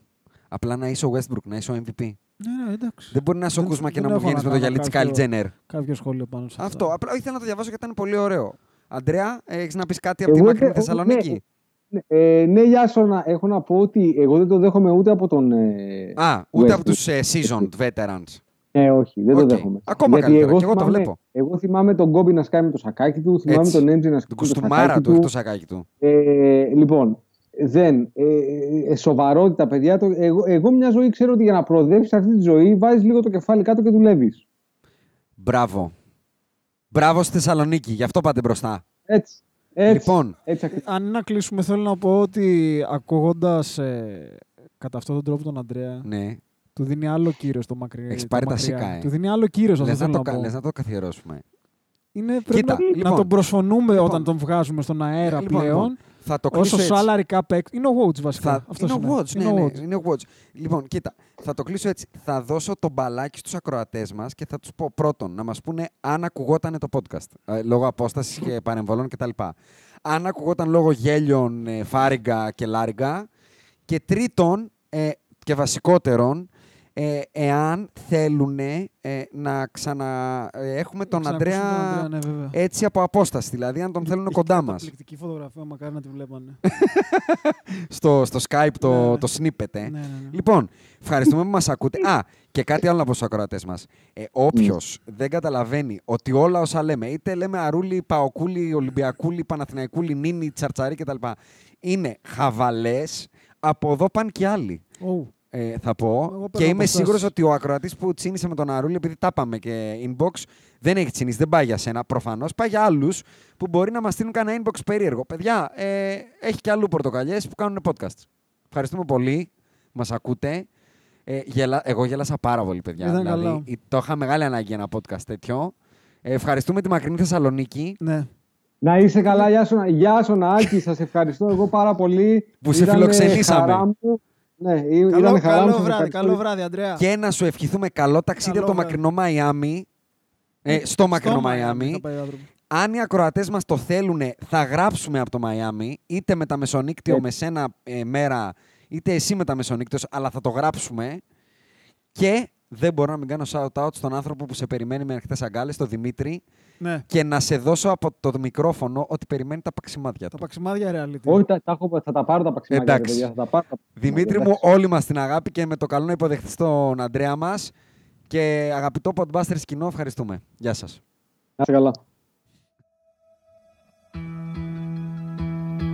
Απλά να είσαι ο Westbrook, να είσαι ο MVP. Ναι, ναι, εντάξει. Δεν μπορεί να είσαι ο Δεν- Κούσμα και δεν να μου έχω βγαίνει να με το κάνω γυαλί της κάποιο- Κάλι Τζένερ. Κάποιο σχόλιο πάνω σε Αυτό. Απλά ήθελα να το διαβάσω γιατί ήταν πολύ ωραίο. Αντρέα, έχεις να πεις κάτι από Εγώ τη μακρινή δεν- Θεσσαλονίκη; Ναι, ε, ναι, Γιάσονα, έχω να πω ότι εγώ δεν το δέχομαι ούτε από τον. Ε, Α, ούτε από Westbrook. τους seasoned veterans. Ναι, όχι, δεν Οκ. το δέχομαι. Ακόμα Γιατί καλύτερα, και εγώ το θυμάμαι- βλέπω. Εγώ θυμάμαι τον Κόμπι να σκάει με το σακάκι του, θυμάμαι Έτσι. τον Έντζι να σκάει Την με το κουστούμάρα σακάκι του, έχει του. το σακάκι του. Ε, λοιπόν, δεν. Ε, ε, σοβαρότητα, παιδιά. Το, εγώ, εγώ μια ζωή ξέρω ότι για να προοδεύσεις αυτή τη ζωή βάζεις λίγο το κεφάλι κάτω και δουλεύεις. Μπράβο. Μπράβο στη Θεσσαλονίκη, γι' αυτό πάτε μπροστά. Έτσι. Έτσι. Λοιπόν, έτσι ακριβώς. Αν είναι να κλείσουμε, θέλω να πω ότι ακούγοντας κατά αυτόν τον τρόπο τον Αντρέα, ναι. του δίνει άλλο κύριο στο μακριά. Έχεις το πάρει τα μακριά. σίκα, ε. Του δίνει άλλο κύριο, αυτό Λες να, θέλω το, να κα- πω. λες να το καθιερώσουμε. Είναι, πρέπει Κοίτα, να, λοιπόν. να τον προσφωνούμε Λοιπόν. όταν τον βγάζουμε στον αέρα Λοιπόν, πλέον. λοιπόν, Θα το κλείσω Όσο έτσι. salary cap έξ- Είναι ο Woods βασικά. Θα... Αυτός είναι ο Watch, ναι, Είναι ο ναι, Woods. είναι ο Watch. Λοιπόν, κοίτα, θα το κλείσω έτσι. Θα δώσω το μπαλάκι στους ακροατές μας και θα τους πω πρώτον να μας πούνε αν ακουγόταν το podcast, ε, λόγω απόστασης και παρεμβολών κτλ. Αν ακουγόταν λόγω γέλιων, ε, φάριγγα και λάριγγα. Και τρίτον ε, και βασικότερον, ε, εάν θέλουν να ξανα... ε, έχουμε τον Ξανακούσουμε Αντρέα τον Ανδρέα, ναι, βέβαια. έτσι από απόσταση, δηλαδή αν τον θέλουν κοντά μας. Καταπληκτική φωτογραφία, μακάρι να τη βλέπανε. στο, στο Skype το, Ναι, ναι. το snippet, ε. Ναι, ναι, ναι. Λοιπόν, ευχαριστούμε που μας ακούτε. Α, και κάτι άλλο να πω στους ακροατές μας. Ε, όποιος δεν καταλαβαίνει ότι όλα όσα λέμε, είτε λέμε αρούλι, παοκούλι, ολυμπιακούλι, παναθηναϊκούλι, νίνι, τσαρτσαρί κτλ. Είναι χαβαλές, από εδώ πάνε και άλλοι. Ου. Ε, θα πω. Εγώ Και παίρνω είμαι αποστάσεις. σίγουρος ότι ο ακροατής που τσίνησε με τον Αρούλη, επειδή τα είπαμε και inbox, δεν έχει τσινήσει, δεν πάει για σένα προφανώς. Πάει για άλλους που μπορεί να μας στείλουν κανένα inbox περίεργο. Παιδιά, ε, έχει και αλλού πορτοκαλιές που κάνουν podcast. Ευχαριστούμε πολύ. Μας ακούτε. Ε, γελα... Εγώ γέλασα πάρα πολύ, παιδιά. Ήταν δηλαδή, καλά. ε, το είχα μεγάλη ανάγκη ένα podcast τέτοιο. Ε, ευχαριστούμε τη μακρινή Θεσσαλονίκη Ναι. Να είσαι καλά, γεια σου, γεια σου Νάκη, σας ευχαριστώ εγώ πάρα πολύ. Που σε Ήτανε φιλοξενήσαμε. Χαρά μου. Ναι, ή- Καλό, ήταν χαρά μου. καλό σας βράδυ, ευχαριστώ. καλό βράδυ, Αντρέα. και να σου ευχηθούμε καλό ταξίδι Καλό από το βράδυ. μακρινό Μαϊάμι. Ε, στο μακρινό Miami Μαϊάμι. θα πάει ο άνθρωπος. αν οι ακροατές μας το θέλουν, θα γράψουμε από το Μαϊάμι, είτε με τα μεσονύκτιο Ε. με σένα ε, μέρα, είτε εσύ με τα μεσονύκτιος, αλλά θα το γράψουμε. Και δεν μπορώ να μην κάνω shout-out στον άνθρωπο που σε περιμένει με ανοιχτές αγκάλες, τον Δημήτρη, Ναι. και να σε δώσω από το μικρόφωνο ότι περιμένει τα παξιμάδια Τα του. παξιμάδια reality. Όχι, τα, τα έχω, θα τα πάρω τα παξιμάκια, ρε Εντάξει. παιδιά, θα τα πάρω τα παξιμάκια, Δημήτρη μου, εντάξει. όλοι μας την αγάπη και με το καλό να υποδεχτείς τον Αντρέα μας. Και αγαπητό Podbusters κοινό, ευχαριστούμε. Γεια σας. Να είστε καλά.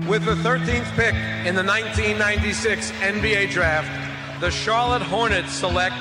With the 13th pick in the 1996 NBA Draft, the Charlotte Hornets select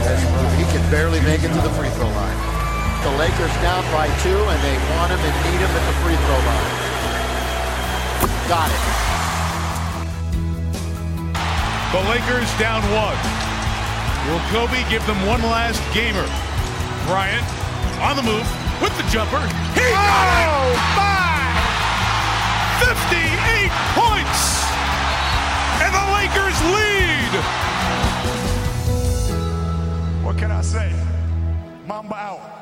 This move, he can barely make it to the free throw line. The Lakers down by two, and they want him and need him at the free throw line. Got it. The Lakers down one. Will Kobe give them one last gamer? Bryant on the move with the jumper. He got it! Oh, Five! 58 points! And the Lakers lead! Can I say? Mamba out.